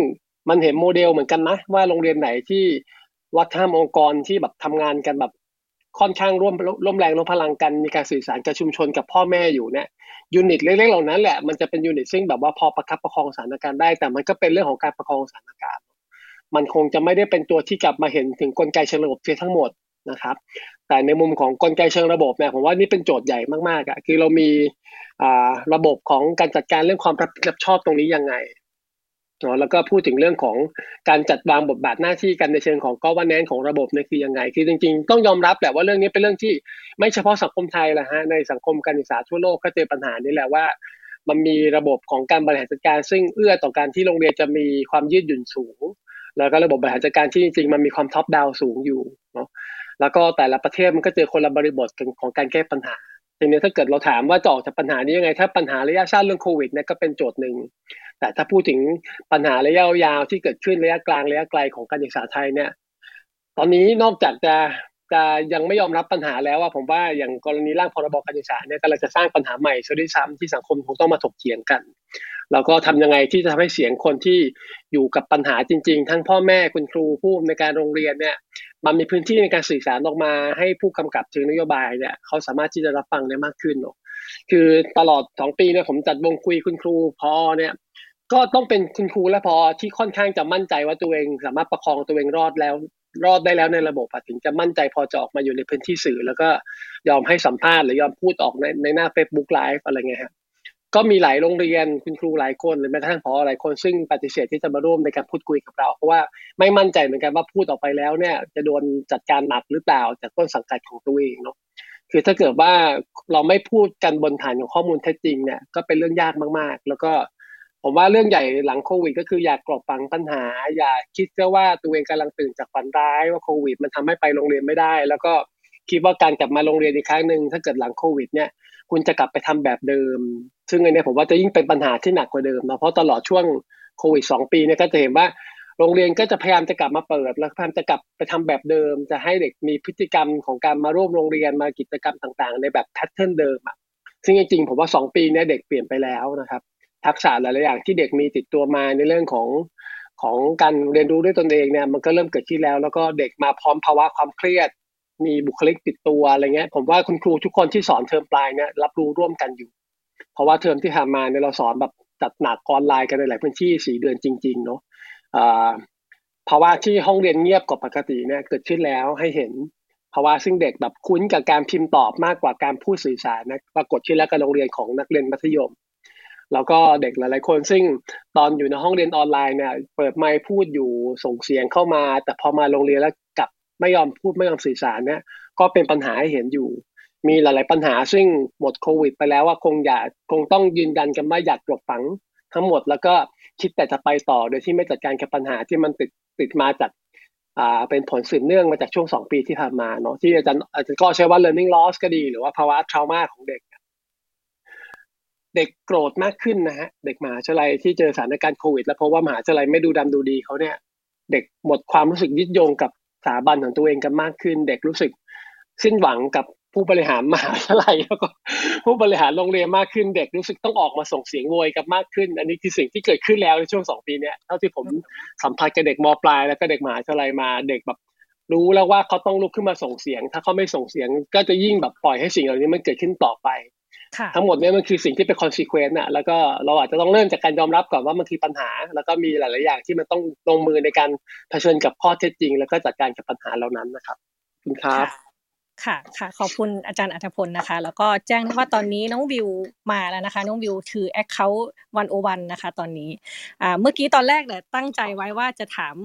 มันเห็นโมเดลเหมือนกันนะ ว่าโรงเรียนไหนที่วัดท่ามองค์กรที่แบบทำงานกันแบบค่อนข้างร่วมร่วมแรงร่วมพลังกันมีการสื่อสารกับชุมชนกับพ่อแม่อยู่เนี่ยยูนิตเล็กๆเหล่านั้นแหละมันจะเป็นยูนิตซึ่งแบบว่าพอประคับประคองสถานการณ์ได้ แต่มันก็เป็นเรื่องของการประคองสถานการณ์ มันคงจะไม่ได้เป็นตัวที่กลับมาเห็นถึงกลไกเชิงระบบเสียทั้งหมด นะครับแต่ในมุมของกลไกเชิงระบบเนี่ยผมว่านี่เป็นโจทย์ใหญ่มากๆอะคือเรามีระบบของการจัดการเรื่องความรับผิดชอบตรงนี้ยังไงเนาะแล้วก็พูดถึงเรื่องของการจัดวางบทบาทหน้าที่กันในเชิงของก o v e r n a n c e ของระบบเนี่ยคือยังไง คือจริงๆ ต้องยอมรับแหละว่าเรื่องนี้เป็นเรื่องที่ไม่เฉพาะสังคมไทยแหละฮะในสังคมการศึกษาทั่วโลกก็เจอปัญหานี้แหละว่า มันมีระบบของการบริหารจัดการ ซึ่งเอื้อต่อการที่โรงเรียนจะมีความยืดหยุ่นสูง แล้วก็ระบบบริหารจัดการที่จริงๆมันมีความท็อปดาวสูงอยู่เนาะ แล้วก็แต่ละประเทศมันก็เจอคนละบริบทของการแก้ปัญหาทีนี้ถ้าเกิดเราถามว่าจะออกจากปัญหานี้ยังไง ถ้าปัญหาระยะสั้นเรื่องโควิดเนี่ยก็เป็นโจทย์หนึ่ง แต่ถ้าพูดถึงปัญหาระยะยาวที่เกิดขึ้นระยะกลางระยะไกลของการศึกษาไทยเนี่ย ตอนนี้นอกจากจะ จะยังไม่ยอมรับปัญหาแล้วว่าผมว่าอย่างกรณีร่างพรบการศึกษาเนี่ยกำลังจะสร้างปัญหาใหม่ซะด้วยซ้ำที่สังคมคงต้องมาถกเถียงกัน แล้วก็ทำยังไงที่จะทำให้เสียงคนที่อยู่กับปัญหาจริง ๆ ทั้งพ่อแม่คุณครูผู้ในการโรงเรียนเนี่ยมันมีพื้นที่ในการสื่อสารออกมาให้ผู้กำกับถึงนโยบายเนี่ยเขาสามารถที่จะรับฟังได้มากขึ้นเนาะคือตลอดสองปีเนี่ยผมจัดวงคุยคุณครูพอเนี่ยก็ต้องเป็นคุณครูและพอที่ค่อนข้างจะมั่นใจว่าตัวเองสามารถประคองตัวเองรอดแล้ว รอดได้แล้วในระบบถึงจะมั่นใจพอจะออกมาอยู่ในพื้นที่สื่อ แล้วก็ยอมให้สัมภาษณ์หรือยอมพูดออกในในหน้า Facebook Live อะไรเงี้ยครับก็มีหลายโรงเรียนคุณครูหลายคนหรือแม้กระทั่งพอหลายคนซึ่งปฏิเสธที่จะมาร่วมในการพูดคุยกับเรา เพราะว่าไม่มั่นใจเหมือนกันว่าพูดออกไปแล้วเนี่ยจะโดนจัดการหนักหรือเปล่าจากต้นสังกัดของตัวเองเนาะคือถ้าเกิดว่าเราไม่พูดกันบนฐานของข้อมูลแท้จริงเนี่ยก็เป็นเรื่องยากมากๆ แล้วก็ ผมว่าเรื่องใหญ่หลังโควิด ก็คืออยากกลบฟังปัญหา อย่าคิดแค่ว่าตัวเองกำลังตื่นจากฝันร้ายว่าโควิด มันทำให้ไปโรงเรียนไม่ได้ แล้วก็คิดว่าการกลับมาโรงเรียนอีกครั้งหนึ่งถ้าเกิดหลังโควิด เนี่ย คุณจะกลับไปทำแบบเดิม ซึ่งอันนี้ผมว่าจะยิ่งเป็นปัญหาที่หนักกว่าเดิมนะเพราะตลอดช่วงโควิดสองปีเนี่ยก็จะเห็นว่าโรงเรียนก็จะพยายามจะกลับมาเปิด แล้วพยายามจะกลับไปทำแบบเดิม จะให้เด็กมีพฤติกรรมของการมาร่วมโรงเรียนมากิจกรรมต่าง ๆ ในแบบแพทเทิร์นเดิมอะซึ่งจริงๆผมว่าสองปีเนี้เด็กเปลี่ยนไปแล้วนะครับ ทักษะหลายๆอย่างที่เด็กมีติดตัวมาในเรื่องของของการเรียนรู้ด้วยตนเองเนี่ยมันก็เริ่มเกิดขึ้นแล้ว แล้วก็เด็กมาพร้อมภาวะความเครียด มีบุคลิกติดตัวอะไรเงี้ยผมว่าคุณครูทุกคนที่สอนเทอมปลายเนี่ยรับรู้ร่วมกันอยู่ เพราะว่าเทอมที่ผ่ามาเนี่ยเราสอนแบบจัดหนักออนไลน์กันในหลายพื้นที่สี่เดือนจริง ๆ เนาะภาวะที่ห้องเรียนเงียบกว่าปกติเนี่ยเกิดขึ้นแล้วให้เห็นภาวะซึ่งเด็กแบบคุ้นกับการพิมพ์ตอบมากกว่าการพูดสื่อสารนะปรากฏขึ้นแล้วกับโรงเรียนของนักเรียนมัธยม แล้วก็เด็กหลาย ๆ คนซึ่งตอนอยู่ในห้องเรียนออนไลน์เนี่ยเปิดไมค์พูดอยู่ส่งเสียงเข้ามา แต่พอมาโรงเรียนแล้วกลับไม่ยอมพูดไม่ยอมสื่อสารเนี่ยก็เป็นปัญหาให้เห็นอยู่ มีหลาย ๆ ปัญหาซึ่งหมดโควิด ไปแล้วว่าคงอยากคงต้องยืนยันกันว่าอยากกลบฝังทั้งหมดแล้วก็คิดแต่จะไปต่อโดยที่ไม่จัดการกับปัญหาที่มันติดติดมาจากอ่าเป็นผลสืบเนื่องมาจากช่วงสองปีที่ผ่านมาเนาะที่อาจารย์อาจารย์ก็ใช้ว่า learning loss ก็ดี หรือว่าภาวะ trauma ของเด็ก เด็กโกรธมากขึ้นนะฮะเด็กมหาวิทยาลัยที่เจอสถานการณ์โควิด แล้วเพราะว่ามหาวิทยาลัยไม่ดูดำดูดีเขาเนี่ย เด็กหมดความรู้สึกยึดโยงกับสถาบันของตัวเองกันมากขึ้น เด็กรู้สึกสิ้นหวังกับผู้บริหารมหาวิทยาลัยแล้วก็ผู้บริหารโรงเรียนมากขึ้น เด็กรู้สึกต้องออกมาส่งเสียงโวยกันมากขึ้น อันนี้คือสิ่งที่เกิดขึ้นแล้วในช่วงสองปีเนี้ยเท่าที่ผมสัมผัสกับเด็กมปลาย แล้วก็เด็กมหาวิทยาลัยมาเด็กแบบรู้แล้วว่าเขาต้องลุกขึ้นมาส่งเสียง ถ้าเขาไม่ส่งเสียงก็จะยิ่งแบบปล่อยให้สิ่งเหล่านี้มันเกิดขึ้นต่อไป ทั้งหมดเนี้มันคือสิ่งที่เป็น consequence อะแล้วก็เราอาจจะต้องเริ่มจากการยอมรับก่อนว่ามันคือปัญหา แล้วก็มีหลาย ๆ อย่างที่มันต้องลงมือในการเผชิญกับข้อเท็จจริง แล้วก็จัดการกับปัญหาเหล่านั้นนะครับขอบคุณครับค่ะค่ะขอบคุณอาจารย์อัธพลนะคะ แล้วก็แจ้งว่าตอนนี้น้องวิวมาแล้วนะคะ น้องวิวคือ Account 101 นะคะ ตอนนี้อ่าเมื่อกี้ตอนแรกเนี่ยตั้งใจไว้ว่าจะถาม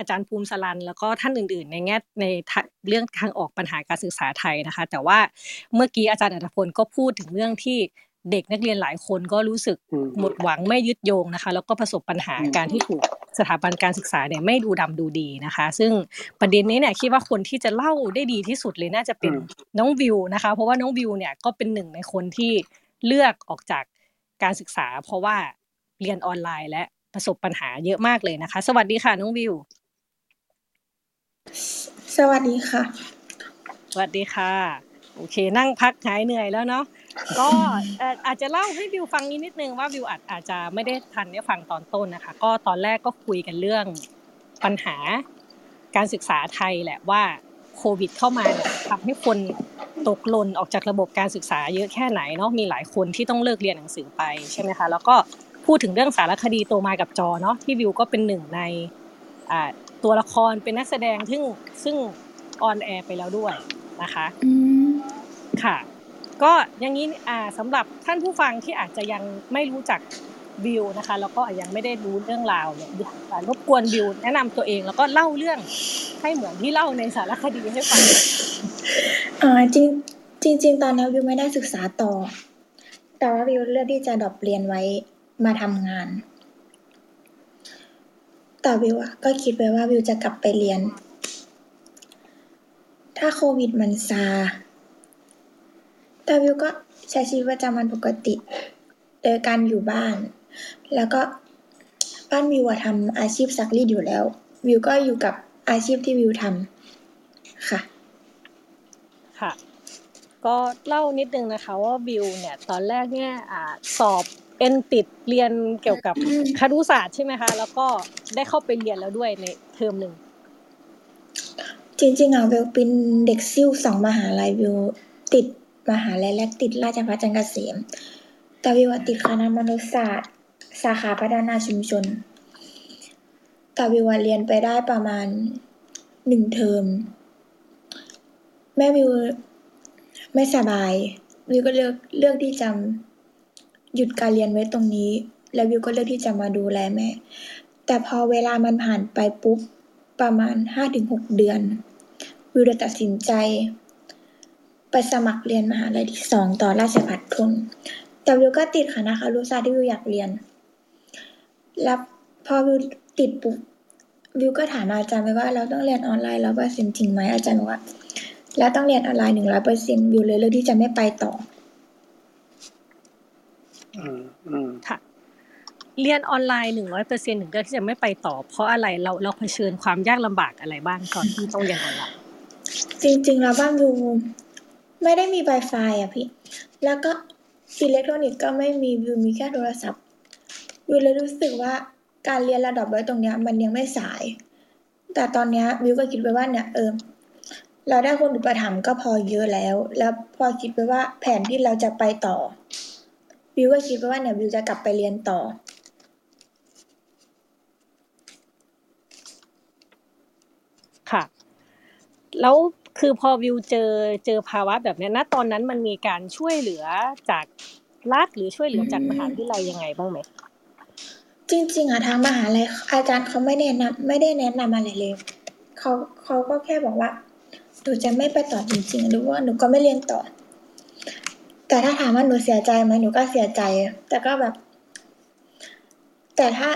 อาจารย์ภูมิสลัน แล้วก็ท่านอื่น ๆ ในแง่ในเรื่องทางออกปัญหาการศึกษาไทยนะคะ แต่ว่าเมื่อกี้อาจารย์อัธพลก็พูดถึงเรื่องที่เด็กนักเรียนหลายคนก็รู้สึกอืมหมดหวังไม่ยึดโยงนะคะ แล้วก็ประสบปัญหาการที่ถูกสถาบันการศึกษาเนี่ยไม่ดูดำดูดีนะคะ ซึ่งประเด็นนี้เนี่ยคิดว่าคนที่จะเล่าได้ดีที่สุดเลยน่าจะเป็นน้องวิวนะคะ เพราะว่าน้องวิวเนี่ยก็เป็นหนึ่งในคนที่เลือกออกจากการศึกษา เพราะว่าเรียนออนไลน์และประสบปัญหาเยอะมากเลยนะคะ สวัสดีค่ะน้องวิว สวัสดีค่ะ สวัสดีค่ะ โอเค นั่งพักหายเหนื่อยแล้วเนาะก็อาจจะเล่าให้วิวฟังนิดนิดนึงว่าวิวอาจอาจจะไม่ได้ทันได้ฟังตอนต้นนะคะ ก็ตอนแรกก็คุยกันเรื่องปัญหาการศึกษาไทยแหละว่าโควิดเข้ามาเนี่ยทำให้คนตกหล่นออกจากระบบการศึกษาเยอะแค่ไหนเนาะมีหลายคนที่ต้องเลิกเรียนหนังสือไปใช่ไหมคะแล้วก็พูดถึงเรื่องสารคดีโตมากับจอเนาะที่วิวก็เป็นหนึ่งในอ่า ตัวละครเป็นนักแสดงซึ่งซึ่ง on air ไปแล้วด้วยนะคะอืมค่ะ ก็อย่างนี้อ่าสำหรับท่านผู้ฟังที่อาจจะยังไม่รู้จักวิวนะคะแล้วก็ยังไม่ได้รู้เรื่องราวเนี่ยอยากจะรบกวนวิวแนะนำตัวเองแล้วก็เล่าเรื่องให้เหมือนที่เล่าในสารคดีให้ฟังอ่าจริงจริง ๆ ตอนนี้วิวไม่ได้ศึกษาต่อ แต่ว่าวิวเลือกที่จะ drop เรียนไว้มาทำงาน แต่วิวอะก็คิดไว้ว่าวิวจะกลับไปเรียน ถ้าโควิดมันซา แต่วิวก็ใช้ชีวิตประจำวันปกติ โดยการอยู่บ้าน แล้วก็บ้านวิวอะทำอาชีพซักรีดอยู่แล้ว วิวก็อยู่กับอาชีพที่วิวทำค่ะ ค่ะ ก็เล่านิดนึงนะคะว่าวิวเนี่ย ตอนแรกเนี่ยอสอบ เอ็นติดเรียนเกี่ยวกับครุศาสตร์ใช่ไหมคะ แล้วก็ได้เข้าไปเรียนแล้วด้วยในเทอมหนึ่ง จริงๆอะวิวเป็นเด็กซิ่วสองมหาลัยวิวติดมหาลัยแรกติดราชภัฏจันทร์เกษมแต่วิวติดคณะมนุษยศาสตร์ สาขาพัฒนาชุมชนแต่วิวเรียนไปได้ประมาณหนึ่งเทอม แม่วิวไม่สบาย วิวก็เลือกเลือกที่จะ หยุดการเรียนไว้ตรงนี้ แล้ววิวก็เลือกที่จะมาดูแลแม่ แต่พอเวลามันผ่านไปปุ๊บ ประมาณห้าถึงหกเดือน วิวเลยตัดสินใจ ไปสมัครเรียนมหาลัยที่สองต่อราชภัฏทุนแต่วิวก็ติดคณะครุศาสตร์ที่วิวอยากเรียน แล้วพอวิวติดปุ๊บวิวก็ถามอาจารย์ไปว่าเราต้องเรียนออนไลน์ร้อยเปอร์เซ็นต์จริงไหมอาจารย์บอกว่า แล้วต้องเรียนออนไลน์หนึ่งร้อยเปอร์เซ็นต์วิวเลยเลือกที่จะไม่ไปต่อ ค่ะ เรียนออนไลน์หนึ่งร้อยเปอร์เซ็นต์ถึงเลือกที่จะไม่ไปต่อ เพราะอะไรเราเราเผชิญความยากลำบากอะไรบ้างก่อนที่ต้องเรียนออนไลน์จริงๆแล้วบ้านวิวไม่ได้มี Wi-Fi อะพี่ แล้วก็อิเล็กทรอนิกส์ก็ไม่มีวิวมีแค่โทรศัพท์วิวเลยรู้สึกว่าการเรียนระดับไว้ตรงเนี้ย มันยังไม่สาย แต่ตอนเนี้ยวิวก็คิดไปว่าเนี่ยเออเราได้คนอุปถัมภ์ก็พอเยอะแล้ว แล้วพอคิดไปว่าแผนที่เราจะไปต่อ วิวก็คิดไปว่าเนี่ยวิวจะกลับไปเรียนต่อแล้วคือพอวิวเจอเจอภาวะแบบนี้ณตอนนั้นมันมีการช่วยเหลือจากรัฐหรือช่วยเหลือจากมหาวิทยาลัยยังไงบ้างไหมจริงๆอะทางมหาลัยอาจารย์เขาไม่แนะนำไม่ได้แนะนำอะไรเลยเขาเขาก็แค่บอกว่าหนูจะไม่ไปต่อจริงๆหรือว่าหนูก็ไม่เรียนต่อ แต่ถ้าถามว่าหนูเสียใจไหมหนูก็เสียใจ แต่ก็แบบ แต่ถ้า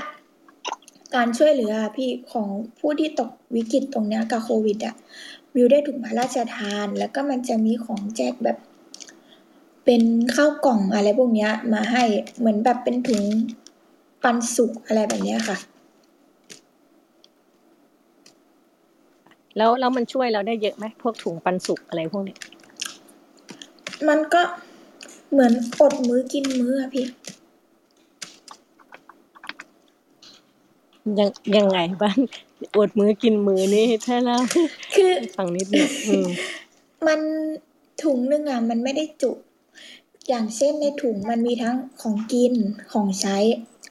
การช่วยเหลืออะพี่ของผู้ที่ตกวิกฤตตรงเนี้ยกับโควิดอะวิวได้ถุงพระราชทาน แล้วก็มันจะมีของแจกแบบ เป็นข้าวกล่องอะไรพวกเนี้ย มาให้เหมือนแบบเป็นถุงปันสุกอะไรแบบเนี้ยค่ะ แล้วแล้วมันช่วยเราได้เยอะไหมพวกถุงปันสุกอะไรพวกเนี้ยมันก็ เหมือนอดมื้อกินมื้ออะพี่ ยังยังไงบ้างอดมื้อกินมื้อนี่ถ้าเราคือ ฟังนิดนึงอืมมันถุงหนึ่งอะมันไม่ได้จุ อย่างเช่นในถุงมันมีทั้งของกินของใช้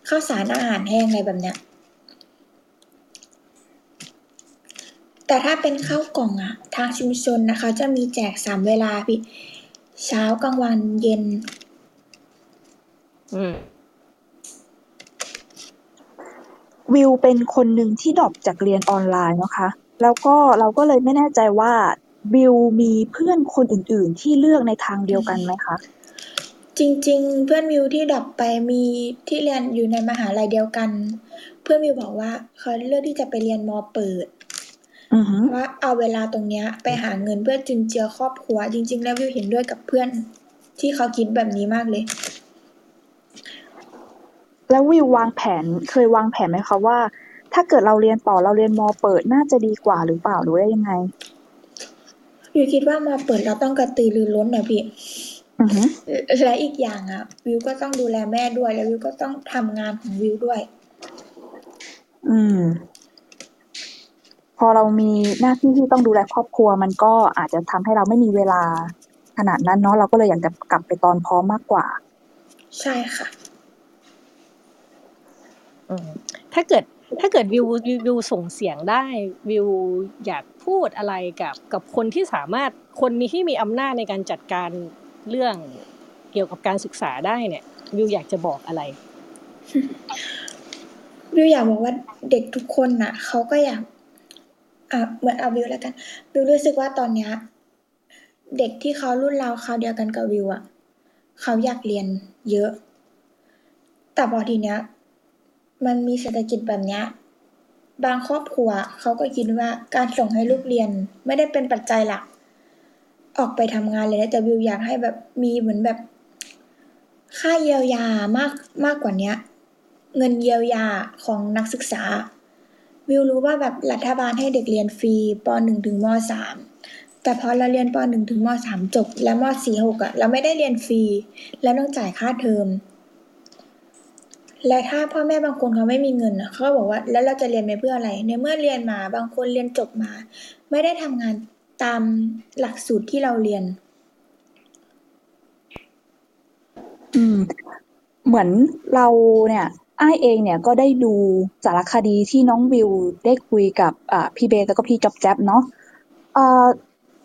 ข้าวสารอาหารแห้งอะไรแบบเนี้ย แต่ถ้าเป็นข้าวกล่องอะ ทางชุมชนนะคะ จะมีแจกสามเวลาพี่ เช้ากลางวันเย็น อืม วิวเป็นคนหนึ่งที่ drop จากเรียนออนไลน์นะคะ แล้วก็เราก็เลยไม่แน่ใจว่าวิวมีเพื่อนคนอื่น ๆ ที่เลือกในทางเดียวกันไหมคะ จริง ๆ เพื่อนวิวที่ drop ไปมีที่เรียนอยู่ในมหาลัยเดียวกัน เพื่อนวิวบอกว่าเขาเลือกที่จะไปเรียนมอเปิด อือฮึ ว่าเอาเวลาตรงเนี้ยไปหาเงินเพื่อจุนเจือครอบครัว จริง ๆ แล้ววิวเห็นด้วยกับเพื่อนที่เขาคิดแบบนี้มากเลย แล้ววิววางแผนเคยวางแผนไหมคะว่า ถ้าเกิดเราเรียนต่อเราเรียนมอเปิดน่าจะดีกว่าหรือเปล่าหรือว่ายังไง วิวคิดว่ามอเปิดเราต้องกระตือรือร้นนะพี่ อือฮึ และอีกอย่างอะ วิวก็ต้องดูแลแม่ด้วย แล้ววิวก็ต้องทำงานของวิวด้วย อืม พอเรามีหน้าที่ที่ต้องดูแลครอบครัว มันก็อาจจะทำให้เราไม่มีเวลาขนาดนั้นเนาะเราก็เลยอยากจะกลับไปตอนพร้อมมากกว่า ใช่ค่ะอืมถ้าเกิดถ้าเกิดวิววิววิวส่งเสียงได้วิวอยากพูดอะไรกับกับคนที่สามารถคนมีที่มีอำนาจในการจัดการเรื่องเกี่ยวกับการศึกษาได้เนี่ยวิวอยากจะบอกอะไรวิวอยากบอกว่าเด็กทุกคนน่ะเขาก็อยาก อะเหมือนเอาวิวแล้วกันวิวรู้สึกว่าตอนเนี้ยเด็กที่เขารุ่นเราวคราเดียวกันกับวิวอะเขาอยากเรียนเยอะ แต่พอทีเนี้ย มันมีเศรษฐกิจแบบเนี้ยบางครอบครัวเขาก็คิดว่าการส่งให้ลูกเรียนไม่ได้เป็นปัจจัยหลัก ออกไปทำงานเลยนะแต่วิวอยากให้แบบมีเหมือนแบบ ค่าเยียวยามากมากกว่าเนี้ย เงินเยียวยาของนักศึกษา วิวรู้ว่าแบบรัฐบาลให้เด็กเรียนฟรีป .1 ถึงม .3 แต่พอเราเรียนป .1 ถึงม .3 จบ แล้วม .4 6อะเราไม่ได้เรียนฟรี แล้วต้องจ่ายค่าเทอม และถ้าพ่อแม่บางคนเขาไม่มีเงินเขาก็บอกว่าแล้วเราจะเรียนไปเพื่ออะไร ในเมื่อเรียนมาบางคนเรียนจบมา ไม่ได้ทำงานตามหลักสูตรที่เราเรียน อืม เหมือนเราเนี่ย อ้ายเองเนี่ยก็ได้ดูสารคดีที่น้องวิวได้คุยกับอ่าพี่เบสแล้วก็พี่จ๊อบแจ๊บเนาะเอ่อ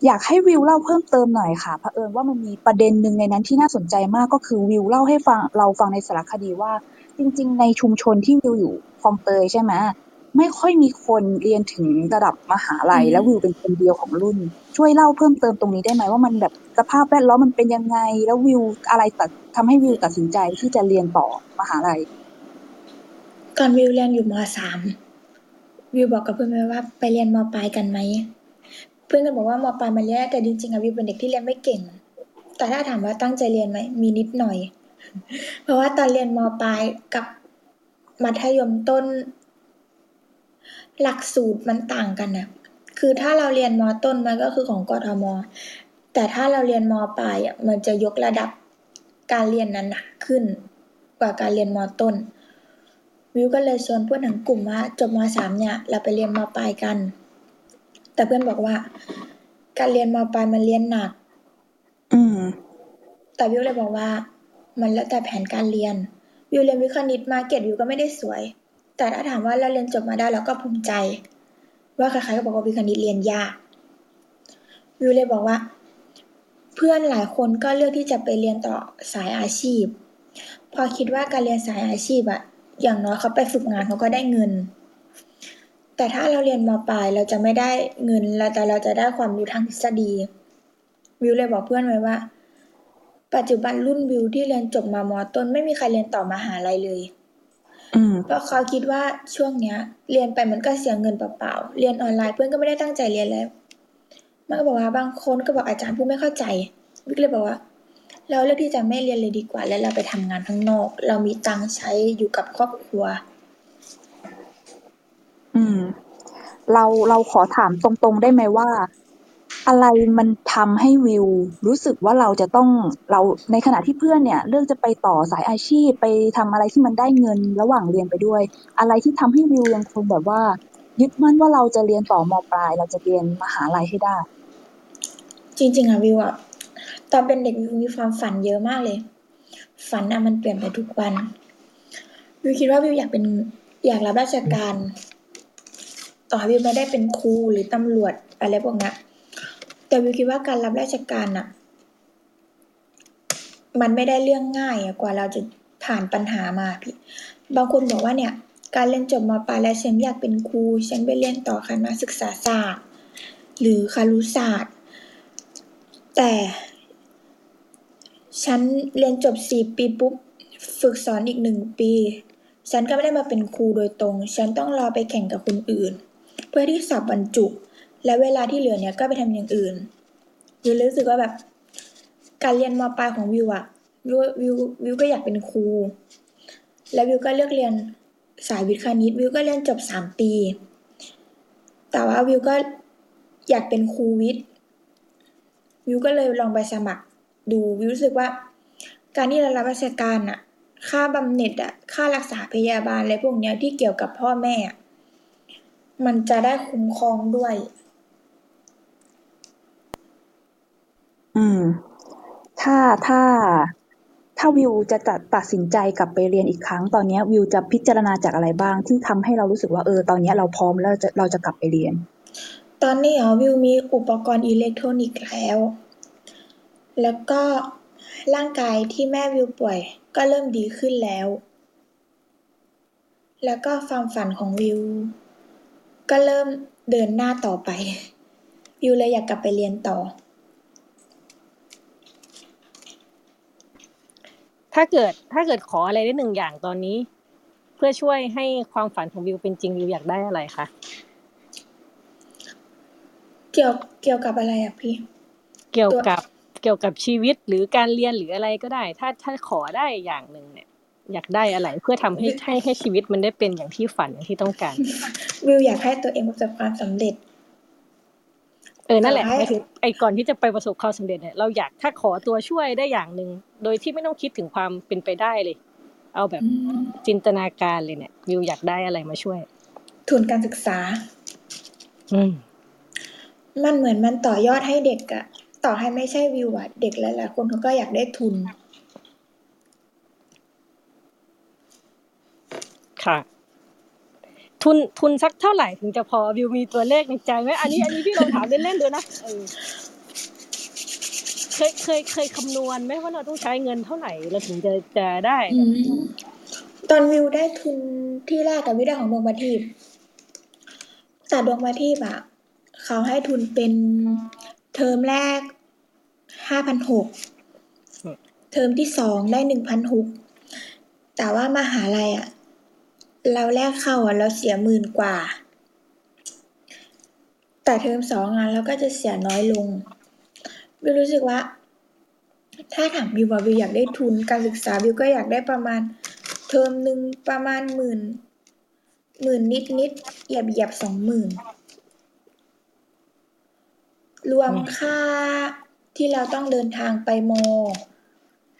อยากให้วิวเล่าเพิ่มเติมหน่อยค่ะเผอิญว่ามันมีประเด็นหนึ่งในนั้นที่น่าสนใจมากก็คือวิวเล่าให้ฟังเราฟังในสารคดีว่า จริง ๆ ในชุมชนที่วิวอยู่คลองเตยใช่ไหมไม่ค่อยมีคนเรียนถึงระดับมหาลัยอืมแล้ววิวเป็นคนเดียวของรุ่น ช่วยเล่าเพิ่มเติมตรงนี้ได้ไหมว่ามันแบบสภาพแวดล้อมมันเป็นยังไง แล้ววิวอะไรตัดทำให้วิวตัดสินใจที่จะเรียนต่อมหาลัย ก่อนวิวเรียนอยู่มสาม วิวบอกกับเพื่อนไว้ว่าไปเรียนมปลายกันไหม เพื่อนก็บอกว่ามปลายมันเรียนแต่จริงๆอะวิวเป็นเด็กที่เรียนไม่เก่ง แต่ถ้าถามว่าตั้งใจเรียนไหมมีนิดหน่อย เพราะว่าตอนเรียนมปลายกับมัธยมต้น หลักสูตรมันต่างกันนะคือถ้าเราเรียนมต้นมันก็คือของกทม แต่ถ้าเราเรียนมปลายอะมันจะยกระดับการเรียนนั้นหนักขึ้นกว่าการเรียนมต้น วิวก็เลยชวนเพื่อนทั้งกลุ่มว่าจบมสามเนี่ย เราไปเรียนมปลายกัน แต่เพื่อนบอกว่า การเรียนมปลายมันเรียนหนัก อืม แต่วิวเลยบอกว่า มันแล้วแต่แผนการเรียน วิวเรียนวิทย์คณิตมาเกรดวิวก็ไม่ได้สวย แต่ถ้าถามว่าเราเรียนจบมาได้เราก็ภูมิใจ ว่าใครๆก็บอกว่าวิทย์คณิตเรียนยากวิวเลยบอกว่า เพื่อนหลายคนก็เลือกที่จะไปเรียนต่อสายอาชีพ พอคิดว่าการเรียนสายอาชีพอะ อย่างน้อยเขาไปฝึกงานเขาก็ได้เงิน แต่ถ้าเราเรียนมปลายเราจะไม่ได้เงินแล้วแต่เราจะได้ความรู้ทางทฤษฎี วิวเลยบอกเพื่อนไว้ว่า ปัจจุบันรุ่นวิวที่เรียนจบมามอต้นไม่มีใครเรียนต่อมหาลัยเลยอืมเพราะเขาคิดว่าช่วงเนี้ย เรียนไปมันก็เสียเงินเปล่าๆเรียนออนไลน์เพื่อนก็ไม่ได้ตั้งใจเรียนแล้ว มันก็บอกว่าบางคนก็บอกอาจารย์ผู้ไม่เข้าใจ วิกเลยบอกว่า เราเลือกที่จะไม่เรียนเลยดีกว่า แล้วเราไปทำงานข้างนอก เรามีตังค์ใช้อยู่กับครอบครัว อืม เราเราขอถามตรงๆได้ไหมว่า อะไรมันทำให้วิว รู้สึกว่าเราจะต้องเราในขณะที่เพื่อนเนี่ย เลือกจะไปต่อสายอาชีพไปทำอะไรที่มันได้เงินระหว่างเรียนไปด้วย อะไรที่ทำให้วิวยังคงแบบว่า ยึดมั่นว่าเราจะเรียนต่อมปลาย เราจะเรียนมหาลัยให้ได้ จริง ๆอะวิวอะ ตอนเป็นเด็กวิวมีความฝันเยอะมากเลย ฝันอะมันเปลี่ยนไปทุกวันวิวคิดว่าวิวอยากเป็นอยากรับราชการ ต่อวิวไม่ได้เป็นครูหรือตำรวจอะไรพวกนั้นแต่วิวคิดว่าการรับราชการอะมันไม่ได้เรื่องง่ายอะกว่าเราจะผ่านปัญหามาพี่ บางคนบอกว่าเนี่ย การเรียนจบมปลายแล้วฉันอยากเป็นครู ฉันไปเรียนต่อคณะศึกษาศาสตร์ หรือคารุศาสตร์ แต่ ฉันเรียนจบสี่ปีปุ๊บ ฝึกสอนอีกหนึ่งปี ฉันก็ไม่ได้มาเป็นครูโดยตรง ฉันต้องรอไปแข่งกับคนอื่น เพื่อที่สอบบรรจุ และเวลาที่เหลือเนี่ยก็ไปทำอย่างอื่นวิวรู้สึกว่าแบบ การเรียนมปลายของวิวอะวิววิววิวก็อยากเป็นครู แล้ววิวก็เลือกเรียนสายวิทย์คณิตวิวก็เรียนจบสามปี แต่ว่าวิวก็อยากเป็นครูวิทย์วิวก็เลยลองไปสมัคร ดูวิวรู้สึกว่า การที่เรารับราชการอะค่าบำเหน็จอะค่ารักษาพยาบาลอะไรพวกเนี้ยที่เกี่ยวกับพ่อแม่อะมันจะได้คุ้มครองด้วย อืม ถ้าถ้าถ้าวิวจะตัดตัดสินใจกลับไปเรียนอีกครั้ง ตอนเนี้ยวิวจะพิจารณาจากอะไรบ้างที่ทำให้เรารู้สึกว่าเออ ตอนเนี้ยเราพร้อมแล้วเราจะเราจะกลับไปเรียน ตอนนี้เหรอวิวมีอุปกรณ์อิเล็กทรอนิกส์แล้ว แล้วก็ร่างกายที่แม่วิวป่วย ก็เริ่มดีขึ้นแล้ว แล้วก็ความฝันของวิว ก็เริ่มเดินหน้าต่อไป วิวเลยอยากกลับไปเรียนต่อ ถ้าเกิดถ้าเกิดขออะไรได้หนึ่งอย่างตอนนี้ เพื่อช่วยให้ความฝันของวิวเป็นจริงวิวอยากได้อะไรคะเกี่ยวเกี่ยวกับอะไรอะพี่ เกี่ยวกับ เกี่ยวกับชีวิตหรือการเรียนหรืออะไรก็ได้ ถ้าถ้าขอได้อย่างหนึ่งเนี่ย อยากได้อะไรเพื่อทำให้ให้ให้ชีวิตมันได้เป็นอย่างที่ฝันอย่างที่ต้องการ วิวอยากให้ตัวเองประสบความสำเร็จ เออนั่นแหละแต่ว่าหมายถึงไอ้ก่อนที่จะไปประสบความสำเร็จเนี่ยเราอยากถ้าขอตัวช่วยได้อย่างหนึ่งโดยที่ไม่ต้องคิดถึงความเป็นไปได้เลย เอาแบบอืมจินตนาการเลยเนี่ยวิวอยากได้อะไรมาช่วย ทุนการศึกษา อืมมันเหมือนมันต่อยอดให้เด็กอะ ต่อให้ไม่ใช่วิวอะเด็กหลายๆคนเขาก็อยากได้ทุน ค่ะ ทุนทุนสักเท่าไหร่ถึงจะพอวิวมีตัวเลขในใจไหมอันนี้อันนี้พี่ลองถามเล่นๆดูนะเออเคยเคยเคยคำนวณไหมว่าเราต้องใช้เงินเท่าไหร่เราถึงจะจะได้อืมตอนวิวได้ทุนที่แรกกับวิวได้ของดวงประทีปแต่ดวงประทีปอะเขาให้ทุนเป็น เทอมแรกห้าพันหกเทอมที่สองได้หนึ่งพันหกแต่ว่ามหาลัยอะเราแรกเข้าอะเราเสียหมื่นกว่า แต่เทอมสองอะเราก็จะเสียน้อยลงวิวรู้สึกว่า ถ้าถามวิวว่าวิวอยากได้ทุนการศึกษาวิวก็อยากได้ประมาณ เทอมหนึ่งประมาณหมื่นหมื่นนิดนิดเหยียบเหยียบสองหมื่น รวมค่าที่เราต้องเดินทางไปโม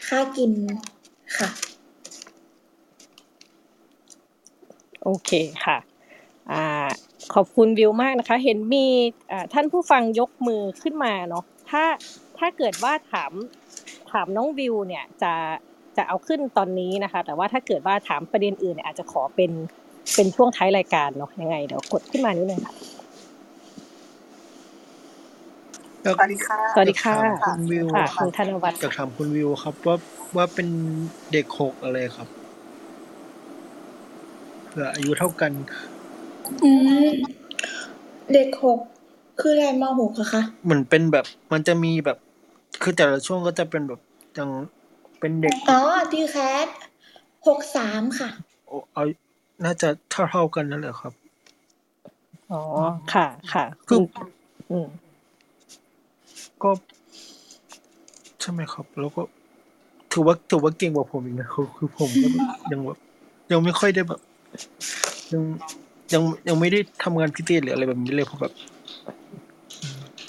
ค่ากินค่ะ โอเคค่ะอ่าขอบคุณวิวมากนะคะ เห็นมีท่านผู้ฟังยกมือขึ้นมาเนาะถ้าถ้าเกิดว่าถามถามน้องวิวเนี่ยจะจะเอาขึ้นตอนนี้นะคะ แต่ว่าถ้าเกิดว่าถามประเด็นอื่นเนี่ยอาจจะขอเป็นเป็นช่วงท้ายรายการเนาะยังไงเดี๋ยวกดขึ้นมานิดนึงค่ะ สวัสดีค่ะ สวัสดีค่ะอยากถามคุณวิวค่ะครัคุบณธนวัฒน์อยากถามคุณวิวครับ ว่าว่าเป็นเด็กหกอะไรครับเผื่ออายุเท่ากัน อืมเด็กหกคืออะไรมหกอะคะเหมือนเป็นแบบ มันจะมีแบบ คือแต่ละช่วงก็จะเป็นแบบยังเป็นเด็กอ๋อทีแคสหกสามค่ะโอ้เอาน่าจะเท่าเท่าๆกันนั่นแหละครับ อ๋อค่ะค่ะคืออืม ก็ใช่ไหมครับ แล้วก็ถือว่าถือว่าเก่งกว่าผมอีกนะคือคือผมก็แบบยังแบบยังไม่ค่อยได้แบบ ยังยังยังไม่ได้ทำงานพิเศษหรืออะไรแบบนี้เลยเพราะแบบ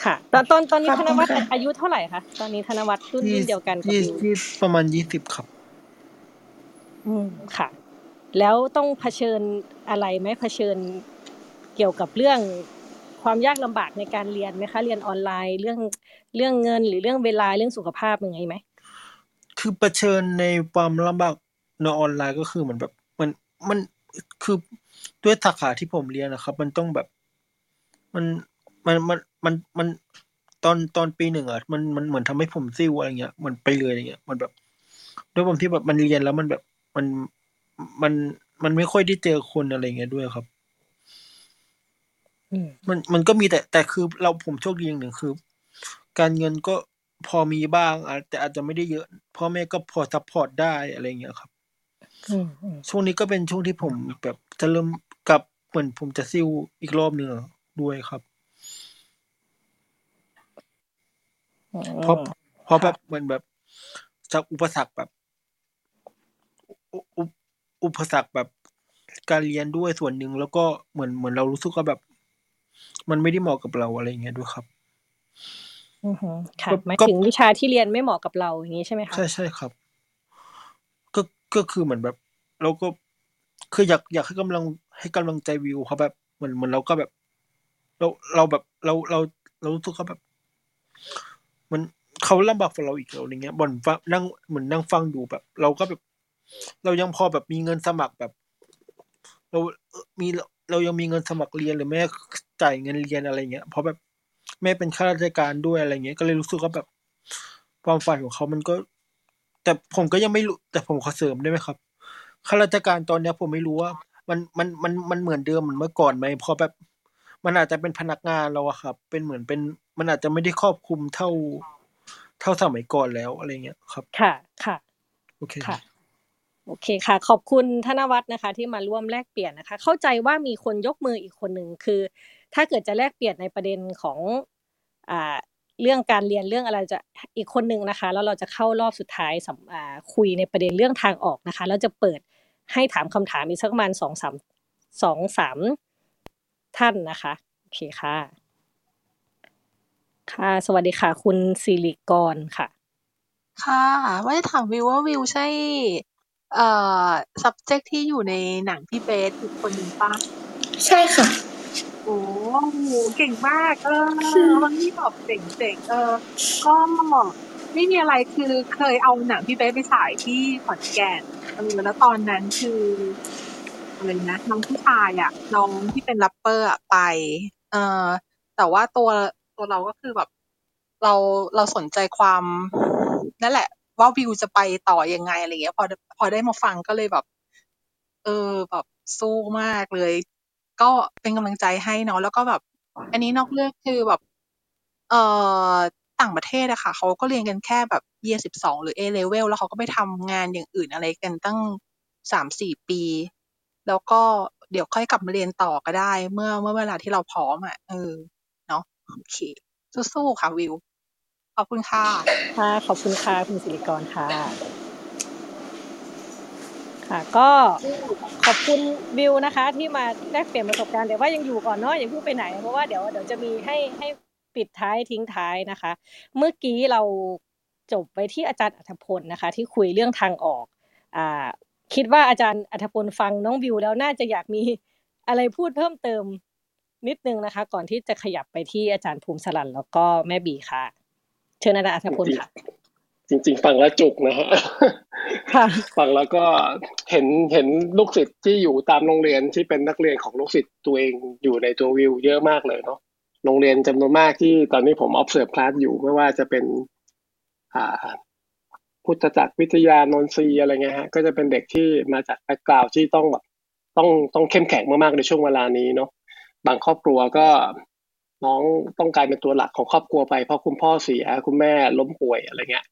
ค่ะ ตอนตอนตอนนี้ขอบธคุนณวัฒน์ค่ะอายุเท่าไหร่คะตอนนี้ธนวัฒน์รุ่นยี่รุ่นเดียวกันกับยี่วิวยี่ประมาณยี่สิบครับ อืมค่ะ แล้วต้องเผชิญอะไรไหมเผชิญเกี่ยวกับเรื่อง ความยากลำบากในการเรียนไหมคะเรียนออนไลน์เรื่องเรื่องเงินหรือเรื่องเวลาเรื่องสุขภาพยังไงไหมคือเผชิญในความลำบากในออนไลน์ก็คือเหมือนแบบมันมันคือด้วยสาขาที่ผมเรียนนะครับ มันต้องแบบมันมันมันมันมันตอนตอนปีหนึ่งอะมันมันเหมือนทำให้ผมซิ่วอะไรเงี้ยมันไปเลยอะไรเงี้ยมันแบบ ด้วยความที่แบบมันเรียนแล้วมันแบบมันมันมันไม่ค่อยได้เจอคนอะไรเงี้ยด้วยครับ มมันมันก็มีแต่แต่คือเราผมโชคดีอย่างหนึ่งคือ การเงินก็พอมีบ้างอาจแต่อาจจะไม่ได้เยอะพ่อแม่ก็พอ support ได้อะไรเงี้ยครับอืมอืมช่วงนี้ก็เป็นช่วงที่ผมแบบจะเริ่มกลับเหมือนผมจะซิ่วอีกรอบหนึ่งอะด้วยครับอืมเพราะเพราะค่ะแบบเหมือนแบบจากอุปสรรคแบบอุอุอุปสรรคแบบการเรียนด้วยส่วนหนึ่งแล้วก็เหมือนเหมือนเรารู้สึกว่าแบบ มันไม่ได้เหมาะกับเราอะไรเงี้ยด้วยครับ อือฮึค่ะก็หมายก็ ถึงวิชาที่เรียนไม่เหมาะกับเราอย่างนี้ใช่ไหมคะ ใช่ใช่ครับ ก็ก็คือเหมือนแบบเราก็คืออยากอยากให้กำลังให้กำลังใจวิวเขาแบบเหมือนเหมือนเราก็แบบ เราเราแบบเราเราเรารู้สึกเขาแบบ มันเขาลำบากกว่าเราอีกแล้วอะไรเงี้ยบ่นฟังนั่งเหมือนนั่งฟังดูแบบ เราก็แบบ เรายังพอแบบมีเงินสมัครแบบ เราเอ่อมี เรายังมีเงินสมัครเรียนหรือแม่จ่ายเงินเรียนอะไรเงี้ยเพราะแบบแม่เป็นข้าราชการด้วยอะไรเงี้ยก็เลยรู้สึกว่าแบบความฝันของเขามันก็ แต่ผมก็ยังไม่รู้ แต่ผมขอเสริมได้ไหมครับข้าราชการตอนเนี้ยผมไม่รู้ว่า มันมันมันมันเหมือนเดิมเหมือนเมื่อก่อนไหมเพราะแบบมันอาจจะเป็นพนักงานเราอะครับ เป็นเหมือนเป็น มันอาจจะไม่ได้ครอบคลุมเท่า เท่าสมัยก่อนแล้วอะไรเงี้ยครับ ค่ะ ค่ะ โอเคค่ะ โอเคค่ะ ขอบคุณธนวัฒน์นะคะ ที่มาร่วมแลกเปลี่ยนนะคะ เข้าใจว่ามีคนยกมืออีกคนหนึ่งคือ ถ้าเกิดจะแลกเปลี่ยนในประเด็นของอ่าเรื่องการเรียนเรื่องอะไรจะอีกคนหนึ่งนะคะ แล้วเราจะเข้ารอบสุดท้ายสำอ่าคุยในประเด็นเรื่องทางออกนะคะ แล้วจะเปิดให้ถามคำถามอีกสักประมาณสองสามสองสามท่านนะคะโอเคค่ะ ค่ะสวัสดีค่ะ คุณสิริกรค่ะ ค่ะว่าจะถามวิวว่าวิวใช่ เอ่อ subject ที่อยู่ในหนังพี่เบสอีกคนหนึ่งปะใช่ค่ะ โอ้โหเก่งมากเออมันนี่แบบเจ๋งๆเออ ก็ไม่มีอะไรคือเคยเอาหนังพี่เบสไปฉายที่ขอนแก่นเออแล้วตอนนั้นคืออะไรนะน้องผู้ชายอะน้องที่เป็นแรปเปอร์อะไป เออแต่ว่าตัวตัวเราก็คือแบบ เราเราสนใจความนั่นแหละ ว่าวิวจะไปต่อยังไงอะไรเงี้ย พอพอได้มาฟังก็เลยแบบ เออแบบสู้มากเลย ก็เป็นกำลังใจให้เนาะแล้วก็แบบ อันนี้นอกเรื่องคือแบบ เอ่อต่างประเทศอะค่ะเขาก็เรียนกันแค่แบบ year สิบสองหรือ A level แล้วเขาก็ไปทำงานอย่างอื่นอะไรกันตั้งสามสี่ปี แล้วก็เดี๋ยวค่อยกลับมาเรียนต่อก็ได้ เมื่อเมื่อเวลาที่เราพร้อมอะเออเนาะโอเคสู้ๆค่ะวิว ขอบคุณค่ะ ค่ะ ขอบคุณค่ะคุณสิริกรค่ะ ค่ะ ก็ขอบคุณวิวนะคะ ที่มาแลกเปลี่ยนประสบการณ์แต่ว่ายังอยู่ก่อนเนาะอย่าเพิ่งไปไหนเพราะว่าเดี๋ยวเดี๋ยวจะมีให้ให้ปิดท้ายทิ้งท้ายนะคะ เมื่อกี้เราจบไปที่อาจารย์อัธพลนะคะ ที่คุยเรื่องทางออกอ่าคิดว่าอาจารย์อัธพลฟังน้องวิวแล้วน่าจะอยากมีอะไรพูดเพิ่มเติมนิดนึงนะคะ ก่อนที่จะขยับไปที่อาจารย์ภูมิสลันแล้วก็แม่บีค่ะ เชิญอาจารย์อัธพลค่ะ จริง ๆ ฟังแล้วจุกนะฮะค่ะฟังแล้วก็เห็นเห็นลูกศิษย์ที่อยู่ตามโรงเรียนที่เป็นนักเรียนของลูกศิษย์ตัวเองอยู่ในตัววิว เยอะมากเลยเนาะโรงเรียนจำนวนมากที่ตอนนี้ผม observe class อยู่ไม่ว่าจะเป็นอ่าพุทธจักรวิทยานนทรีอะไรเงี้ยฮะ ก็จะเป็นเด็กที่มาจากแบ็กกราวที่ต้องแบบต้องต้องเข้มแข็งมากๆในช่วงเวลานี้เนาะบางครอบครัวก็ น้องต้องกลายเป็นตัวหลักของครอบครัวไปเพราะคุณพ่อเสียคุณแม่ล้มป่วยอะไรเงี้ย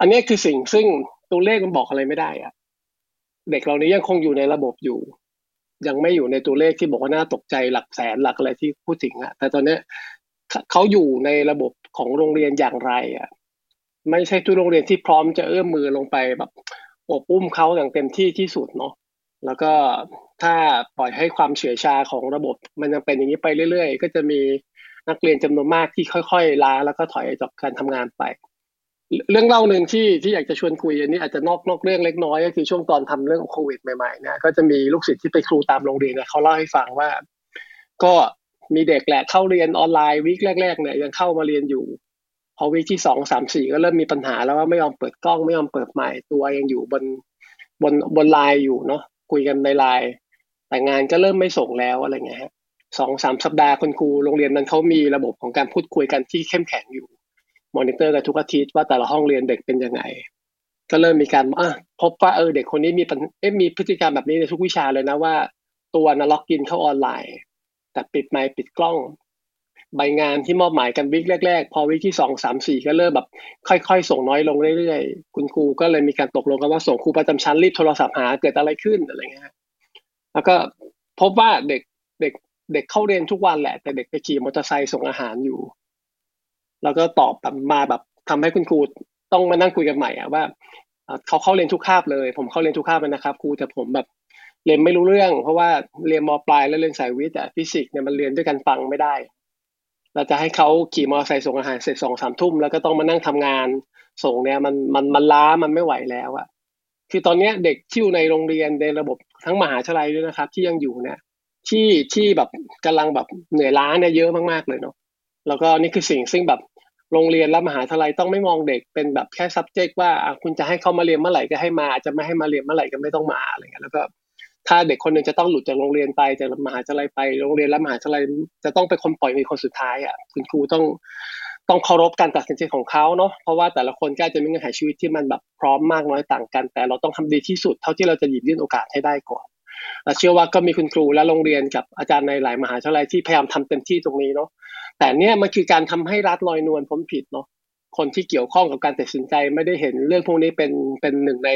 อันนี้คือสิ่งซึ่งตัวเลขมันบอกอะไรไม่ได้อะเด็กเหล่านี้ยังคงอยู่ในระบบอยู่ ยังไม่อยู่ในตัวเลขที่บอกว่าน่าตกใจหลักแสนหลักอะไรที่พูดถึงอะแต่ตอนนี้เขาอยู่ในระบบของโรงเรียนอย่างไรอะไม่ใช่ทุกโรงเรียนที่พร้อมจะเอื้อมมือลงไปแบบอบอุ้มเขาอย่างเต็มที่ที่สุดเนาะแล้วก็ ถ้าปล่อยให้ความเฉื่อยชาของระบบ มันยังเป็นอย่างนี้ไปเรื่อย ๆ ก็จะมีนักเรียนจำนวนมากที่ค่อยๆล้าแล้วก็ถอยจากการทำงานไป เรื่องเล่าหนึ่งที่ที่อยากจะชวนคุยอันนี้อาจจะนอกนอกเรื่องเล็กน้อยก็คือช่วงตอนทำเรื่องโควิดใหม่ๆเนี่ยก็จะมีลูกศิษย์ที่ไปครูตามโรงเรียนเนี่ยเขาเล่าให้ฟังว่า ก็มีเด็กแหละเข้าเรียนออนไลน์วิคแรกๆเนี่ยยังเข้ามาเรียนอยู่ พอวิคที่สองสามสี่ก็เริ่มมีปัญหาแล้วว่าไม่ยอมเปิดกล้องไม่ยอมเปิดไมค์ตัวยังอยู่บนบนบนไลน์อยู่เนาะคุยกันในไลน์ แต่งานก็เริ่มไม่ส่งแล้วอะไรเงี้ยฮะสองสามสัปดาห์คุณครูโรงเรียนนั้นเขามีระบบของการพูดคุยกันที่เข้มแข็งอยู่ มอนิเตอร์กันทุกอาทิตย์ว่าแต่ละห้องเรียนเด็กเป็นยังไง ก็เริ่มมีการอะพบว่าเออเด็กคนนี้มีเอ๊ะมีพฤติกรรมแบบนี้ในทุกวิชาเลยนะว่าตัวนะ log in เข้าออนไลน์ แต่ปิดไมค์ปิดกล้อง ใบงานที่มอบหมายกัน week แรกๆ พอ week ที่สองสามสี่ก็เริ่มแบบ ค่อยๆ ส่งน้อยลงเรื่อยๆ คุณครูก็เลยมีการตกลงกันว่าส่งครูประจำชั้นรีบโทรศัพท์หาเกิดอะไรขึ้นอะไรเงี้ย แล้วก็พบว่าเด็กเด็กเด็กเข้าเรียนทุกวันแหละ แต่เด็กไปขี่มอเตอร์ไซค์ส่งอาหารอยู่ แล้วก็ตอบแบบมาแบบทำให้คุณครูต้องมานั่งคุยกันใหม่อะว่าเขาเข้าเรียนทุกคาบเลย ผมเข้าเรียนทุกคาบเลยนะครับครูแต่ผมแบบเรียนไม่รู้เรื่อง เพราะว่าเรียนมปลายแล้วเรียนสายวิทย์แต่ฟิสิกส์เนี่ยมันเรียนด้วยกันฟังไม่ได้เราจะให้เขาขี่มอเตอร์ไซค์ส่งอาหารเสร็จสองสามทุ่มแล้วก็ต้องมานั่งทำงานส่งเนี่ยมันมันมันล้ามันไม่ไหวแล้วอะ คือตอนนี้เด็กที่อยู่ในโรงเรียนในระบบทั้งมหาวิทยาลัยด้วยนะครับ ที่ยังอยู่เนี่ยที่ที่แบบกำลังแบบเหนื่อยล้าเนี่ยเยอะมากๆเลยเนาะแล้วก็นี่คือสิ่งซึ่งแบบโรงเรียนและมหาวิทยาลัยต้องไม่มองเด็กเป็นแบบแค่ subject ว่าคุณจะให้เขามาเรียนเมื่อไหร่ก็ให้มาจะไม่ให้มาเรียนเมื่อไหร่ก็ไม่ต้องมาอะไรเงี้ยแล้วก็ถ้าเด็กคนหนึ่งจะต้องหลุดจากโรงเรียนไปจากมหาวิทยาลัยไป โรงเรียนและมหาวิทยาลัยจะต้องเป็นคนปล่อยมีคนสุดท้ายอะคุณครูต้อง ต้องเคารพการตัดสินใจของเขาเนาะเพราะว่าแต่ละคนก็จะมีเงื่อนไขชีวิตที่มันแบบพร้อมมากน้อยต่างกัน แต่เราต้องทำดีที่สุดเท่าที่เราจะหยิบยื่นโอกาสให้ได้ก่อนเชื่อว่าก็มีคุณครูและโรงเรียนกับอาจารย์ในหลายมหาวิทยาลัยที่พยายามทำเต็มที่ตรงนี้เนาะแต่เนี่ยมันคือการทำให้รัฐลอยนวลพ้นผิดเนาะคนที่เกี่ยวข้องกับการตัดสินใจไม่ได้เห็นเรื่องพวกนี้เป็นเป็นหนึ่งใน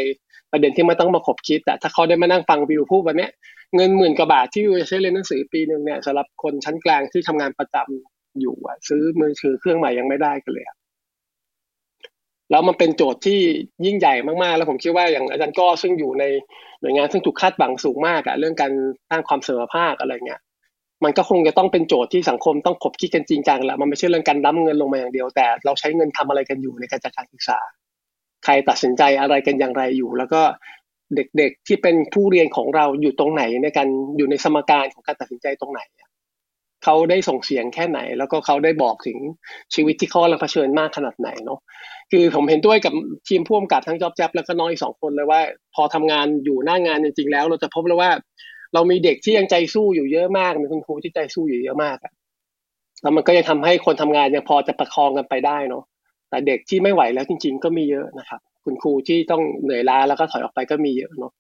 ประเด็นที่ไม่ต้องมาขบคิดแต่ถ้าเขาได้มานั่งฟังวิวพูดวันนี้เงินหมื่นกว่าบาทที่วิวจะใช้เรียนหนังสือปีหนึ่งเนี่ยสำหรับคนชั้นกลางที่ทำงานประจำ อยู่อะซื้อมือถือเครื่องใหม่ยังไม่ได้กันเลยแล้วมันเป็นโจทย์ที่ยิ่งใหญ่มากๆ แล้วผมคิดว่าอย่างอาจารย์ก็ซึ่งอยู่ในหน่วยงานซึ่งถูกคาดหวังสูงมากอะเรื่องการสร้างความเสมอภาคอะไรเงี้ยมันก็คงจะต้องเป็นโจทย์ที่สังคมต้องคบคิดกันจริงจังแหละมันไม่ใช่เรื่องการดั้มเงินลงมาอย่างเดียว แต่เราใช้เงินทำอะไรกันอยู่ในการจัดการศึกษา ใครตัดสินใจอะไรกันอย่างไรอยู่ แล้วก็เด็กๆที่เป็นผู้เรียนของเราอยู่ตรงไหนในการอยู่ในสมการของการตัดสินใจตรงไหน เขาได้ส่งเสียงแค่ไหน แล้วก็เขาได้บอกถึงชีวิตที่เขากำลังเผชิญมากขนาดไหนเนาะคือผมเห็นด้วยกับทีมพ่วงกับทั้งจอบแจ๊บแล้วก็น้องอีกสองคนเลยว่า พอทำงานอยู่หน้างานจริงๆแล้ว เราจะพบเลยว่า เรามีเด็กที่ยังใจสู้อยู่เยอะมากมีคุณครูที่ใจสู้อยู่เยอะมากแล้วมันก็ยังทำให้คนทำงานยังพอจะประคองกันไปได้เนาะแต่เด็กที่ไม่ไหวแล้วจริง ๆ ก็มีเยอะนะครับ คุณครูที่ต้องเหนื่อยล้าแล้วก็ถอยออกไปก็มีเยอะเนาะ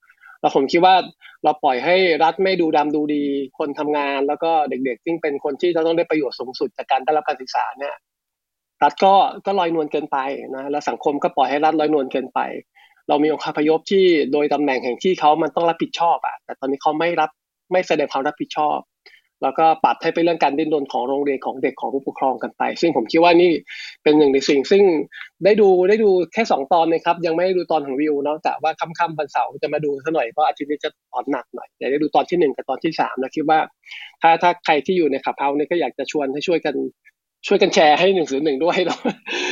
แล้วผมคิดว่าเราปล่อยให้รัฐไม่ดูดำดูดี คนทำงาน แล้วก็เด็กๆซึ่งเป็นคนที่จะต้องได้ประโยชน์สูงสุดจากการได้รับการศึกษาเนี่ยรัฐก็ก็ลอยนวลเกินไปนะแล้วสังคมก็ปล่อยให้รัฐลอยนวลเกินไป เรามีองค์คาพยพที่โดยตำแหน่งแห่งที่เขามันต้องรับผิดชอบอะแต่ตอนนี้เขาไม่รับไม่แสดงความรับผิดชอบ แล้วก็ปัดให้เป็นเรื่องการดิ้นรนของโรงเรียนของเด็กของผู้ปกครองกันไป ซึ่งผมคิดว่านี่เป็นหนึ่งในสิ่ง ซึ่งได้ดูได้ดูแค่สองตอนนะครับ ยังไม่ได้ดูตอนของวิวเนาะแต่ว่าค่ำๆวันเสาร์จะมาดูซะหน่อยเพราะอาทิตย์นี้จะตอนหนักหน่อยอยากได้ดูตอนที่หนึ่งกับตอนที่สามนะคิดว่า ถ้าถ้าใครที่อยู่ใน Clubhouse เนี่ยก็อยากจะชวนให้ช่วยกัน ช่วยกันแชร์ให้หนึ่งศูนย์หนึ่งด้วยเนาะ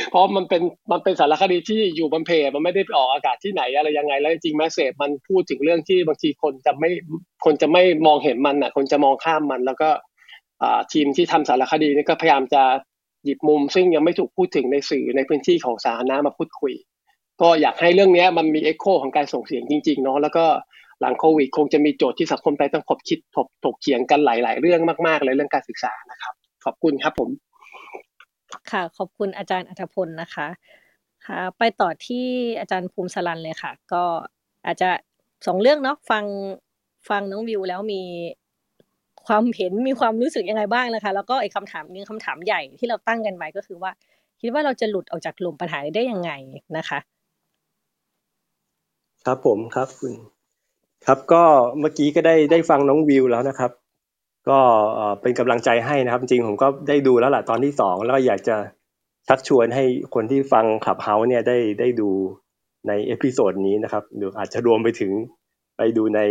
เพราะมันเป็นมันเป็นสารคดีที่อยู่บนเพจมันไม่ได้ออกอากาศที่ไหนอะไรยังไง แล้วจริง message มันพูดถึงเรื่องที่บางทีคนจะไม่คนจะไม่มองเห็นมันอะ คนจะมองข้ามมัน แล้วก็ทีมที่ทำสารคดีนี่ก็พยายามจะหยิบมุม ซึ่งยังไม่ถูกพูดถึงในสื่อในพื้นที่ของสาธารณะมาพูดคุย ก็อยากให้เรื่องนี้มันมีเอ็กโคของการส่งเสียงจริงๆเนาะแล้วก็หลังโควิดคงจะมีโจทย์ที่สังคมไทยต้องคบคิดถกถกเถียงกันหลาย ๆ เรื่องมากๆเลยเรื่องการศึกษานะครับ ขอบคุณครับผม ค่ะ ขอบคุณอาจารย์อัธพลนะคะ ค่ะ ไปต่อที่อาจารย์ภูมิสลันเลยค่ะ ก็อาจจะสองเรื่องเนาะฟังฟังน้องวิวแล้วมีความเห็นมีความรู้สึกยังไงบ้างนะคะ แล้วก็ไอีกคำถามนึงคำถามใหญ่ที่เราตั้งกันไว้ก็คือว่า คิดว่าเราจะหลุดออกจากกลุ่มปัญหาได้ยังไงนะคะ ครับผมครับคุณ ครับก็เมื่อกี้ก็ได้ได้ฟังน้องวิวแล้วนะครับ ก็เป็นกำลังใจให้นะครับ จริงผมก็ได้ดูแล้วล่ะตอนที่สองแล้วก็อยากจะชักชวนให้คนที่ฟัง Clubhouse เนี่ยได้ได้ดูใน episode นี้นะครับหรืออาจจะรวมไปถึงไปดูใน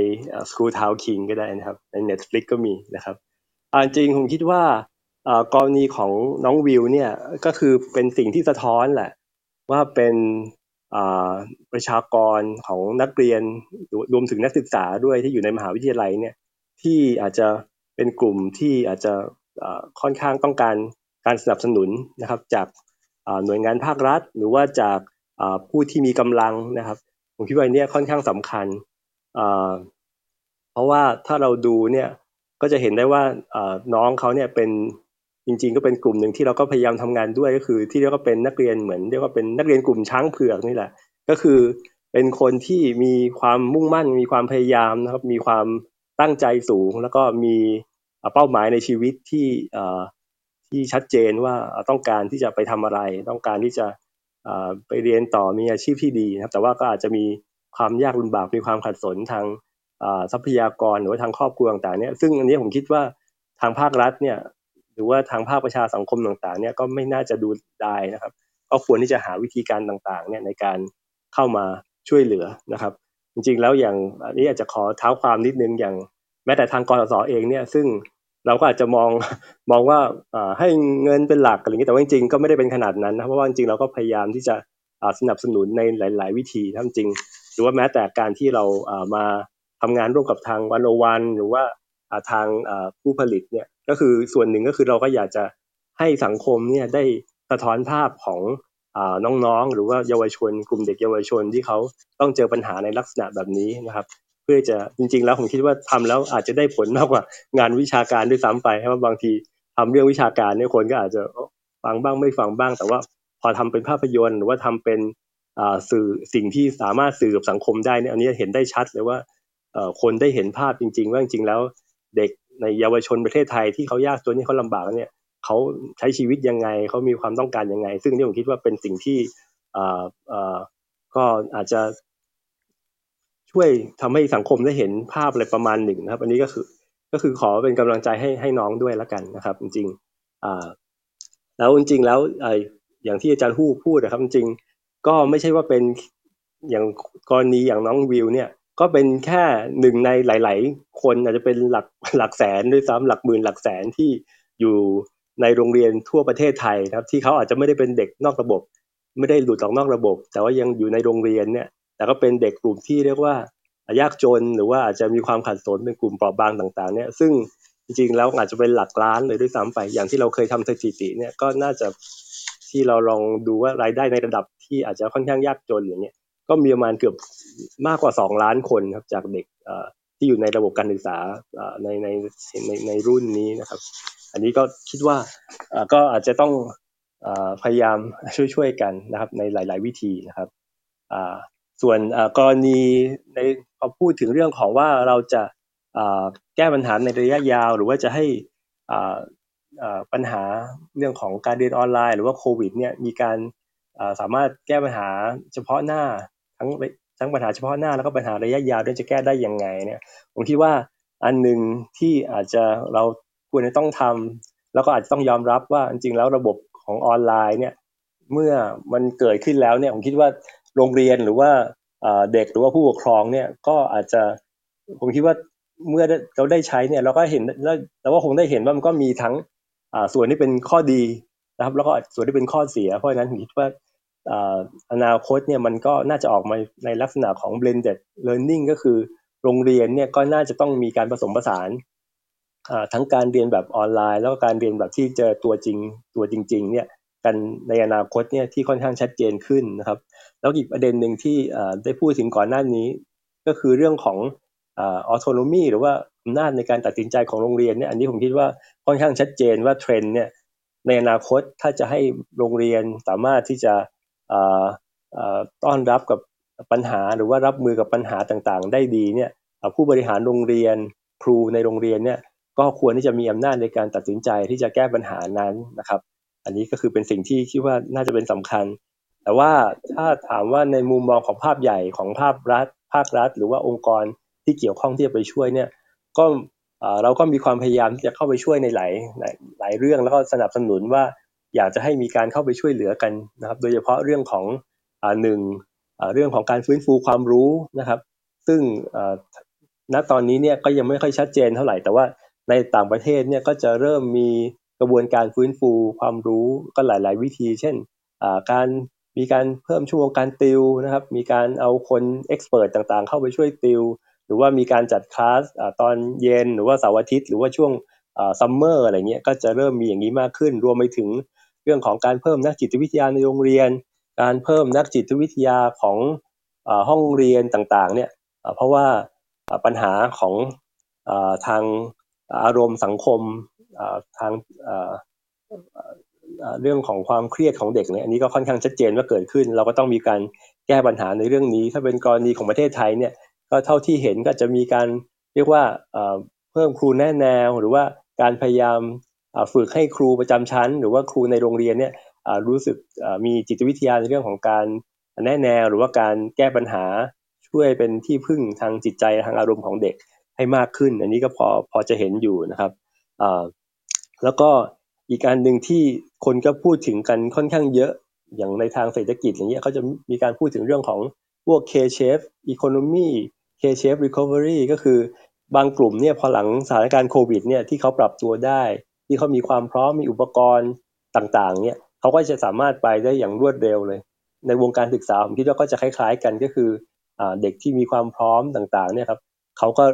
School Town King ก็ได้นะครับ ใน Netflix ก็มีนะครับอ่าจริงผมคิดว่ากรณีของน้องวิวเนี่ยก็คือเป็นสิ่งที่สะท้อนแหละ ว่าเป็นประชากรของนักเรียนรวมถึงนักศึกษาด้วยที่อยู่ในมหาวิทยาลัยเนี่ยที่อาจจะ เป็นกลุ่มที่อาจจะค่อนข้างต้องการการสนับสนุนนะครับจากหน่วยงานภาครัฐ หรือว่าจากผู้ที่มีกำลังนะครับ ผมคิดว่าเนี่ยค่อนข้างสำคัญ เพราะว่าถ้าเราดูเนี่ยก็จะเห็นได้ว่าน้องเขาเนี่ยเป็นจริงๆ ก็เป็นกลุ่มหนึ่งที่เราก็พยายามทำงานด้วยก็คือ ที่เรียกว่าเป็นนักเรียนเหมือนเรียกว่าเป็นนักเรียนกลุ่มช้างเผือกนี่แหละ ก็คือเป็นคนที่มีความมุ่งมั่น มีความพยายามนะครับ มีความ ตั้งใจสูง แล้วก็มีเป้าหมายในชีวิตที่ที่ชัดเจนว่าต้องการที่จะไปทำอะไร ต้องการที่จะไปเรียนต่อมีอาชีพที่ดีนะครับ แต่ว่าก็อาจจะมีความยากลำบากมีความขัดสนทางทรัพยากรหรือว่าทางครอบครัวต่างๆเนี่ยซึ่งอันนี้ผมคิดว่าทางภาครัฐเนี่ยหรือว่าทางภาคประชาสังคมต่างๆเนี่ยก็ไม่น่าจะดูได้นะครับ ก็ควรที่จะหาวิธีการต่างๆเนี่ยในการเข้ามาช่วยเหลือนะครับ จริงๆ แล้วอย่างอันนี้อาจจะขอเท้าความนิดนึงอย่าง แม้แต่ทางกรสเองเนี่ยซึ่งเราก็อาจจะมองมองว่าให้เงินเป็นหลักอะไรอย่างนี้แต่ว่าจริงๆก็ไม่ได้เป็นขนาดนั้นนะเพราะว่าจริงๆเราก็พยายามที่จะสนับสนุนในหลาย ๆ วิธีทั้งจริง หรือว่าแม้แต่การที่เรามาทำงานร่วมกับทางวันโอวันหรือว่าทางผู้ผลิตเนี่ยก็คือส่วนหนึ่งก็คือเราก็อยากจะให้สังคมเนี่ยได้สะท้อนภาพของ น้องๆ หรือว่าเยาวชน กลุ่มเด็กเยาวชนที่เขาต้องเจอปัญหาในลักษณะแบบนี้นะครับเพื่อจะจริง ๆ แล้วผมคิดว่าทำแล้วอาจจะได้ผลมากกว่างานวิชาการด้วยซ้ำไปเพราะบางทีทำเรื่องวิชาการเนี่ยคนก็อาจจะฟังบ้างไม่ฟังบ้าง แต่ว่าพอทำเป็นภาพยนตร์ หรือว่าทำเป็นสื่อสิ่งที่สามารถสื่อกับสังคมได้เนี่ยอันนี้เห็นได้ชัดเลยว่าคนได้เห็นภาพจริง ๆ ว่าจริงๆแล้วเด็กในเยาวชนประเทศไทยที่เขายากจนที่เขาลำบากเนี่ย เขาใช้ชีวิตยังไงเขามีความต้องการยังไง ซึ่งนี่ผมคิดว่าเป็นสิ่งที่อ่าก็อาจจะช่วยทำให้สังคมได้เห็นภาพอะไรประมาณหนึ่งนะครับ อันนี้ก็คือก็คือขอเป็นกำลังใจให้ให้น้องด้วยแล้วกันนะครับ จริงๆอ่าแล้วจริงๆแล้วไออย่างที่อาจารย์ฮู้พูดนะครับ จริงก็ไม่ใช่ว่าเป็นอย่างกรณีอย่างน้องวิวเนี่ยก็เป็นแค่หนึ่งในหลาย ๆ คนอาจจะเป็นหลักหลักแสนด้วยซ้ำหลักหมื่นหลักแสนที่อยู่ ในโรงเรียนทั่วประเทศไทยครับที่เขาอาจจะไม่ได้เป็นเด็กนอกระบบ ไม่ได้หลุดออกนอกระบบ แต่ว่ายังอยู่ในโรงเรียนเนี่ยแต่ก็เป็นเด็กกลุ่มที่เรียกว่ายากจนหรือว่าอาจจะมีความขัดสนเป็นกลุ่มเปราะบางต่างๆเนี่ยซึ่งจริงๆแล้วอาจจะเป็นหลักล้านเลยด้วยซ้ำไปอย่างที่เราเคยทำสถิติเนี่ยก็น่าจะที่เราลองดูว่ารายได้ในระดับที่อาจจะค่อนข้างยากจนอย่างเงี้ยก็มีประมาณเกือบมากกว่าสองล้านคนครับจากเด็กที่อยู่ในระบบการศึกษาในในในในรุ่นนี้นะครับ อันนี้ก็คิดว่าก็อาจจะต้องพยายามช่วยๆกันนะครับในหลาย ๆ วิธีนะครับส่วนกรณีในพอพูดถึงเรื่องของว่าเราจะแก้ปัญหาในระยะยาว หรือว่าจะให้ปัญหาเรื่องของการเรียนออนไลน์ หรือว่าโควิดเนี่ยมีการสามารถแก้ปัญหาเฉพาะหน้าทั้งทั้งปัญหาเฉพาะหน้าแล้วก็ปัญหาระยะยาวด้วยจะแก้ได้ยังไงเนี่ยผมคิดว่าอันหนึ่งที่อาจจะเรา ควรจะต้องทำแล้วก็อาจจะต้องยอมรับว่าจริงๆแล้วระบบของออนไลน์เนี่ยเมื่อมันเกิดขึ้นแล้วเนี่ยผมคิดว่าโรงเรียนหรือว่าเด็กหรือว่าผู้ปกครองเนี่ยก็อาจจะผมคิดว่าเมื่อเราได้ใช้เนี่ยเราก็เห็นแล้วเราก็คงได้เห็นว่ามันก็มีทั้งส่วนที่เป็นข้อดีนะครับ แล้วก็ส่วนที่เป็นข้อเสีย เพราะฉะนั้นผมคิดว่าอนาคตเนี่ยมันก็น่าจะออกมาในลักษณะของ blended learning ก็คือโรงเรียนเนี่ยก็น่าจะต้องมีการผสมผสาน ทั้งการเรียนแบบออนไลน์ แล้วก็การเรียนแบบที่เจอตัวจริงตัวจริง ๆ เนี่ยกันในอนาคตเนี่ยที่ค่อนข้างชัดเจนขึ้นนะครับ แล้วอีกประเด็นหนึ่งที่ได้พูดถึงก่อนหน้านี้ ก็คือเรื่องของ autonomy หรือว่าอำนาจในการตัดสินใจของโรงเรียนเนี่ยอันนี้ผมคิดว่าค่อนข้างชัดเจนว่าเทรนเนี่ยในอนาคตถ้าจะให้โรงเรียนสามารถที่จะต้อนรับกับปัญหาหรือว่ารับมือกับปัญหาต่างๆ ได้ดีเนี่ยผู้บริหารโรงเรียนครูในโรงเรียนเนี่ย ก็ควรที่จะมีอำนาจในการตัดสินใจที่จะแก้ปัญหานั้นนะครับ อันนี้ก็คือเป็นสิ่งที่คิดว่าน่าจะเป็นสำคัญ แต่ว่าถ้าถามว่าในมุมมองของภาพใหญ่ของภาพรัฐ ภาครัฐ หรือว่าองค์กรที่เกี่ยวข้องที่จะไปช่วยเนี่ยก็เราก็มีความพยายามที่จะเข้าไปช่วยในหลายหลายเรื่องแล้วก็สนับสนุนว่าอยากจะให้มีการเข้าไปช่วยเหลือกันนะครับ โดยเฉพาะเรื่องของหนึ่งเรื่องของการฟื้นฟูความรู้นะครับ ซึ่งณตอนนี้เนี่ยก็ยังไม่ค่อยชัดเจนเท่าไหร่แต่ว่า ในต่างประเทศเนี่ยก็จะเริ่มมีกระบวนการฟื้นฟูความรู้ก็หลาย ๆ วิธี เช่นการมีการเพิ่มชั่วโมงการติวนะครับ มีการเอาคน expert ต่างๆ เข้าไปช่วยติว หรือว่ามีการจัดคลาสตอนเย็น หรือว่าเสาร์อาทิตย์ หรือว่าช่วง summer อะไรเงี้ย ก็จะเริ่มมีอย่างนี้มากขึ้น รวมไปถึงเรื่องของการเพิ่มนักจิตวิทยาในโรงเรียน การเพิ่มนักจิตวิทยาของห้องเรียนต่างๆ เนี่ย เพราะว่าปัญหาของทาง อารมณ์สังคมทางเรื่องของความเครียดของเด็กเนี่ยอันนี้ก็ค่อนข้างชัดเจนว่าเกิดขึ้น เราก็ต้องมีการแก้ปัญหาในเรื่องนี้ ถ้าเป็นกรณีของประเทศไทยเนี่ยก็เท่าที่เห็นก็จะมีการเรียกว่าเพิ่มครูแนแนว หรือว่าการพยายามฝึกให้ครูประจำชั้น หรือว่าครูในโรงเรียนเนี่ยรู้สึกมีจิตวิทยาในเรื่องของการแนแนว หรือว่าการแก้ปัญหาช่วยเป็นที่พึ่งทางจิตใจทางอารมณ์ของเด็ก ให้มากขึ้น อันนี้ก็พอพอจะเห็นอยู่นะครับแล้วก็อีกอันหนึ่งที่คนก็พูดถึงกันค่อนข้างเยอะอย่างในทางเศรษฐกิจอย่างเงี้ยเขาจะมีการพูดถึงเรื่องของพวก K-shape economy K-shape recovery ก็คือบางกลุ่มเนี่ยพอหลังสถานการณ์โควิดเนี่ยที่เขาปรับตัวได้ ที่เขามีความพร้อมมีอุปกรณ์ต่างๆเนี่ยเขาก็จะสามารถไปได้อย่างรวดเร็วเลย ในวงการศึกษาผมคิดว่าก็จะคล้ายๆกันก็คือเด็กที่มีความพร้อมต่างๆเนี่ยครับ เขาก็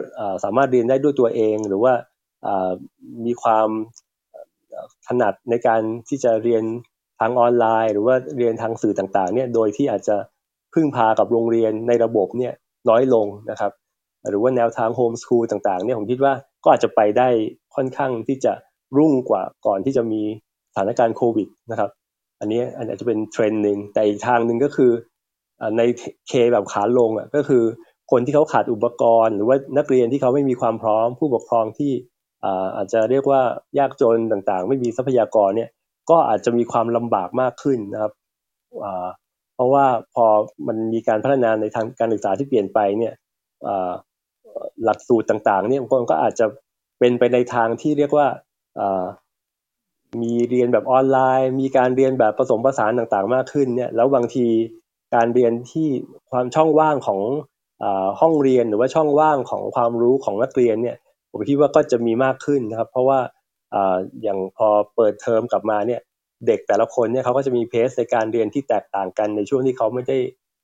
สามารถเรียนได้ด้วยตัวเอง หรือว่ามีความถนัดในการที่จะเรียนทางออนไลน์ หรือว่าเรียนทางสื่อต่างๆเนี่ยโดยที่อาจจะพึ่งพากับโรงเรียนในระบบเนี่ยน้อยลงนะครับ หรือว่าแนวทางโฮมสคูลต่างๆเนี่ยผมคิดว่าก็อาจจะไปได้ค่อนข้างที่จะรุ่งกว่าก่อนที่จะมีสถานการณ์โควิดนะครับ อันนี้อันอาจจะเป็นเทรนด์หนึ่งแต่อีกทางหนึ่งก็คือในเคแบบขาลงอะก็คือ คนที่เขาขาดอุปกรณ์ หรือว่านักเรียนที่เขาไม่มีความพร้อม ผู้ปกครองที่อาจจะเรียกว่ายากจนต่างๆ ไม่มีทรัพยากรเนี่ยก็อาจจะมีความลำบากมากขึ้นนะครับเพราะว่าพอมันมีการพัฒนาในทางการศึกษาที่เปลี่ยนไปเนี่ยหลักสูตรต่างๆเนี่ยคนก็อาจจะเป็นไปในทางที่เรียกว่ามีเรียนแบบออนไลน์ มีการเรียนแบบผสมผสานต่างๆ มากขึ้นเนี่ยแล้วบางทีการเรียนที่ความช่องว่างของ ห้องเรียนหรือว่าช่องว่างของความรู้ของนักเรียนเนี่ยผมคิดว่าก็จะมีมากขึ้นนะครับ เพราะว่าอย่างพอเปิดเทอมกลับมาเนี่ยเด็กแต่ละคนเนี่ยเขาก็จะมีเพสในการเรียนที่แตกต่างกันในช่วงที่เขาไม่ได้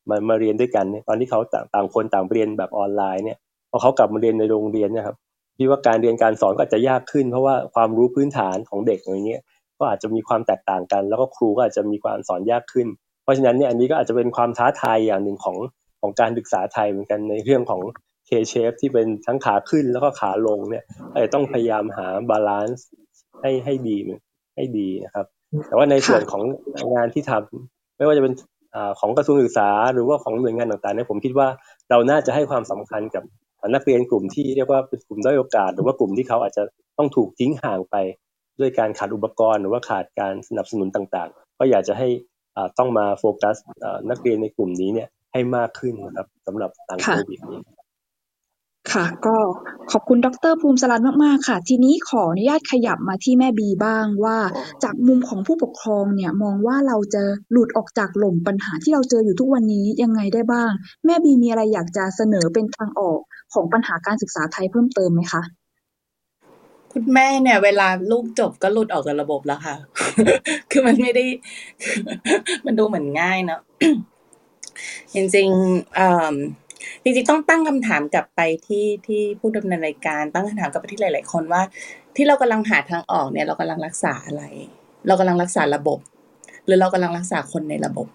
มามาเรียนด้วยกันเนี่ยตอนที่เขาต่างคนต่างเรียนแบบออนไลน์เนี่ยพอเขากลับมาเรียนในโรงเรียนนะครับพี่ว่าการเรียนการสอนก็อาจจะยากขึ้น เพราะว่าความรู้พื้นฐานของเด็กอย่างเงี้ยก็อาจจะมีความแตกต่างกัน แล้วก็ครูก็อาจจะมีความสอนยากขึ้น เพราะฉะนั้นเนี่ยอันนี้ก็อาจจะเป็นความท้าทายอย่างหนึ่งของ ของการศึกษาไทยเหมือนกันในเรื่องของ K-shape ที่เป็นทั้งขาขึ้นแล้วก็ขาลงเนี่ยต้องพยายามหา balance ให้ให้ดีให้ดีนะครับ แต่ว่าในส่วนของงานที่ทำไม่ว่าจะเป็นของกระทรวงศึกษา หรือว่าของหน่วยงานต่างๆเนี่ยผมคิดว่าเราน่าจะให้ความสำคัญกับนักเรียนกลุ่มที่เรียกว่าเป็นกลุ่มด้อยโอกาส หรือว่ากลุ่มที่เขาอาจจะต้องถูกทิ้งห่างไปด้วยการขาดอุปกรณ์ หรือว่าขาดการสนับสนุนต่างๆ ก็อยากจะให้ต้องมาโฟกัสนักเรียนในกลุ่มนี้เนี่ย ให้มากขึ้นนะครับสำหรับหลังโควิดนี้ค่ะ ก็ขอบคุณดรภูมิสลันมากๆ ค่ะ ทีนี้ขออนุญาตขยับมาที่แม่บีบ้างว่า จากมุมของผู้ปกครองเนี่ยมองว่าเราจะหลุดออกจากหล่มปัญหาที่เราเจออยู่ทุกวันนี้ยังไงได้บ้าง แม่บีมีอะไรอยากจะเสนอเป็นทางออกของปัญหาการศึกษาไทยเพิ่มเติมไหมคะคุณแม่เนี่ยเวลาลูกจบก็หลุดออกจากระบบแล้วค่ะ คือมันไม่ได้ มันดูเหมือนง่ายเนาะ จริงๆจริงๆต้องตั้งคำถามกลับไปที่ที่ผู้ดำเนินรายการ ตั้งคำถามกลับไปที่หลาย ๆ คนว่า ที่เรากำลังหาทางออกเนี่ยเรากำลังรักษาอะไร เรากำลังรักษาระบบ หรือเรากำลังรักษาคนในระบบ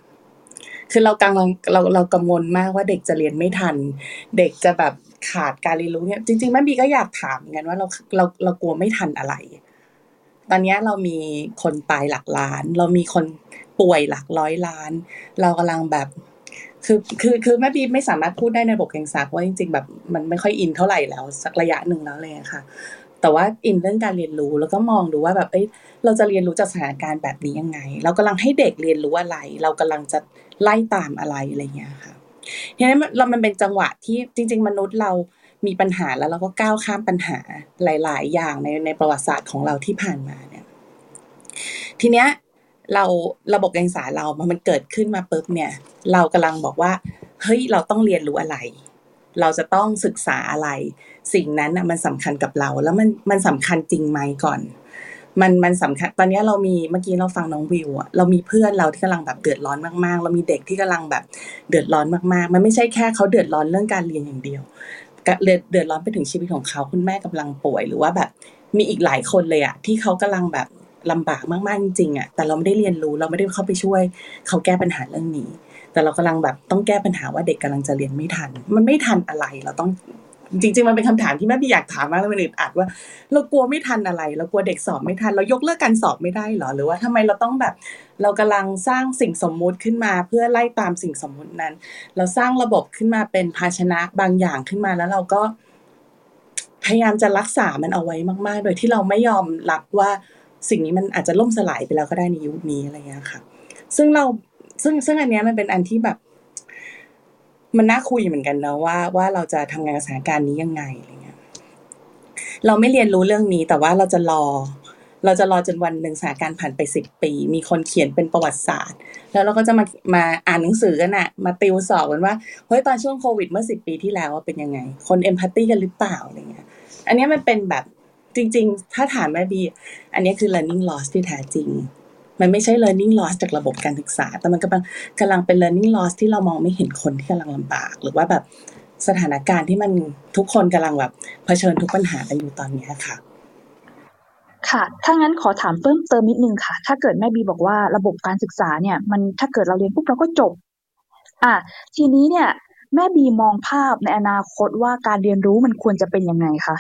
คือเรากำลังเราเรากังวลมากว่าเด็กจะเรียนไม่ทัน เด็กจะแบบขาดการเรียนรู้เนี่ยจริงๆแม่บีก็อยากถามเหมือนกันว่าเราเราเรากลัวไม่ทันอะไร ตอนนี้เรามีคนตายหลักล้าน เรามีคนป่วยหลักร้อยล้าน เรากำลังแบบ คือคือคือแม่บีไม่สามารถพูดได้ในระบการศึกษาเพราะว่าจริง ๆ แบบมันไม่ค่อยอินเท่าไหร่แล้วสักระยะหนึ่งแล้วเลยค่ะ แต่ว่าอินเรื่องการเรียนรู้แล้วก็มองดูว่าแบบเอ้ยเราจะเรียนรู้จากสถานการณ์แบบนี้ยังไง เรากำลังให้เด็กเรียนรู้อะไร เรากำลังจะไล่ตามอะไรอะไรเงี้ยค่ะทีนี้เรามันเป็นจังหวะที่จริง ๆ มนุษย์เรามีปัญหาแล้วเราก็ก้าวข้ามปัญหาหลาย ๆ อย่างในในประวัติศาสตร์ของเราที่ผ่านมาเนี่ย ทีเนี้ย เราระบบการศึกษาเรามันเกิดขึ้นมาปุ๊บเนี่ย เรากำลังบอกว่าเฮ้ยเราต้องเรียนรู้อะไร เราจะต้องศึกษาอะไร สิ่งนั้นน่ะมันสำคัญกับเรา แล้วมันมันสำคัญจริงไหมก่อน มันมันสำคัญตอนนี้เรามีเมื่อกี้เราฟังน้องวิวอะเรามีเพื่อนเราที่กำลังแบบเดือดร้อนมากๆ เรามีเด็กที่กำลังแบบเดือดร้อนมากๆ มันไม่ใช่แค่เขาเดือดร้อนเรื่องการเรียนอย่างเดียวเดือดเดือดร้อนไปถึงชีวิตของเขาคุณแม่กำลังป่วยหรือว่าแบบมีอีกหลายคนเลยอะที่เขากำลังแบบ ลำบากมากๆจริงๆอะแต่เราไม่ได้เรียนรู้เราไม่ได้เข้าไปช่วย เขาแก้ปัญหาเรื่องนี้ แต่เรากำลังแบบต้องแก้ปัญหาว่าเด็กกำลังจะเรียนไม่ทัน มันไม่ทันอะไรเราต้องจริงๆ มันเป็นคำถามที่แม่พี่อยากถามมากเลยมันอึดอัดว่า เรากลัวไม่ทันอะไร เรากลัวเด็กสอบไม่ทัน เรายกเลิกการสอบไม่ได้หรอ หรือว่าทำไมเราต้องแบบ เรากำลังสร้างสิ่งสมมุติขึ้นมาเพื่อไล่ตามสิ่งสมมุตินั้น เราสร้างระบบขึ้นมาเป็นภาชนะบางอย่างขึ้นมาแล้วเราก็ พยายามจะรักษามันเอาไว้มาก ๆ โดยที่เราไม่ยอมรับว่า สิ่งนี้มันอาจจะล่มสลายไปแล้วก็ได้ในยุคนี้อะไรเงี้ยค่ะ ซึ่งเราซึ่งซึ่งอันเนี้ยมันเป็นอันที่แบบ มันน่าคุยเหมือนกันนะว่าว่าเราจะทำงานกับสถานการณ์นี้ยังไงอะไรเงี้ยเราไม่เรียนรู้เรื่องนี้แต่ว่าเราจะรอ เราจะรอจนวันหนึ่งสถานการณ์ผ่านไปสิบปี มีคนเขียนเป็นประวัติศาสตร์ แล้วเราก็จะมามาอ่านหนังสือกันอะมาติวสอบกันว่าเฮ้ยตอนช่วงโควิดเมื่อสิบปีที่แล้วเป็นยังไง คนเอมพัตตีกันหรือเปล่าอะไรเงี้ย อันนี้มันเป็นแบบ จริง ๆ ถ้าถามแม่บี อันนี้คือ learning loss ที่แท้จริง มันไม่ใช่ learning loss จากระบบการศึกษา แต่มันกำลังกำลังเป็น learning loss ที่เรามองไม่เห็นคนที่กำลังลำบาก หรือว่าแบบสถานการณ์ที่มันทุกคนกำลังแบบเผชิญทุกปัญหากันอยู่ตอนนี้ค่ะค่ะ ถ้างั้นขอถามเพิ่มเติมนิดนึงค่ะ ถ้าเกิดแม่บีบอกว่าระบบการศึกษาเนี่ย มันถ้าเกิดเราเรียนปุ๊บเราก็จบ อะ ทีนี้เนี่ย แม่บีมองภาพในอนาคตว่าการเรียนรู้มันควรจะเป็นยังไงคะ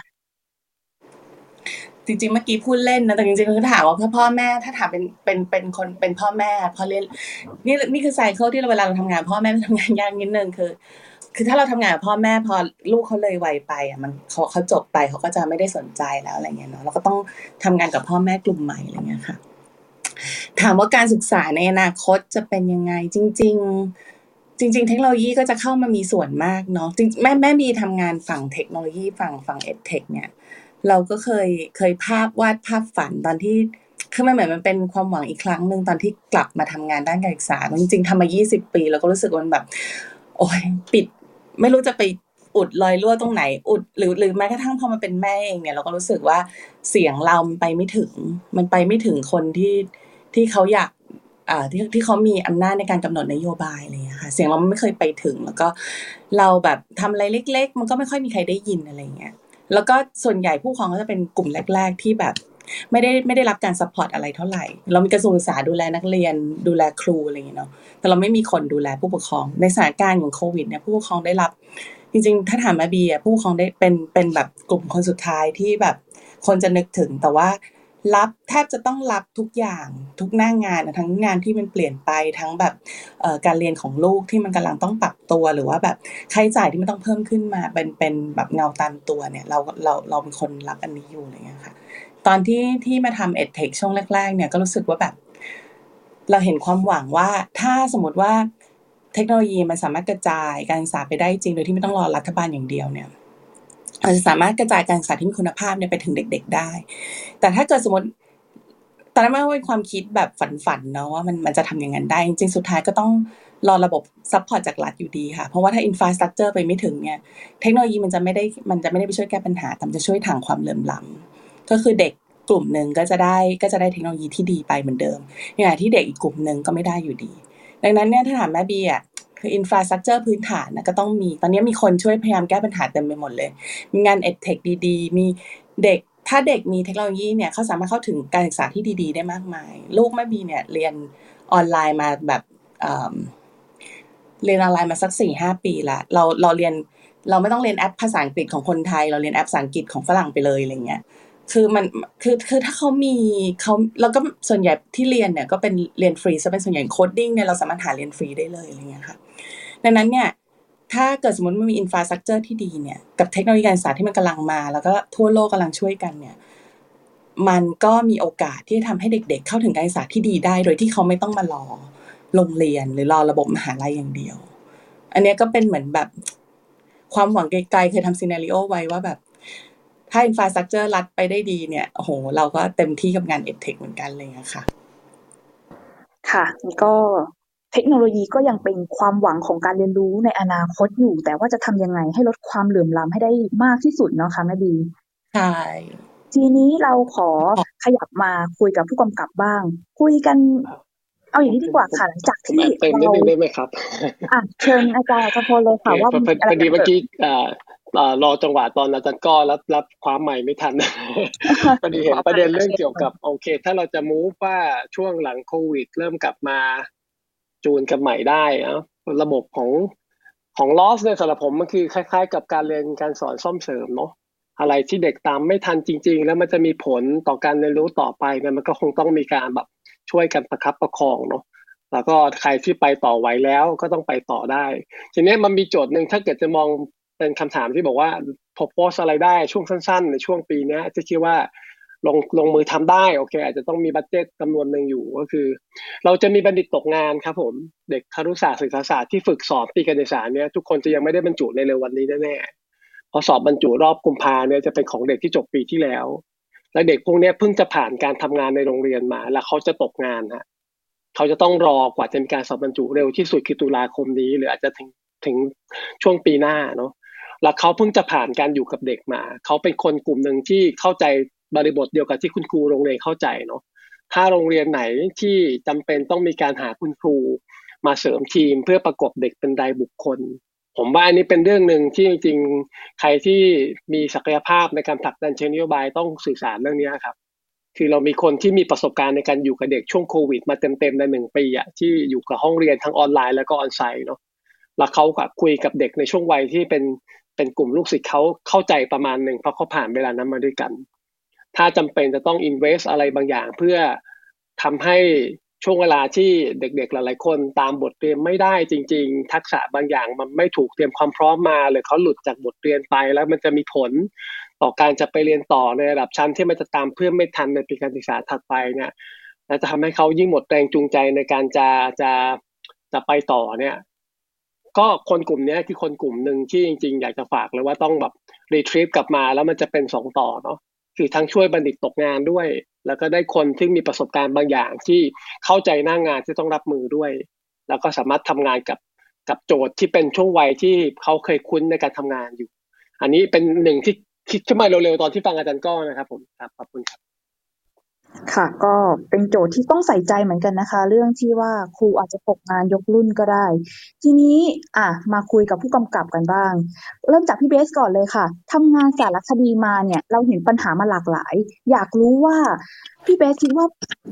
จริงๆเมื่อกี้พูดเล่นนะแต่จริงๆคือถามว่าพ่อพ่อแม่ถ้าถามเป็นเป็นเป็นคนเป็นพ่อแม่พอเรียนนี่นี่คือไซเคิลที่เราเวลาเราทำงาน พ่อแม่ทำงานยากนิดนึงคือ คือถ้าเราทำงานกับพ่อแม่พอลูกเขาเลยวัยไปอะมันเขาเขาจบไปเขาก็จะไม่ได้สนใจแล้วอะไรเงี้ยเนาะเราก็ต้องทำงานกับพ่อแม่กลุ่มใหม่อะไรเงี้ยค่ะ ถามว่าการศึกษาในอนาคตจะเป็นยังไง จริง ๆจริงๆ เทคโนโลยีก็จะเข้ามามีส่วนมากเนาะจริงแม่แม่มีทำงานฝั่งเทคโนโลยีฝั่งฝั่งเอ็ดเทคเนี่ย เราก็เคยเคยภาพวาดภาพฝันตอนที่คือมันเหมือนมันเป็นความหวังอีกครั้งหนึ่งตอนที่กลับมาทำงานด้านการศึกษาจริงๆทำมา 20 ปี เราก็รู้สึกว่ามันแบบ โอ้ยปิด ไม่รู้จะไปอุดรอยรั่วตรงไหน อุดหรือหรือแม้กระทั่งพอมาเป็นแม่เองเนี่ย เราก็รู้สึกว่าเสียงเรามันไปไม่ถึง มันไปไม่ถึงคนที่ที่เขาอยากอ่าที่ที่เขามีอำนาจในการกำหนดนโยบายอะไรอย่างเงี้ยค่ะ เสียงเราไม่เคยไปถึง แล้วก็เราแบบทำอะไรเล็ก ๆ มันก็ไม่ค่อยมีใครได้ยินอะไรอย่างเงี้ย แล้วก็ส่วนใหญ่ผู้ปกครองก็จะเป็นกลุ่มแรก ๆ ที่แบบไม่ได้ไม่ได้รับการ support อะไรเท่าไหร่ เรามีกระทรวงศึกษาดูแลนักเรียนดูแลครูอะไรอย่างเงี้ยเนาะแต่เราไม่มีคนดูแลผู้ปกครอง ในสถานการณ์ของโควิดเนี่ยผู้ปกครองได้รับ จริงๆ ถ้าถามมาบีอะผู้ปกครองได้เป็นเป็นแบบกลุ่มคนสุดท้ายที่แบบคนจะนึกถึงแต่ว่า รับแทบจะต้องรับทุกอย่างทุกหน้างานอะทั้งงานที่มันเปลี่ยนไปทั้งแบบการเรียนของลูกที่มันกำลังต้องปรับตัวหรือว่าแบบค่าใช้จ่ายที่มันต้องเพิ่มขึ้นมาเป็นเป็นแบบเงาตามตัวเนี่ยเราเราเราเป็นคนรับอันนี้อยู่อะไรเงี้ยค่ะ ตอนที่ที่มาทำ EdTech ช่วงแรก ๆ เนี่ยก็รู้สึกว่าแบบ เราเห็นความหวังว่าถ้าสมมติว่าเทคโนโลยีมันสามารถกระจายการศึกษาไปได้จริงโดยที่ไม่ต้องรอรัฐบาลอย่างเดียวเนี่ย อาจจะสามารถกระจายการศึกษาที่มีคุณภาพเนี่ยไปถึงเด็ก ๆได้ แต่ถ้าเกิดสมมติตอนนั้นมันเป็นความคิดแบบฝันๆเนาะว่ามันมันจะทำอย่างนั้นได้ จริงๆสุดท้ายก็ต้องรอระบบ support จากรัฐอยู่ดีค่ะ เพราะว่าถ้า infrastructure ไปไม่ถึงเนี่ย เทคโนโลยีมันจะไม่ได้มันจะไม่ได้ไปช่วยแก้ปัญหาแต่มันจะช่วยถ่างความเหลื่อมล้ำก็คือเด็กกลุ่มหนึ่งก็จะได้ก็จะได้เทคโนโลยีที่ดีไปเหมือนเดิมอย่างที่เด็กอีกกลุ่มหนึ่งก็ไม่ได้อยู่ดี ดังนั้นเนี่ยถ้าถามแม่บีอะ คือ infrastructure พื้นฐานนะก็ต้องมี ตอนนี้มีคนช่วยพยายามแก้ปัญหาเต็มไปหมดเลย มีงาน EdTech ดีๆ มีเด็กถ้าเด็กมีเทคโนโลยีเนี่ยเขาสามารถเข้าถึงการศึกษาที่ดี ๆ ได้มากมาย ลูกแม่บีเนี่ยเรียนออนไลน์มาแบบเรียนออนไลน์มาสักสี่ห้าปีละเราเราเรียนเราไม่ต้องเรียนแอปภาษาอังกฤษของคนไทย เราเรียนแอปภาษาอังกฤษของฝรั่งไปเลยอะไรเงี้ยคือมันคือคือถ้าเขามีเขาแล้วก็ส่วนใหญ่ที่เรียนเนี่ยก็เป็นเรียนฟรีซะเป็นส่วนใหญ่ coding เนี่ยเราสามารถหาเรียนฟรีได้เลยอะไรเงี้ยค่ะ ดังนั้นเนี่ยถ้าเกิดสมมติมันมี infrastructure ที่ดีเนี่ยกับเทคโนโลยีการศึกษาที่มันกำลังมา แล้วก็ทั่วโลกกำลังช่วยกันเนี่ยมันก็มีโอกาสที่จะทำให้เด็กๆ เข้าถึงการศึกษาที่ดีได้ โดยที่เขาไม่ต้องมารอโรงเรียนหรือรอระบบมหาลัยอย่างเดียว อันนี้ก็เป็นเหมือนแบบความหวังไกลๆเคยทำ scenario ไว้ว่าแบบ ถ้า infrastructure run ไปได้ดีเนี่ยโอ้โห เราก็เต็มที่กับงาน EdTech เหมือนกันเลยอะค่ะ ค่ะก็ เทคโนโลยีก็ยังเป็นความหวังของการเรียนรู้ในอนาคตอยู่ แต่ว่าจะทำยังไงให้ลดความเหลื่อมล้ำให้ได้มากที่สุดเนาะค่ะแม่บีใช่ทีนี้เราขอขยับมาคุยกับผู้กำกับบ้าง คุยกัน เอาอย่างนี้ดีกว่าค่ะหลังจากที่มาเติมนิดเรานึงได้ไหมครับอะเชิญอาจารย์อัธพลเลยค่ะว่าพอมีพออะไรพอดีจะเมื่อเกิดกี้อ่าอ่ารอจังหวะตอนอาจารย์ก็รับรับความใหม่ไม่ทันพอดีเห็นประเด็นเรื่องเกี่ยวกับโอเค ถ้าเราจะมูฟว่าช่วงหลังโควิด เริ่มกลับมา จูนกับใหม่ได้นะระบบของของลอสเนี่ยสำหรับผมมันคือคล้าย ๆ กับการเรียนการสอนซ่อมเสริมเนาะอะไรที่เด็กตามไม่ทันจริง ๆ แล้วมันจะมีผลต่อการเรียนรู้ต่อไปเนี่ยมันก็คงต้องมีการแบบช่วยกันประคับประคองเนาะแล้วก็ใครที่ไปต่อไหวแล้วก็ต้องไปต่อได้ ทีนี้มันมีโจทย์หนึ่งถ้าเกิดจะมองเป็นคำถามที่บอกว่าพอโพสอะไรได้ช่วงสั้นๆ ในช่วงปีนี้จะคิดว่า ลงลงมือทำได้โอเค อาจจะต้องมีบัตเจ็ตจำนวนหนึ่งอยู่ก็คือ เราจะมีบัณฑิตตกงานครับผมเด็กครุศาสตร์ศึกษาศาสตร์ที่ฝึกสอบปีการศึกษาเนี่ยทุกคนจะยังไม่ได้บรรจุในเร็ววันนี้แน่ๆเพราะสอบบรรจุรอบกุมภาเนี่ยจะเป็นของเด็กที่จบปีที่แล้ว และเด็กพวกนี้เพิ่งจะผ่านการทำงานในโรงเรียนมา แล้วเขาจะตกงานฮะเขาจะต้องรอกว่าจะมีการสอบบรรจุเร็วที่สุดคือตุลาคมนี้ หรืออาจจะถึงถึงช่วงปีหน้าเนาะแล้วเขาเพิ่งจะผ่านการอยู่กับเด็กมา เขาเป็นคนกลุ่มหนึ่งที่เข้าใจ บริบทเดียวกับที่คุณครูโรงเรียนเข้าใจเนาะถ้าโรงเรียนไหนที่จำเป็นต้องมีการหาคุณครูมาเสริมทีมเพื่อประกบเด็กเป็นรายบุคคล ผมว่าอันนี้เป็นเรื่องหนึ่งที่จริงๆใครที่มีศักยภาพในการผลักดันเชิงนโยบายต้องสื่อสารเรื่องนี้ครับ คือเรามีคนที่มีประสบการณ์ในการอยู่กับเด็กช่วงโควิด มาเต็มๆในหนึ่งปีอะที่อยู่กับห้องเรียนทั้งออนไลน์แล้วก็ออนไซต์เนาะแล้วเขากับคุยกับเด็กในช่วงวัยที่เป็นเป็นกลุ่มลูกศิษย์เขาเข้าใจประมาณหนึ่งเพราะเขาผ่านเวลานั้นมาด้วยกัน ถ้าจำเป็นจะต้อง invest อะไรบางอย่างเพื่อทำให้ช่วงเวลาที่เด็กๆหลายๆคนตามบทเรียนไม่ได้จริง ๆ ทักษะบางอย่างมันไม่ถูกเตรียมความพร้อมมา หรือเขาหลุดจากบทเรียนไปแล้วมันจะมีผลต่อการจะไปเรียนต่อในระดับชั้นที่มันจะตามเพื่อนไม่ทันในปีการศึกษาถัดไปเนี่ยและจะทำให้เขายิ่งหมดแรงจูงใจในการจะจะจะไปต่อเนี่ย ก็คนกลุ่มนี้คือคนกลุ่มหนึ่งที่จริง ๆ อยากจะฝากเลยว่าต้องแบบรีทรีฟกลับมาแล้วมันจะเป็นสองต่อเนาะ คือทั้งช่วยบัณฑิตตกงานด้วย แล้วก็ได้คนที่มีประสบการณ์บางอย่างที่เข้าใจหน้างานที่ต้องรับมือด้วย แล้วก็สามารถทำงานกับกับโจทย์ที่เป็นช่วงวัยที่เขาเคยคุ้นในการทำงานอยู่ อันนี้เป็นหนึ่งที่คิดขึ้นมาเร็วๆตอนที่ฟังอาจารย์ก้อนะครับผมครับขอบคุณครับ ค่ะ ก็เป็นโจทย์ที่ต้องใส่ใจเหมือนกันนะคะ เรื่องที่ว่าครูอาจจะตกงานยกรุ่นก็ได้ ทีนี้อะมาคุยกับผู้กำกับกันบ้าง เริ่มจากพี่เบสก่อนเลยค่ะทำงานสารคดีมาเนี่ย เราเห็นปัญหามาหลากหลาย อยากรู้ว่าพี่เบสคิดว่า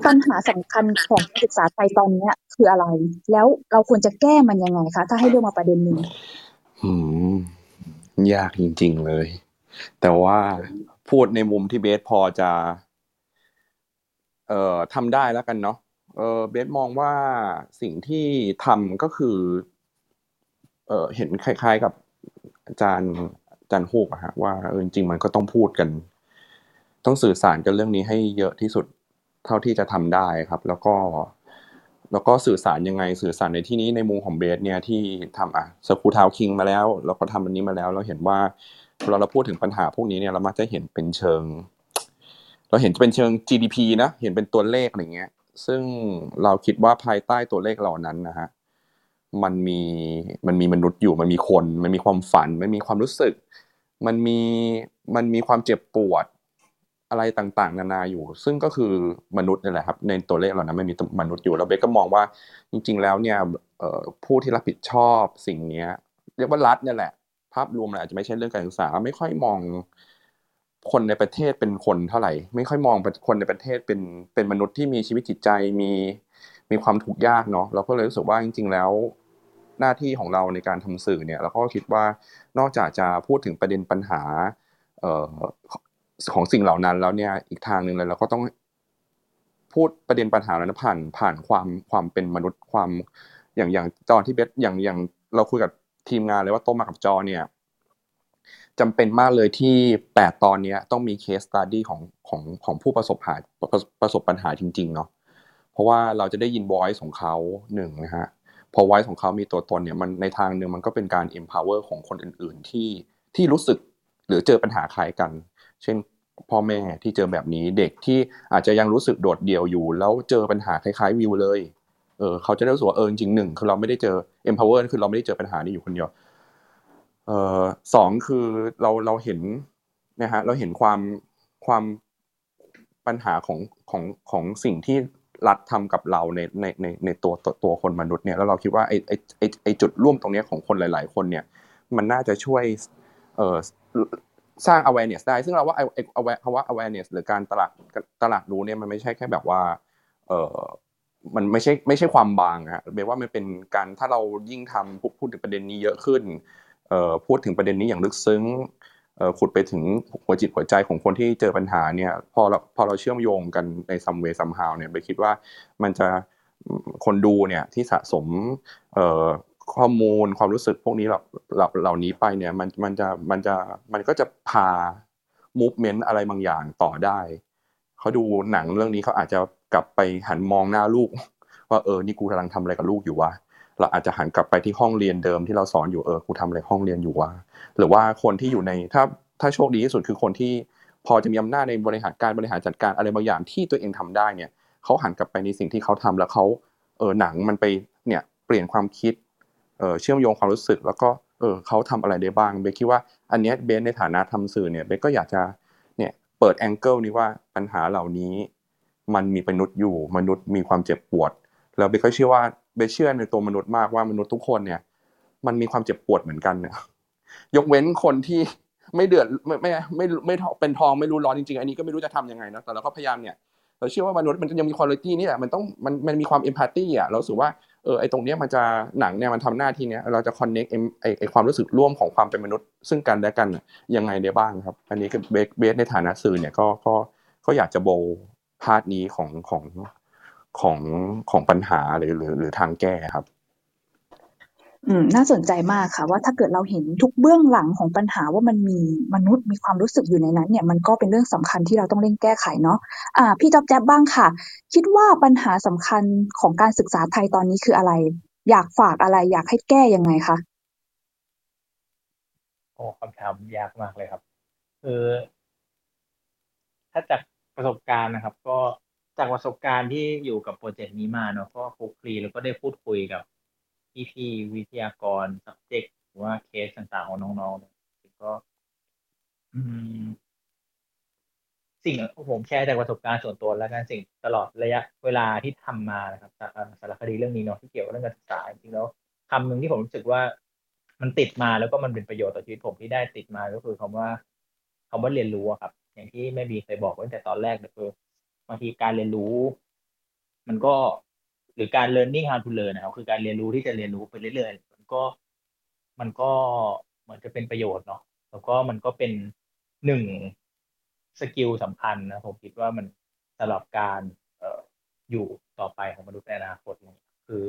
ปัญหาสำคัญของการศึกษาไทยตอนเนี้ย คืออะไร แล้วเราควรจะแก้มันยังไงคะ ถ้าให้เลือกมาประเด็นหนึ่งอืมยากจริง ๆเลย แต่ว่าพูดในมุมที่เบสพอจะ เอ่อทำได้แล้วกันเนาะเออเบสมองว่าสิ่งที่ทำก็คือ เออเห็นคล้าย ๆกับอาจารย์อาจารย์ฮูกอะฮะว่าเออจริงๆมันก็ต้องพูดกัน ต้องสื่อสารกันเรื่องนี้ให้เยอะที่สุดเท่าที่จะทำได้ครับ แล้วก็ แล้วก็สื่อสารยังไงสื่อสารในที่นี้ในมุมของเบสเนี่ยที่ทำอะสกูทาวคิงมาแล้วเราก็ทำอันนี้มาแล้ว เราเห็นว่าเวลาเราพูดถึงปัญหาพวกนี้เนี่ยเรามักจะเห็นเป็นเชิง เราเห็นเป็นเชิง GDP นะเห็นเป็นตัวเลขอะไรเงี้ย ซึ่งเราคิดว่าภายใต้ตัวเลขเหล่านั้นนะฮะมันมีมันมีมนุษย์อยู่มันมีคน มันมีความฝัน มันมีความรู้สึก มันมีมันมีความเจ็บปวดอะไรต่างๆ นานาอยู่ ซึ่งก็คือมนุษย์นี่แหละครับ ในตัวเลขเหล่านั้นมันมีมนุษย์อยู่แล้วเบสก็มองว่าจริง ๆ แล้วเนี่ยผู้ที่รับผิดชอบสิ่งนี้เรียกว่ารัฐเนี่ยแหละ ภาพรวมมันอาจจะไม่ใช่เรื่องการศึกษา ไม่ค่อยมอง คนในประเทศเป็นคนเท่าไหร่ ไม่ค่อยมองคนในประเทศเป็นเป็นมนุษย์ที่มีชีวิตจิตใจมีมีความทุกข์ยากเนาะเราก็เลยรู้สึกว่าจริง ๆ แล้ว หน้าที่ของเราในการทำสื่อเนี่ยเราก็คิดว่านอกจากจะพูดถึงประเด็นปัญหาเออของสิ่งเหล่านั้นแล้วเนี่ยอีกทางหนึ่งเลยเราก็ต้องพูดประเด็นปัญหานั้นผ่านผ่านความความเป็นมนุษย์ความอย่างอย่างตอนที่เบสอย่างอย่างเราคุยกับทีมงานเลยว่าโตมากับจอเนี่ย จำเป็นมากเลยที่แปดตอนนี้ต้องมีเคสตัดดี้ของของของผู้ประสบหาประประสบปัญหาจริง ๆ เนาะเพราะว่าเราจะได้ยิน voice ของเขาหนึ่งนะฮะพอ voice ของเขามีตัวตนเนี่ยมันในทางหนึ่งมันก็เป็นการ empower ของคนอื่น ๆ ที่ที่รู้สึกหรือเจอปัญหาคล้ายกัน เช่นพ่อแม่ที่เจอแบบนี้เด็กที่อาจจะยังรู้สึกโดดเดี่ยวอยู่ แล้วเจอปัญหาคล้ายๆวิวเลยเออเขาจะได้รู้สึกว่าเออจริงหนึ่งคือเราไม่ได้เจอ empower คือเราไม่ได้เจอปัญหานี้อยู่คนเดียว เอ่อสองคือเราเราเห็นนะฮะเราเห็นความความปัญหาของของของสิ่งที่รัฐทำกับเราในในในในตัวตัวคนมนุษย์เนี่ยแล้วเราคิดว่าไอไอไอไอจุดร่วมตรงนี้ของคนหลาย ๆ คนเนี่ยมันน่าจะช่วยเอ่อสร้าง awareness ได้ ซึ่งเราว่าไอไอคำว่า awareness หรือการตลาดตลาดรู้เนี่ยมันไม่ใช่แค่แบบว่าเอ่อมันไม่ใช่ไม่ใช่ความบางฮะแปลว่ามันเป็นการถ้าเรายิ่งทำพูดพูดถึงประเด็นนี้เยอะขึ้น พูดถึงประเด็นนี้อย่างลึกซึ้งขุดไปถึงหัวจิตหัวใจของคนที่เจอปัญหาเนี่ยพอเราพอเราเชื่อมโยงกันใน some way somehow เนี่ยไปคิดว่ามันจะคนดูเนี่ยที่สะสมข้อมูลความรู้สึกพวกนี้เหล่าเหล่านี้ไปเนี่ยมันมันจะมันจะมันก็จะพา movement อะไรบางอย่างต่อได้ เขาดูหนังเรื่องนี้เขาอาจจะกลับไปหันมองหน้าลูก ว่าเออนี่กูกำลังทำอะไรกับลูกอยู่วะ เราอาจจะหันกลับไปที่ห้องเรียนเดิมที่เราสอนอยู่เออกูทำอะไรห้องเรียนอยู่วะหรือว่าคนที่อยู่ในถ้าถ้าโชคดีที่สุดคือคนที่พอจะมีอำนาจในบริหารการบริหารจัดการอะไรบางอย่างที่ตัวเองทำได้เนี่ยเขาหันกลับไปในสิ่งที่เขาทำแล้วเขาเออหนังมันไปเนี่ยเปลี่ยนความคิดเออเชื่อมโยงความรู้สึก แล้วก็เออเขาทำอะไรได้บ้างเบคคิดว่าอันเนี้ยเบนในฐานะทำสื่อเนี่ยเบคก็อยากจะเนี่ยเปิดแองเกิลนี้ว่าปัญหาเหล่านี้ มันมีมนุษย์อยู่มนุษย์มีความเจ็บปวด แล้วเบคก็เชื่อว่าเบคเชื่อในตัวมนุษย์มากว่ามนุษย์ทุกคนเนี่ย มันมีความเจ็บปวดเหมือนกันเนี่ยยกเว้นคนที่ไม่เดือดไม่ไม่ไม่ไม่เป็นทองไม่รู้ร้อนจริงๆ อันนี้ก็ไม่รู้จะทำยังไงนะแต่เราก็พยายามเนี่ยเราเชื่อว่ามนุษย์มันยังมีคุณภาพนี่แหละมันต้องมันมันมีความเอมพัตตี้อะเราสึกว่าเออไอตรงเนี้ยมันจะหนังเนี่ยมันทำหน้าที่เนี้ยเราจะ connect ไอไอความรู้สึกร่วมของความเป็นมนุษย์ ซึ่งกันและกันยังไงได้บ้างครับ อันนี้ก็ base base ในฐานะสื่อเนี่ยก็ก็ก็อยากจะโบ part นี้ของของ ของของปัญหาหรือหรือหรือทางแก้ครับ อืม น่าสนใจมากค่ะ ว่าถ้าเกิดเราเห็นทุกเบื้องหลังของปัญหาว่ามันมีมนุษย์มีความรู้สึกอยู่ในนั้น เนี่ย มันก็เป็นเรื่องสำคัญที่เราต้องเร่งแก้ไขเนาะอ่า พี่จ๊อบแจ๊บบ้างค่ะ คิดว่าปัญหาสำคัญของการศึกษาไทยตอนนี้คืออะไร อยากฝากอะไร อยากให้แก้ยังไงคะโอ้คำถามยากมากเลยครับ คือ ถ้าจากประสบการณ์นะครับ ก็ จากประสบการณ์ที่อยู่กับโปรเจกต์นี้มาเนาะก็คลุกคลีแล้วก็ได้พูดคุยกับพี่ๆวิทยากร subject หรือว่าเคสต่างๆของน้องๆเนี่ยก็สิ่งผมแชร์จากประสบการณ์ส่วนตัวแล้วกันสิ่งตลอดระยะเวลาที่ทำมานะครับสารคดีเรื่องนี้เนาะที่เกี่ยวกับเรื่องการศึกษาจริงๆแล้วคำหนึ่งที่ผมรู้สึกว่ามันติดมาแล้วก็มันเป็นประโยชน์ต่อชีวิตผมที่ได้ติดมาก็คือคำว่าคำว่าเรียนรู้อะครับ อย่างที่แม่บีเคยบอกไว้ตั้งแต่ตอนแรกก็คือ บางทีการเรียนรู้ มันก็หรือการ learning how to learn นะครับ คือการเรียนรู้ที่จะเรียนรู้ไปเรื่อยๆมันก็มันก็เหมือนจะเป็นประโยชน์เนาะแล้วก็มันก็เป็นหนึ่งสกิลสำคัญนะผมคิดว่ามันสำหรับการเอ่ออยู่ต่อไปของมนุษย์ในอนาคตคือ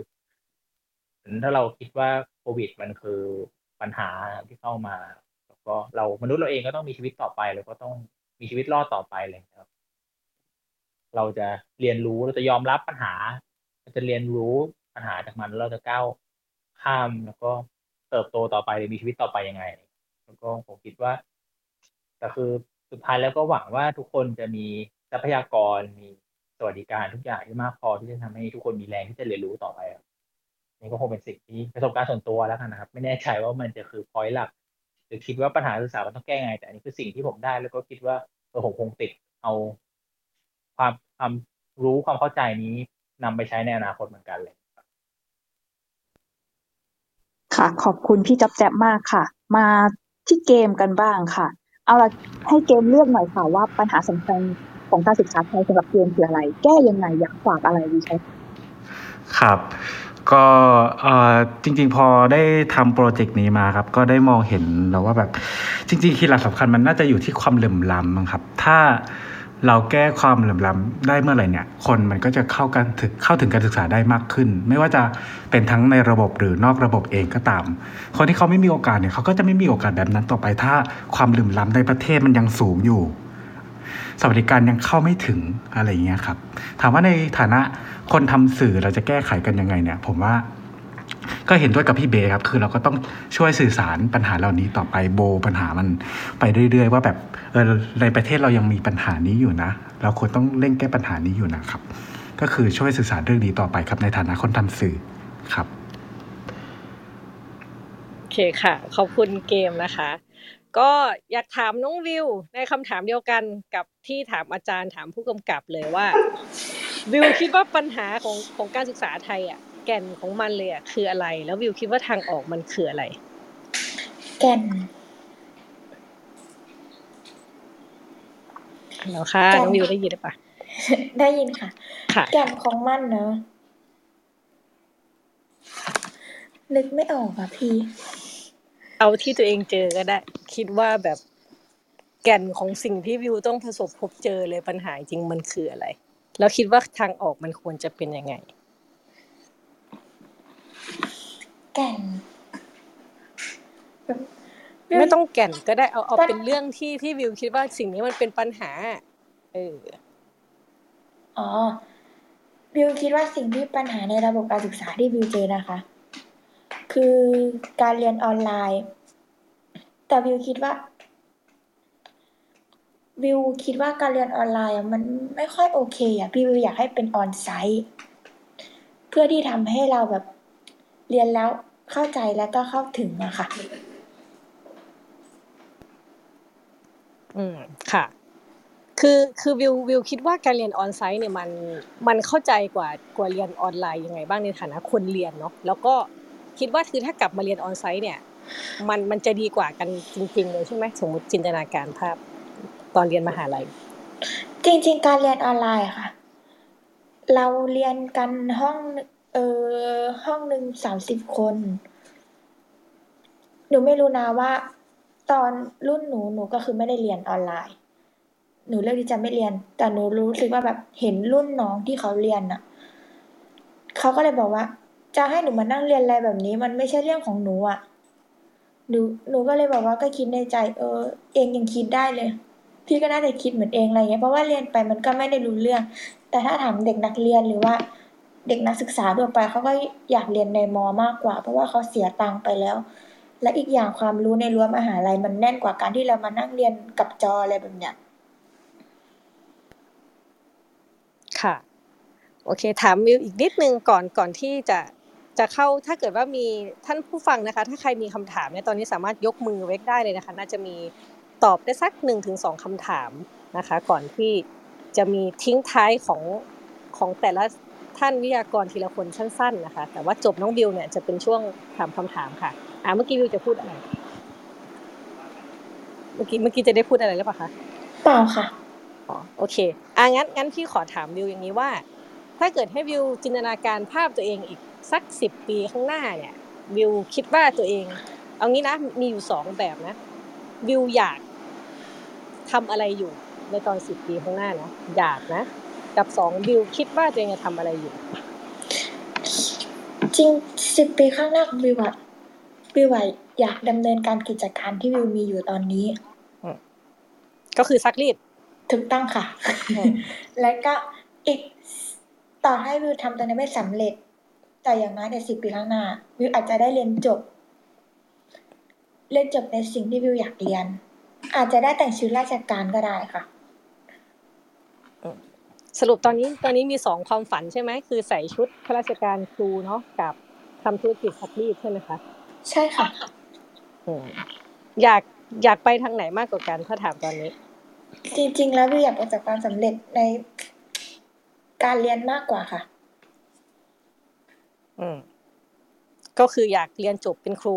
ถ้าเราคิดว่าโควิดมันคือปัญหาที่เข้ามา แล้วก็เรามนุษย์เราเองก็ต้องมีชีวิตต่อไป แล้วก็ต้องมีชีวิตรอดต่อไปเลยครับ เราจะเรียนรู้เราจะยอมรับปัญหาเราจะเรียนรู้ปัญหาจากมันแล้วเราจะก้าวข้ามแล้วก็เติบโตต่อไปหรือมีชีวิตต่อไปยังไง แล้วก็ผมคิดว่าแต่คือสุดท้ายแล้วก็หวังว่าทุกคนจะมีทรัพยากรมีสวัสดิการทุกอย่างที่มากพอที่จะทำให้ทุกคนมีแรงที่จะเรียนรู้ต่อไปครับนี่ก็คงเป็นสิ่งที่ประสบการณ์ส่วนตัวแล้วกันนะครับ ไม่แน่ใจว่ามันจะคือพอยต์หลักหรือคิดว่าปัญหาศึกษามันต้องแก้ไง แต่อันนี้คือสิ่งที่ผมได้แล้วก็คิดว่าเออผมคงติดเอา ความความรู้ความเข้าใจนี้นำไปใช้ในอนาคตเหมือนกันเลยค่ะ ขอบคุณพี่จ๊อบแจ๊บมากค่ะ มาที่เกมกันบ้างค่ะ เอาละให้เกมเลือกหน่อยค่ะ ว่าปัญหาสำคัญของการศึกษาไทยสำหรับเกมคืออะไร แก้ยังไงอยากฝากอะไรดีใช่ครับ ก็เอ่อจริง ๆ พอได้ทำโปรเจกต์นี้มาครับ ก็ได้มองเห็นแล้วว่าแบบ จริง ๆ คีย์หลักสำคัญมันน่าจะอยู่ที่ความเหลื่อมล้ำมั้งครับ ถ้า เราแก้ความเหลื่อมล้ำได้เมื่อไหร่เนี่ย คนมันก็จะเข้ากันถึงเข้าถึงการศึกษาได้มากขึ้น ไม่ว่าจะเป็นทั้งในระบบหรือนอกระบบเองก็ตาม คนที่เขาไม่มีโอกาสเนี่ยเขาก็จะไม่มีโอกาสแบบนั้นต่อไป ถ้าความเหลื่อมล้ำในประเทศมันยังสูงอยู่ สวัสดิการยังเข้าไม่ถึงอะไรอย่างเงี้ยครับ ถามว่าในฐานะคนทำสื่อเราจะแก้ไขกันยังไงเนี่ย ผมว่า ก็เห็นด้วยกับพี่เบย์ครับ คือเราก็ต้องช่วยสื่อสารปัญหาเหล่านี้ต่อไปโบปัญหามันไปเรื่อย ๆ ว่าแบบเออในประเทศเรายังมีปัญหานี้อยู่นะ เราควรต้องเร่งแก้ปัญหานี้อยู่นะครับ ก็คือช่วยสื่อสารเรื่องนี้ต่อไปครับในฐานะคนทำสื่อครับโอเคค่ะ ขอบคุณเกมนะคะ ก็อยากถามน้องวิว ในคำถามเดียวกันกับที่ถามอาจารย์ถามผู้กำกับเลยว่า วิวคิดว่าปัญหาของของการศึกษาไทยอะ แก่นของมันเลยอะคืออะไร แล้ววิวคิดว่าทางออกมันคืออะไร แก่นแล้วค่ะแก่นน้องวิวได้ยินหรือเปล่าได้ยินค่ะค่ะ แก่นของมันเนอะนึกไม่ออกอะพี่ เอาที่ตัวเองเจอก็ได้ คิดว่าแบบแก่นของสิ่งที่วิวต้องประสบพบเจอเลยปัญหาจริงมันคืออะไร แล้วคิดว่าทางออกมันควรจะเป็นยังไง แก่น ไม่ต้องแก่นก็ได้เอาเอาปัญเป็นเรื่องที่ที่วิวคิดว่าสิ่งนี้มันเป็นปัญหา เอออ๋อบิวคิดว่าสิ่งที่ปัญหาในระบบการศึกษาที่บิวเจอนะคะ คือการเรียนออนไลน์ แต่บิวคิดว่าบิวคิดว่าการเรียนออนไลน์อะมันไม่ค่อยโอเคอะพี่บิวอยากให้เป็นออนไซต์เพื่อที่ทำให้เราแบบเรียนแล้ว เข้าใจแล้วก็เข้าถึงอะค่ะ อืมค่ะ คือคือวิววิวคิดว่าการเรียนออนไซต์เนี่ยมันมันเข้าใจกว่ากว่าเรียนออนไลน์ยังไงบ้างในฐานะคนเรียนเนาะแล้วก็คิดว่าคือถ้ากลับมาเรียนออนไซต์เนี่ย มันมันจะดีกว่ากันจริงๆเลยใช่ไหมสมมติจินตนาการภาพตอนเรียนมหาลัย จริง ๆ การเรียนออนไลน์อะค่ะ เราเรียนกันห้อง เออห้องหนึ่งสามสิบคน หนูไม่รู้นะว่า ตอนรุ่นหนูหนูก็คือไม่ได้เรียนออนไลน์ หนูเลือกที่จะไม่เรียน แต่หนูรู้สึกว่าแบบเห็นรุ่นน้องที่เขาเรียนน่ะเขาก็เลยบอกว่า จะให้หนูมานั่งเรียนอะไรแบบนี้ มันไม่ใช่เรื่องของหนูอะหนูหนูก็เลยบอกว่าก็คิดในใจ เออ เองยังคิดได้เลย พี่ก็น่าจะคิดเหมือนเองอะไรเงี้ยเพราะว่าเรียนไปมันก็ไม่ได้รู้เรื่อง แต่ถ้าถามเด็กนักเรียนหรือว่า เด็กนักศึกษาทั่วไปเขาก็อยากเรียนในมอมากกว่า เพราะว่าเขาเสียตังค์ไปแล้ว และอีกอย่างความรู้ในรั้วมหาลัยมันแน่นกว่าการที่เรามานั่งเรียนกับจออะไรแบบเนี้ยค่ะ โอเค ถามวิวอีกนิดนึงก่อนก่อนที่จะจะเข้าถ้าเกิดว่ามีท่านผู้ฟังนะคะ ถ้าใครมีคำถามเนี่ยตอนนี้สามารถยกมือเวกได้เลยนะคะ น่าจะมีตอบได้สักหนึ่งถึงสองคำถามนะคะ ก่อนที่จะมีทิ้งท้ายของของแต่ละ ท่านวิทยากรทีละคนสั้นๆนะคะ แต่ว่าจบน้องบิวเนี่ยจะเป็นช่วงถามคำถามค่ะอ่าเมื่อกี้วิวจะพูดอะไร เมื่อกี้เมื่อกี้จะได้พูดอะไรหรือเปล่าคะเปล่าค่ะอ๋อโอเคอะงั้นงั้นพี่ขอถามวิวอย่างนี้ว่า ถ้าเกิดให้วิวจินตนาการภาพตัวเองอีกสักสิบปีข้างหน้าเนี่ยวิวคิดว่าตัวเอง เอางี้นะมีอยู่สองแบบนะวิวอยากทำอะไรอยู่ในตอนสิบปีข้างหน้านะอยากนะ กับสองวิวคิดว่าตัวเองจะทำอะไรอยู่ จริงสิบปีข้างหน้าของวิวอะวิวอะอยากดำเนินการกิจการที่วิวมีอยู่ตอนนี้ ก็คือซักรีดถูกต้องค่ะ แล้วก็อีกต่อให้วิวทำตรงนี้ไม่สำเร็จ แต่อย่างน้อยในสิบปีข้างหน้าวิวอาจจะได้เรียนจบ เรียนจบในสิ่งที่วิวอยากเรียน อาจจะได้แต่งชุดราชการก็ได้ค่ะ สรุปตอนนี้ตอนนี้มีสองความฝันใช่ไหมคือใส่ชุดข้าราชการครูเนาะกับทำธุรกิจซักรีดใช่ไหมคะใช่ค่ะอืมอยากอยากไปทางไหนมากกว่ากันถ้าถามตอนนี้ จริงๆ แล้ววิวอยากประสบความสำเร็จในการเรียนมากกว่าค่ะ อืมก็คืออยากเรียนจบเป็นครู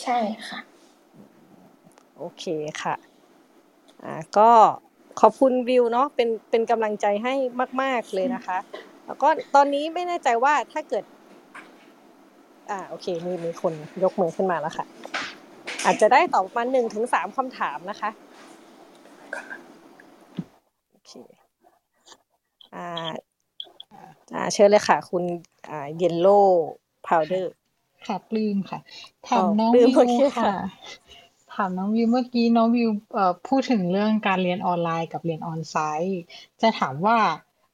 ใช่ค่ะ โอเคค่ะ อ่าก็ ขอบคุณวิวเนาะเป็นเป็นกำลังใจให้มาก ๆเลยนะคะ แล้วก็ตอนนี้ไม่แน่ใจว่าถ้าเกิด อ่าโอเคมีมีคนยกมือขึ้นมาแล้วค่ะ อาจจะได้ตอบประมาณหนึ่งถึงสามคำถามนะคะโอเคอ่าอ่าเชิญเลยค่ะ คุณอ่าเยลโล่พาวเดอร์ค่ะปลื้มค่ะถามน้องลืมวิโอเคค่ะค่ะ ถามน้องวิวเมื่อกี้น้องวิวเอ่อพูดถึงเรื่องการเรียนออนไลน์กับเรียน onsite จะถามว่า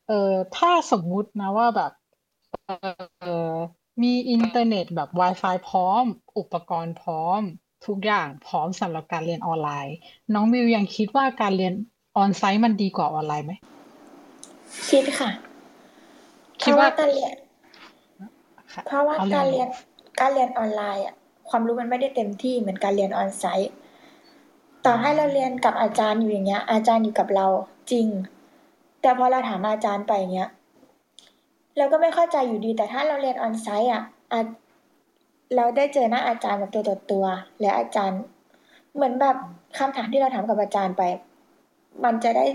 เอ่อถ้าสมมุตินะว่าแบบเอ่อมีอินเทอร์เน็ตแบบ Wi-Fi พร้อม อุปกรณ์พร้อม ทุกอย่างพร้อมสำหรับการเรียนออนไลน์ น้องวิวยังคิดว่าการเรียน onsite มันดีกว่าออนไลน์ไหมคิดค่ะเพคิดราะว่าว่าการเรียนค่ะเพราะว่าเอาเลการยเรียนการเรียนออนไลน์อะ ความรู้มันไม่ได้เต็มที่เหมือนการเรียนออนไซต์ต่อให้เราเรียนกับอาจารย์อยู่อย่างเงี้ย อาจารย์อยู่กับเราจริง แต่พอเราถามอาจารย์ไปอย่างเงี้ยเราก็ไม่เข้าใจอยู่ดีแต่ถ้าเราเรียนออนไซต์อะเราได้เจอหน้าอาจารย์แบบตัวต่อตัว และอาจารย์ เหมือนแบบคำถามที่เราถามกับอาจารย์ไป มันจะได้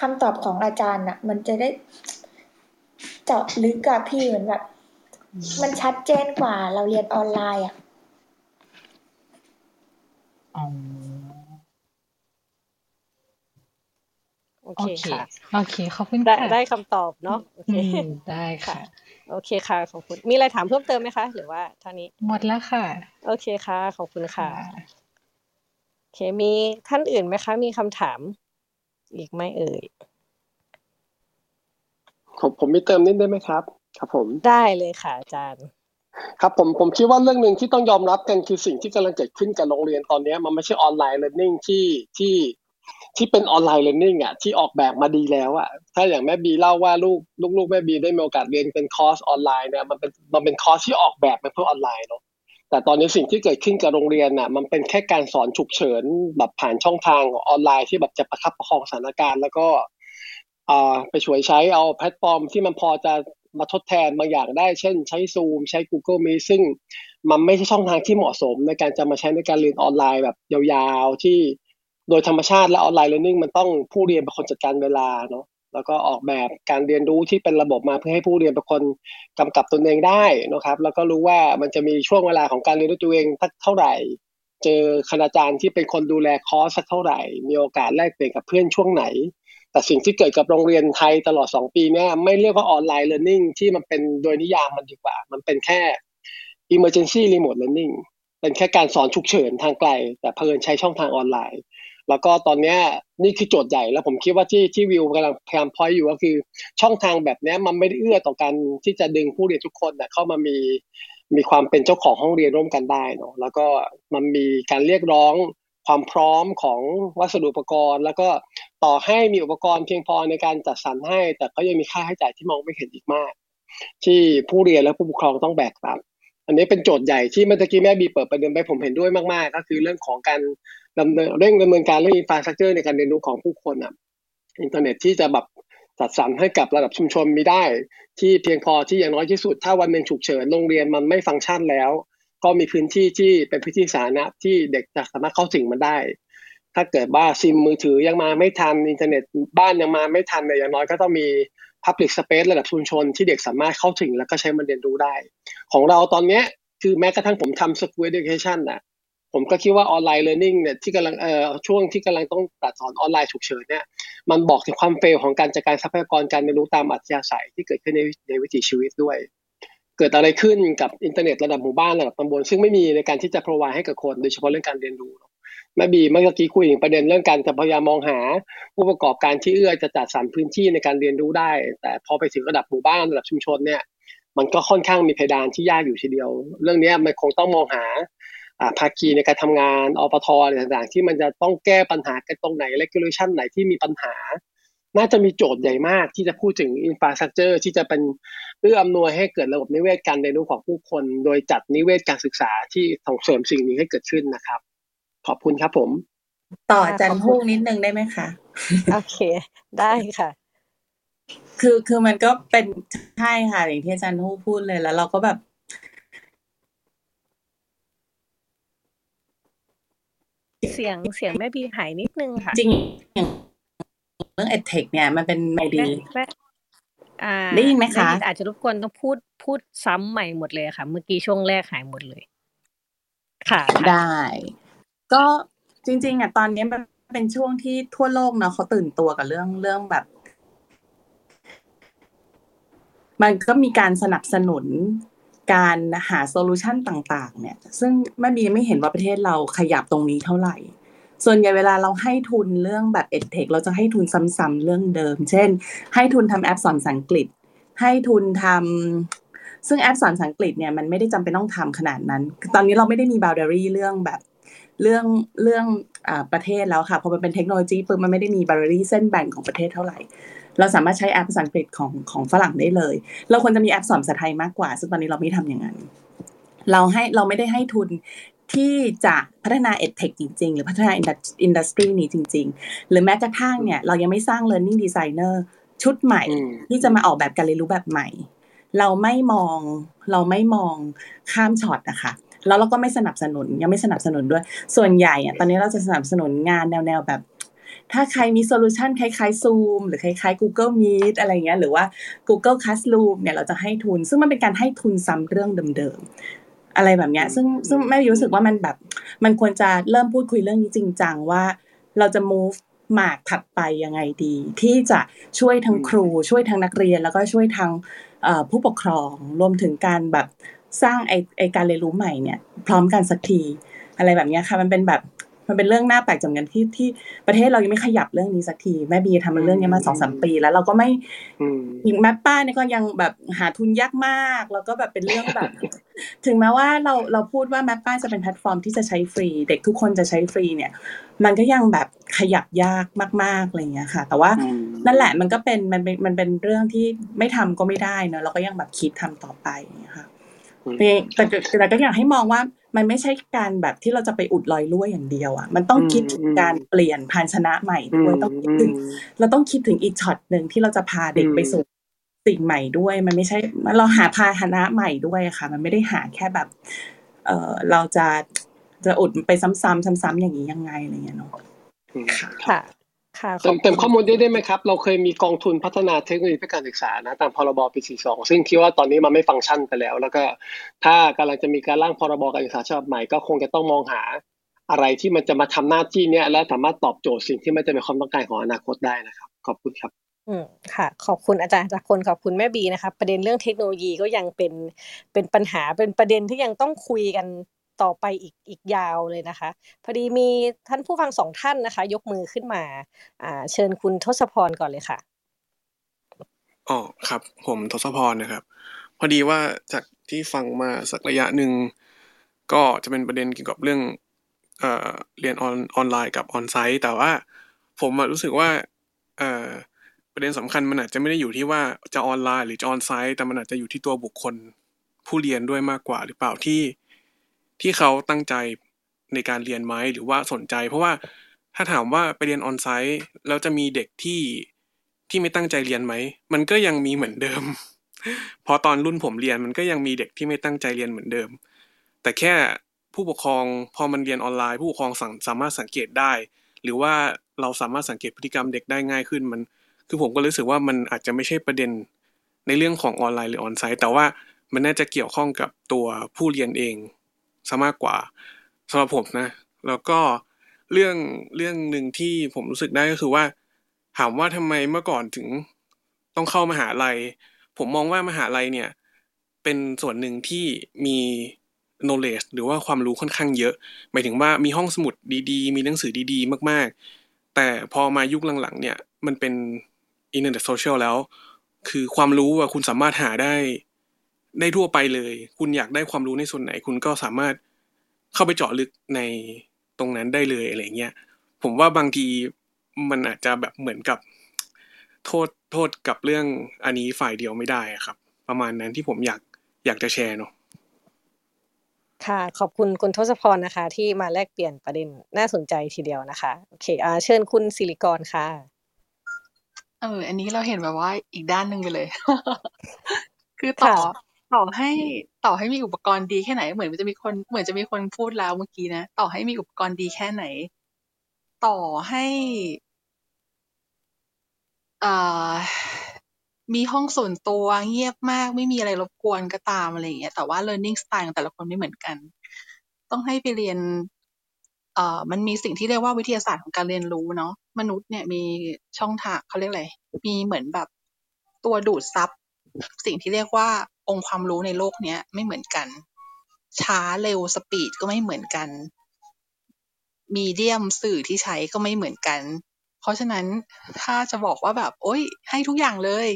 คำตอบของอาจารย์อะ มันจะได้เจาะลึกกับพี่เหมือนแบบ มันชัดเจนกว่าเราเรียนออนไลน์อะ อ๋อ โอโอเคเค ค่ะ โอเค ขอบคุณได้ค่ะได้คำตอบเนาะโออืเคมได้ค่ะ โอเคค่ะ ขอบคุณ มีอะไรถามเพิ่มเติมไหมคะ หรือว่าเท่านี้ หมดแล้วค่ะ โอเคค่ะ ขอบคุณค่ะ ค่ะ โอเค มีท่านอื่นไหมคะ มีคำถาม อีกไหมเอ่ย ผมผมมีเติมนิดได้ไหมครับ ครับผม ได้เลยค่ะอาจารย์ ครับผมผมคิดว่าเรื่องหนึ่งที่ต้องยอมรับกันคือสิ่งที่กำลังเกิดขึ้นกับโรงเรียนตอนนี้มันไม่ใช่ online learning ที่ที่ที่เป็น online learning อะที่ออกแบบมาดีแล้วอะถ้าอย่างแม่บีเล่าว่าลูกลูกลูกแม่บีได้มีโอกาสเรียนเป็นคอร์สออนไลน์เนี่ยมันเป็นมันเป็นคอร์สที่ออกแบบมาเพื่อออนไลน์เนาะแต่ตอนนี้สิ่งที่เกิดขึ้นกับโรงเรียนน่ะมันเป็นแค่การสอนฉุกเฉินแบบผ่านช่องทางออนไลน์ที่แบบจะประคับประคองสถานการณ์ แล้วก็อ่าไปช่วยใช้เอาแพลตฟอร์มที่มันพอจะ มาทดแทนบางอย่างได้ เช่น ใช้ Zoom ใช้ Google Meet ซึ่งมันไม่ใช่ช่องทางที่เหมาะสม ในการจะมาใช้ในการเรียนออนไลน์แบบยาวๆ ที่โดยธรรมชาติและ online learning มันต้องผู้เรียนเป็นคนจัดการเวลาเนาะแล้วก็ออกแบบการเรียนรู้ที่เป็นระบบมาเพื่อให้ผู้เรียนเป็นคนกำกับตนเองได้นะครับ แล้วก็รู้ว่ามันจะมีช่วงเวลาของการเรียนรู้ตัวเองสักเท่าไหร่ เจอคณาจารย์ที่เป็นคนดูแลคอร์สสักเท่าไหร่ มีโอกาสแลกเปลี่ยนกับเพื่อนช่วงไหน แต่สิ่งที่เกิดกับโรงเรียนไทยตลอด 2 ปีเนี่ยไม่เรียกว่าออนไลน์เรียนรู้ที่มันเป็นโดยนิยามมันดีกว่า มันเป็นแค่ emergency remote learning เป็นแค่การสอนฉุกเฉินทางไกล แต่เพิ่นใช้ช่องทางออนไลน์ แล้วก็ตอนนี้นี่คือโจทย์ใหญ่แล้วผมคิดว่าที่ที่วิวกำลังพยายามพอยอยู่ก็คือ ช่องทางแบบนี้มันไม่ได้เอื้อต่อการที่จะดึงผู้เรียนทุกคนนะเข้ามามีมีความเป็นเจ้าของห้องเรียนร่วมกันได้เนาะแล้วก็มันมีการเรียกร้องความพร้อมของวัสดุอุปกรณ์ แล้วก็ ต่อให้มีอุปกรณ์เพียงพอในการจัดสรรให้ แต่ก็ยังมีค่าใช้จ่ายที่มองไม่เห็นอีกมาก ที่ผู้เรียนและผู้ปกครองต้องแบกรับ อันนี้เป็นโจทย์ใหญ่ที่เมื่อกี้แม่บีเปิดประเด็นไปผมเห็นด้วยมาก ๆ ก็คือเรื่องของการดำเนินเร่งดำเนินการเรื่องอินฟราสตรักเจอร์ในการเรียนรู้ของผู้คนอะอินเทอร์เน็ตที่จะแบบจัดสรรให้กับระดับชุมชนมีได้ ที่เพียงพอที่อย่างน้อยที่สุด ถ้าวันหนึ่งฉุกเฉินโรงเรียนมันไม่ฟังก์ชันแล้ว ก็มีพื้นที่ที่เป็นพื้นที่สาธารณะที่เด็กจะสามารถเข้าถึงมันได้ ถ้าเกิดว่าซิมมือถือยังมาไม่ทันอินเทอร์เน็ตบ้านยังมาไม่ทันเนี่ยอย่างน้อยก็ต้องมี Public Space ระดับชุมชนที่เด็กสามารถเข้าถึงแล้วก็ใช้มันเรียนรู้ได้ ของเราตอนนี้คือแม้กระทั่งผมทำ School Education นะผมก็คิดว่าออนไลน์ Learning เนี่ยที่กำลังเอ่อช่วงที่กำลังต้องตัดสอนออนไลน์ฉุกเฉินเนี่ยมันบอกถึงความ fail ของการจัดการทรัพยากรการเรียนรู้ตามอัธยาศัยที่เกิดขึ้นในในวิถีชีวิตด้วย เกิดอะไรขึ้นกับอินเทอร์เน็ตระดับหมู่บ้านระดับตำบลซึ่งไม่มีในการที่จะ provide ให้กับคนโดยเฉพาะเรื่องการเรียนรู้ แม่บีเมื่อกี้คุยถึงประเด็นเรื่องการจะพยายามมองหา ผู้ประกอบการที่เอื้อจะจัดสรรพื้นที่ในการเรียนรู้ได้ แต่พอไปถึงระดับหมู่บ้านระดับชุมชนเนี่ยมันก็ค่อนข้างมีเพดานที่ยากอยู่ทีเดียว เรื่องนี้มันคงต้องมองหาภาคีในการทำงานอปทอะไรต่างๆ ที่มันจะต้องแก้ปัญหากันตรงไหน regulation ไหนที่มีปัญหา น่าจะมีโจทย์ใหญ่มากที่จะพูดถึง infrastructure ที่จะเป็นเอื้ออำนวยให้เกิดระบบนิเวศการเรียนรู้ของผู้คน โดยจัดนิเวศการศึกษาที่ส่งเสริมสิ่งนี้ให้เกิดขึ้นนะครับ ขอบคุณครับผม ต่ออาจันพุ่งนิดนึงได้ไหมคะโอเค ได้ค่ะ คือคือมันก็เป็นใช่ค่ะอย่างที่อาจารย์ฮู้พูดเลยแล้วเราก็แบบเสียงเสียงแม่บีหายนิดนึงค่ะ จริงอย่างเรื่องเอทเทคเนี่ยมันเป็นไอดีแม่แม่อ่าได้ยินไหมคะด้ยินอาจจะรบกวนต้องพูดพูดซ้ำใหม่หมดเลยค่ะ เมื่อกี้ช่วงแรกหายหมดเลย ค่ะค่ะได้ ก็จริง ๆอะตอนนี้มันเป็นช่วงที่ทั่วโลกเนาะเขาตื่นตัวกับเรื่องเรื่องแบบ มันก็มีการสนับสนุนการหา solution ต่าง ๆ เนี่ย ซึ่งแม่บีไม่เห็นว่าประเทศเราขยับตรงนี้เท่าไหร่ ส่วนใหญ่เวลาเราให้ทุนเรื่องแบบ EdTech เราจะให้ทุนซ้ำๆเรื่องเดิม เช่น ให้ทุนทำแอปสอนภาษาอังกฤษ ให้ทุนทำซึ่งแอปสอนภาษาอังกฤษเนี่ยมันไม่ได้จำเป็นต้องทำขนาดนั้น ตอนนี้เราไม่ได้มี boundary เรื่องแบบ เรื่องเรื่องอ่าประเทศแล้วค่ะพอมันเป็นเทคโนโลยีปุ๊บมันไม่ได้มี boundary เส้นแบ่งของประเทศเท่าไหร่ เราสามารถใช้แอปภาษาอังกฤษของของฝรั่งได้เลย เราควรจะมีแอปสอนภาษาไทยมากกว่า ซึ่งตอนนี้เราไม่ทำอย่างนั้น เราให้เราไม่ได้ให้ทุนที่จะพัฒนา EdTech จริง ๆ หรือพัฒนา industry นี้จริง ๆ หรือแม้กระทั่งเนี่ยเรายังไม่สร้าง learning designer ชุดใหม่อืมที่จะมาออกแบบการเรียนรู้แบบใหม่ เราไม่มองเราไม่มองข้ามช็อตนะคะ แล้วเราก็ไม่สนับสนุนยังไม่สนับสนุนด้วย ส่วนใหญ่อะตอนนี้เราจะสนับสนุนงานแนวๆแบบ ถ้าใครมี solution คล้ายๆ Zoom หรือคล้ายๆ Google Meet อะไรเงี้ยหรือว่า Google Classroom เนี่ยเราจะให้ทุน ซึ่งมันเป็นการให้ทุนซ้ำเรื่องเดิมๆอะไรแบบเนี้ยซึ่งซึ่งแม่รู้สึกว่ามันแบบ มันควรจะเริ่มพูดคุยเรื่องนี้จริงจังว่าเราจะ move หมากถัดไปยังไงดี ที่จะช่วยทั้งครูช่วยทั้งนักเรียน แล้วก็ช่วยทั้งผู้ปกครอง รวมถึงการแบบ สร้างไอไอการเรียนรู้ใหม่เนี่ย พร้อมกันสักทีอะไรแบบเนี้ยค่ะ มันเป็นแบบมันเป็นเรื่องน่าแปลกจังกันที่ที่ประเทศเรายังไม่ขยับเรื่องนี้สักทีแม่บีทำมันเรื่องนี้มาสองสามปี แล้วเราก็ไม่อืมอย่างแม่ป้าเนี่ยก็ยังแบบหาทุนยากมาก แล้วก็แบบเป็นเรื่องแบบ ถึงแม้ว่าเราเราพูดว่าแม่ป้าจะเป็นแพลตฟอร์มที่จะใช้ฟรี เด็กทุกคนจะใช้ฟรีเนี่ย มันก็ยังแบบขยับยากมากๆอะไรอย่างเงี้ยค่ะ แต่ว่าอืมนั่นแหละมันก็เป็นมันเป็นมันเป็นเรื่องที่ไม่ทำก็ไม่ได้เนอะเราก็ยังแบบคิดทำต่อไปอย่างเงี้ยค่ะอืม แต่แต่แต่ก็อยากให้มองว่ามันไม่ใช่การแบบที่เราจะไปอุดรอยรั่วอย่างเดียวอะมันต้องคิดถึงการเปลี่ยนภาชนะใหม่ด้วยต้องคิดถึงเราต้องคิดถึงอีกช็อตหนึ่งที่เราจะพาเด็กไปสู่สิ่งใหม่ด้วย มันไม่ใช่เราหาพาหนะใหม่ด้วยอะค่ะ มันไม่ได้หาแค่แบบ เออเราจะจะอุดไปซ้ำๆซ้ำๆอย่างนี้ยังไงอะไรเงี้ยเนาะอืมค่ะ ค่ะขเติอบมคุเติณมข้อมูลได้ได้ไหมครับ เราเคยมีกองทุนพัฒนาเทคโนโลยีเพื่อการศึกษานะตามพรบปี 42 ซึ่งคิดว่าตอนนี้มันไม่ฟังก์ชันไปแล้ว แล้วก็ถ้ากำลังจะมีการร่างพรบการศึกษาฉบับใหม่ก็คงจะต้องมองหาอะไรที่มันจะมาทำหน้าที่เนี้ยและสามารถตอบโจทย์สิ่งที่มันจะเป็นความต้องการของอนาคตได้นะครับ ขอบคุณครับอืมค่ะ ขอบคุณอาจารย์จากคนขอบคุณแม่บีนะคะประเด็นเรื่องเทคโนโลยีก็ยังเป็นเป็นปัญหาเป็นประเด็นที่ยังต้องคุยกัน ต่อไปอีกอีกยาวเลยนะคะ พอดีมีท่านผู้ฟังสองท่านนะคะ ยกมือขึ้นมาอ่าเชิญคุณทศพรก่อนเลยค่ะอ๋อครับ ผมทศพรนะครับ พอดีว่าจากที่ฟังมาสักระยะหนึ่งก็จะเป็นประเด็นเกี่ยวกับเรื่องเอ่อเรียนออนออนไลน์กับออนไซต์ แต่ว่าผมรู้สึกว่าเอ่อประเด็นสำคัญมันอาจจะไม่ได้อยู่ที่ว่าจะออนไลน์หรือจะออนไซต์แต่มันอาจจะอยู่ที่ตัวบุคคลผู้เรียนด้วยมากกว่าหรือเปล่าที่ ที่เขาตั้งใจในการเรียนไหมหรือว่าสนใจ เพราะว่าถ้าถามว่าไปเรียนออนไซต์แล้วจะมีเด็กที่ที่ไม่ตั้งใจเรียนไหม มันก็ยังมีเหมือนเดิม พอตอนรุ่นผมเรียนมันก็ยังมีเด็กที่ไม่ตั้งใจเรียนเหมือนเดิม แต่แค่ผู้ปกครองพอมันเรียนออนไลน์ ผู้ปกครองสั่งสามารถสังเกตได้ หรือว่าเราสามารถสังเกตพฤติกรรมเด็กได้ง่ายขึ้นมัน คือผมก็รู้สึกว่ามันอาจจะไม่ใช่ประเด็นในเรื่องของออนไลน์หรือออนไซต์แต่ว่ามันน่าจะเกี่ยวข้องกับตัวผู้เรียนเอง ซะมากกว่าสำหรับผมนะ แล้วก็เรื่องเรื่องหนึ่งที่ผมรู้สึกได้ก็คือว่า ถามว่าทำไมเมื่อก่อนถึงต้องเข้ามหาลัย ผมมองว่ามหาลัยเนี่ย เป็นส่วนหนึ่งที่มี knowledge หรือว่าความรู้ค่อนข้างเยอะ หมายถึงว่ามีห้องสมุดดีๆ มีหนังสือดีๆ มากๆ แต่พอมายุคหลังๆ เนี่ย มันเป็นอินเทอร์เน็ตโซเชียลแล้ว คือความรู้อะคุณสามารถหาได้ ได้ทั่วไปเลย คุณอยากได้ความรู้ในส่วนไหน คุณก็สามารถเข้าไปเจาะลึกในตรงนั้นได้เลยอะไรเงี้ยผมว่าบางทีมันอาจจะแบบเหมือนกับ โทษโทษกับเรื่องอันนี้ฝ่ายเดียวไม่ได้อะครับ ประมาณนั้นที่ผมอยากอยากจะแชร์เนาะค่ะ ขอบคุณคุณทศพรนะคะ ที่มาแลกเปลี่ยนประเด็นน่าสนใจทีเดียวนะคะโอเคอ่าเชิญคุณสิริกรค่ะเอออันนี้เราเห็นแบบว่าอีกด้านหนึ่งไปเลย คือต่อค่ะ ต่อให้ต่อให้มีอุปกรณ์ดีแค่ไหน เหมือนมันจะมีคนเหมือนจะมีคนพูดแล้วเมื่อกี้นะต่อให้มีอุปกรณ์ดีแค่ไหน ต่อให้อ่ามีห้องส่วนตัวเงียบมากไม่มีอะไรรบกวนก็ตามอะไรอย่างเงี้ยแต่ว่า learning style ของแต่ละคนไม่เหมือนกัน ต้องให้ไปเรียนเอ่อมันมีสิ่งที่เรียกว่าวิทยาศาสตร์ของการเรียนรู้เนาะมนุษย์เนี่ยมีช่องทางเขาเรียกอะไรมีเหมือนแบบตัวดูดซับสิ่งที่เรียกว่า องค์ความรู้ในโลกเนี้ยไม่เหมือนกัน ช้าเร็วสปีดก็ไม่เหมือนกัน มีเดียมสื่อที่ใช้ก็ไม่เหมือนกัน เพราะฉะนั้นถ้าจะบอกว่าแบบ โอ๊ยให้ทุกอย่างเลย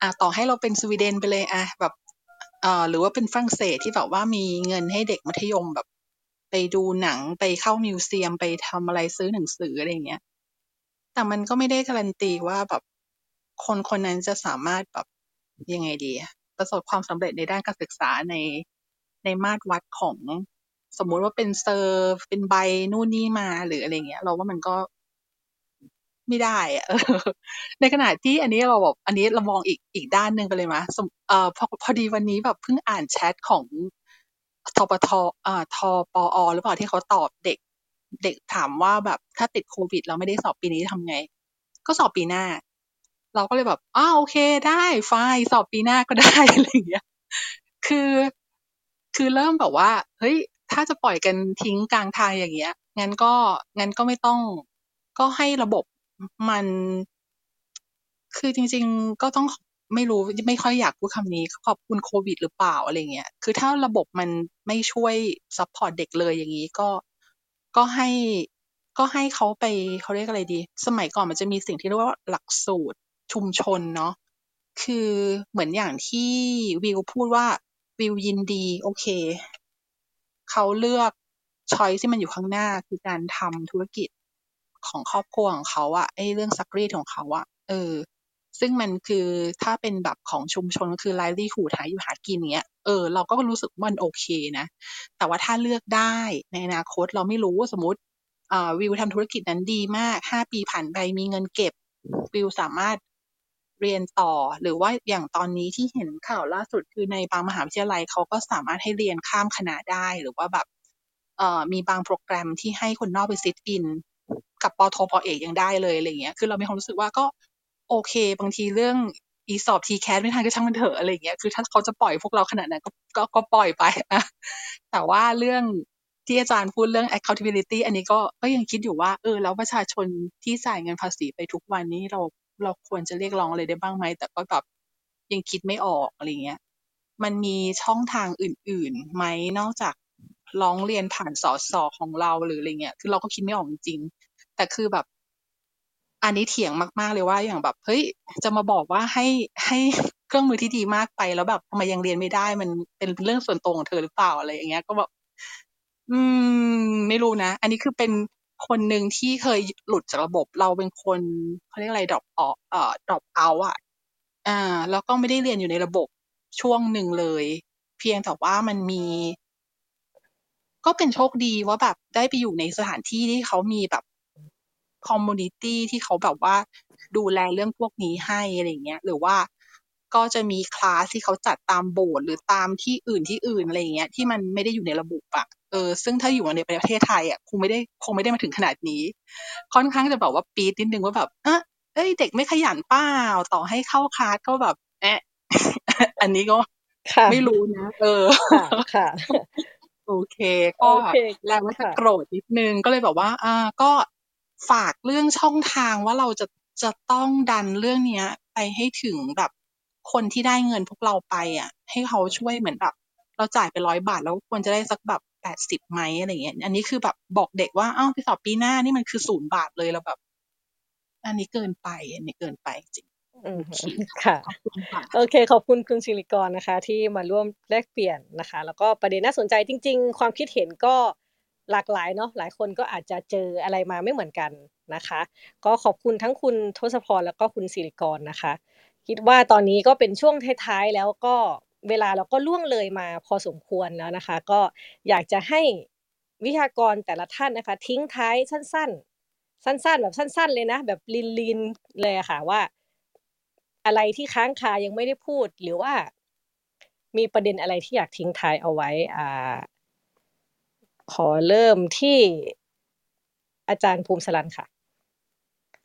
อะต่อให้เราเป็นสวีเดนไปเลยอะแบบเอ่อหรือว่าเป็นฝรั่งเศสที่แบบว่ามีเงินให้เด็กมัธยมแบบ ไปดูหนังไปเข้ามิวเซียมไปทำอะไรซื้อหนังสืออะไรอย่างเงี้ย แต่มันก็ไม่ได้การันตีว่าแบบคนคนนั้นจะสามารถแบบยังไงดีอะ ประสบความสำเร็จในด้านการศึกษาในในมาตรวัดของสมมุติว่าเป็นเซอร์เป็นใบนู่นนี่มาหรืออะไรเงี้ย เราว่ามันก็ไม่ได้อะในขณะที่อันนี้เราแบบอันนี้เรามองอีกอีกด้านหนึ่งไปเลยมะสมเอ่อพอพอดีวันนี้แบบเพิ่งอ่านแชทของทปทอ่าทปอหรือเปล่าที่เขาตอบเด็ก เด็กถามว่าแบบถ้าติดโควิด เราไม่ได้สอบปีนี้ทำไง ก็สอบปีหน้า เราก็เลยแบบอ้าโอเคได้ไฟสอบปีหน้าก็ได้อะไรอย่างเงี้ยคือ คือเริ่มแบบว่า เฮ้ย ถ้าจะปล่อยกันทิ้งกลางทางอย่างเงี้ยงั้นก็งั้นก็ไม่ต้อง ก็ให้ระบบมัน คือจริง ๆ ก็ต้องไม่รู้ไม่ค่อยอยากพูดคำนี้ขอบคุณโควิดหรือเปล่าอะไรเงี้ย คือถ้าระบบมันไม่ช่วย support เด็กเลยอย่างนี้ก็ ก็ให้ ก็ให้เขาไปเขาเรียกอะไรดี สมัยก่อนมันจะมีสิ่งที่เรียกว่าหลักสูตร ชุมชนเนาะคือเหมือนอย่างที่วิวพูดว่าวิวยินดีโอเคเขาเลือก choice ที่มันอยู่ข้างหน้าคือการทำธุรกิจของครอบครัวของเขาอะไอเรื่องซักรีดของเขาอะเออ ซึ่งมันคือถ้าเป็นแบบของชุมชนก็คือไลลี่หูหาอยู่หากินเนี้ยเออเราก็รู้สึกมันโอเคนะ แต่ว่าถ้าเลือกได้ในอนาคตเราไม่รู้สมมติวิวทำธุรกิจนั้นดีมากห้าปีผ่านไปมีเงินเก็บวิวสามารถ เรียนต่อ หรือว่าอย่างตอนนี้ที่เห็นข่าวล่าสุดคือในบางมหาวิทยาลัยเขาก็สามารถให้เรียนข้ามคณะได้ หรือว่าแบบเอ่อมีบางโปรแกรมที่ให้คนนอกไป sit in กับปอโทปอเอกยังได้เลยอะไรเงี้ยคือเรามีความรู้สึกว่าก็โอเค บางทีเรื่องอีสอบ TCAS ไม่ทันก็ช่างมันเถอะอะไรเงี้ยคือถ้าเขาจะปล่อยพวกเราขนาดนั้นก็ก็ก็ปล่อยไปอะแต่ว่าเรื่องที่อาจารย์พูดเรื่อง accountability อันนี้ก็ก็ยังคิดอยู่ว่า เออ แล้วประชาชนที่จ่ายเงินภาษีไปทุกวันนี้เรา เราควรจะเรียกร้องอะไรได้บ้างไหม แต่ก็แบบยังคิดไม่ออกอะไรเงี้ย มันมีช่องทางอื่นๆไหมนอกจากร้องเรียนผ่านสอสอของเราหรืออะไรเงี้ย คือเราก็คิดไม่ออกจริง แต่คือแบบ อันนี้เถียงมาก ๆ เลยว่าอย่างแบบ เฮ้ย จะมาบอกว่าให้ให้เครื่องมือที่ดีมากไปแล้วแบบทำไมยังเรียนไม่ได้ มันเป็นเรื่องส่วนตัวของเธอหรือเปล่าอะไรอย่างเงี้ย ก็แบบอืม ไม่รู้นะ อันนี้คือเป็น คนหนึ่งที่เคยหลุดจากระบบเราเป็นคนเขาเรียกอะไร drop ออกเอ่อ drop out อะอ่าแล้วก็ไม่ได้เรียนอยู่ในระบบช่วงหนึ่งเลย เพียงแต่ว่ามันมี ก็เป็นโชคดีว่าแบบได้ไปอยู่ในสถานที่ที่เขามีแบบคอมมูนิตี้ที่เขาแบบว่าดูแลเรื่องพวกนี้ให้อะไรเงี้ย หรือว่า ก็จะมีคลาสที่เขาจัดตามโบสถ์หรือตามที่อื่นที่อื่นอะไรเงี้ยที่มันไม่ได้อยู่ในระบบอะเออซึ่งถ้าอยู่ในประเทศไทยอะคงไม่ได้คงไม่ได้มาถึงขนาดนี้ ค่อนข้างจะแบบว่าปี๊ดนิดนึงว่าแบบเอะเอ้ยเด็กไม่ขยันเปล่าต่อให้เข้าคลาสก็แบบแอะอันนี้ก็ค่ะไม่รู้นะ เออค่ะค่ะโอเคก็โอเคแล้วว่าจะค่ะโกรธนิดนึงก็เลยแบบว่า อ่า ก็ฝากเรื่องช่องทางว่าเราจะจะต้องดันเรื่องเนี้ย ไปให้ถึงแบบ คนที่ได้เงินพวกเราไปอะ ให้เขาช่วยเหมือนแบบ เราจ่ายไปร้อยบาท แล้วควรจะได้สักแบบแปดสิบไหมอะไรเงี้ย อันนี้คือแบบบอกเด็กว่าอ้าวไปสอบปีหน้านี่มันคือศูนย์บาทเลยแล้วแบบ อันนี้เกินไป อันนี้เกินไปจริงอืมโอเคค่ะขอบคุณค่ะโอเค ขอบคุณคุณศิริกรนะคะ ที่มาร่วมแลกเปลี่ยนนะคะ แล้วก็ประเด็นน่าสนใจจริง ๆ ความคิดเห็นก็หลากหลายเนาะหลายคนก็อาจจะเจออะไรมาไม่เหมือนกันนะคะ ก็ขอบคุณทั้งคุณทศพรแล้วก็คุณศิริกรนะคะ คิดว่าตอนนี้ก็เป็นช่วงท้ายๆแล้วก็เวลาเราก็ล่วงเลยมาพอสมควรแล้วนะคะ ก็อยากจะให้วิทยากรแต่ละท่านนะคะ ทิ้งท้ายสั้น ๆ สั้น ๆ แบบสั้น ๆ เลยนะ แบบลินๆเลยค่ะว่า อะไรที่ค้างคายังไม่ได้พูดหรือว่า มีประเด็นอะไรที่อยากทิ้งท้ายเอาไว้อ่าขอเริ่มที่อาจารย์ภูมิสลันค่ะ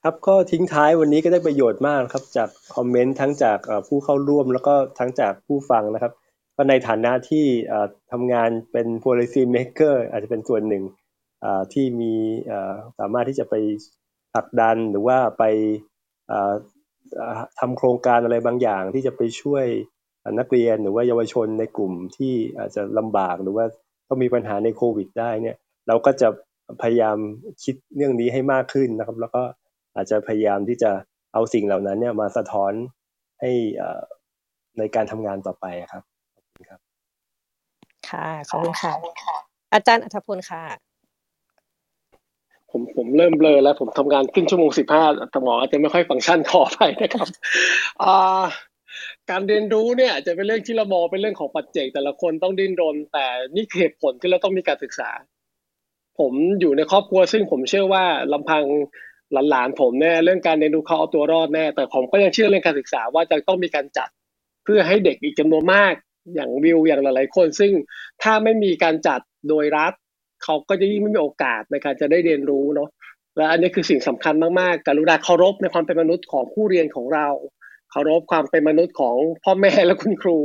ครับ ก็ทิ้งท้ายวันนี้ก็ได้ประโยชน์มากครับ จากคอมเมนต์ทั้งจากผู้เข้าร่วมแล้วก็ทั้งจากผู้ฟังนะครับ ก็ในฐานะที่ทำงานเป็น policy maker อาจจะเป็นส่วนหนึ่งที่มีสามารถที่จะไปผลักดันหรือว่าไปทำโครงการอะไรบางอย่างที่จะไปช่วยนักเรียนหรือว่าเยาวชนในกลุ่มที่อาจจะลำบากหรือว่าต้องมีปัญหาในโควิดได้เนี่ยเราก็จะพยายามคิดเรื่องนี้ให้มากขึ้นนะครับ แล้วก็ อาจจะพยายามที่จะเอาสิ่งเหล่านั้นเนี่ยมาสะท้อนให้ในการทำงานต่อไปครับขอบคุณครับ ค่ะขอบคุณค่ะ อาจารย์อัธพลค่ะ ผมผมเริ่มเบลอแล้ว ผมทำงานครึ่งชั่วโมงสิบห้าสมองอาจจะไม่ค่อยฟังก์ชันขอไปนะครับอ่าการเรียนรู้เนี่ยจะเป็นเรื่องที่เรามองเป็นเรื่องของปัจเจก แต่ละคนต้องดิ้นรน แต่นี่เหตุผลที่เราต้องมีการศึกษา ผมอยู่ในครอบครัวซึ่งผมเชื่อว่าลำพัง หลานๆผมแน่เรื่องการเรียนรู้เขาเอาตัวรอดแน่ แต่ผมก็ยังเชื่อเรื่องการศึกษาว่าจะต้องมีการจัดเพื่อให้เด็กอีกจำนวนมากอย่างวิวอย่างหลายๆคน ซึ่งถ้าไม่มีการจัดโดยรัฐเขาก็จะยิ่งไม่มีโอกาสในการจะได้เรียนรู้เนาะและอันนี้คือสิ่งสำคัญมากๆการุณาเคารพในความเป็นมนุษย์ของผู้เรียนของเราเคารพความเป็นมนุษย์ของพ่อแม่และคุณครู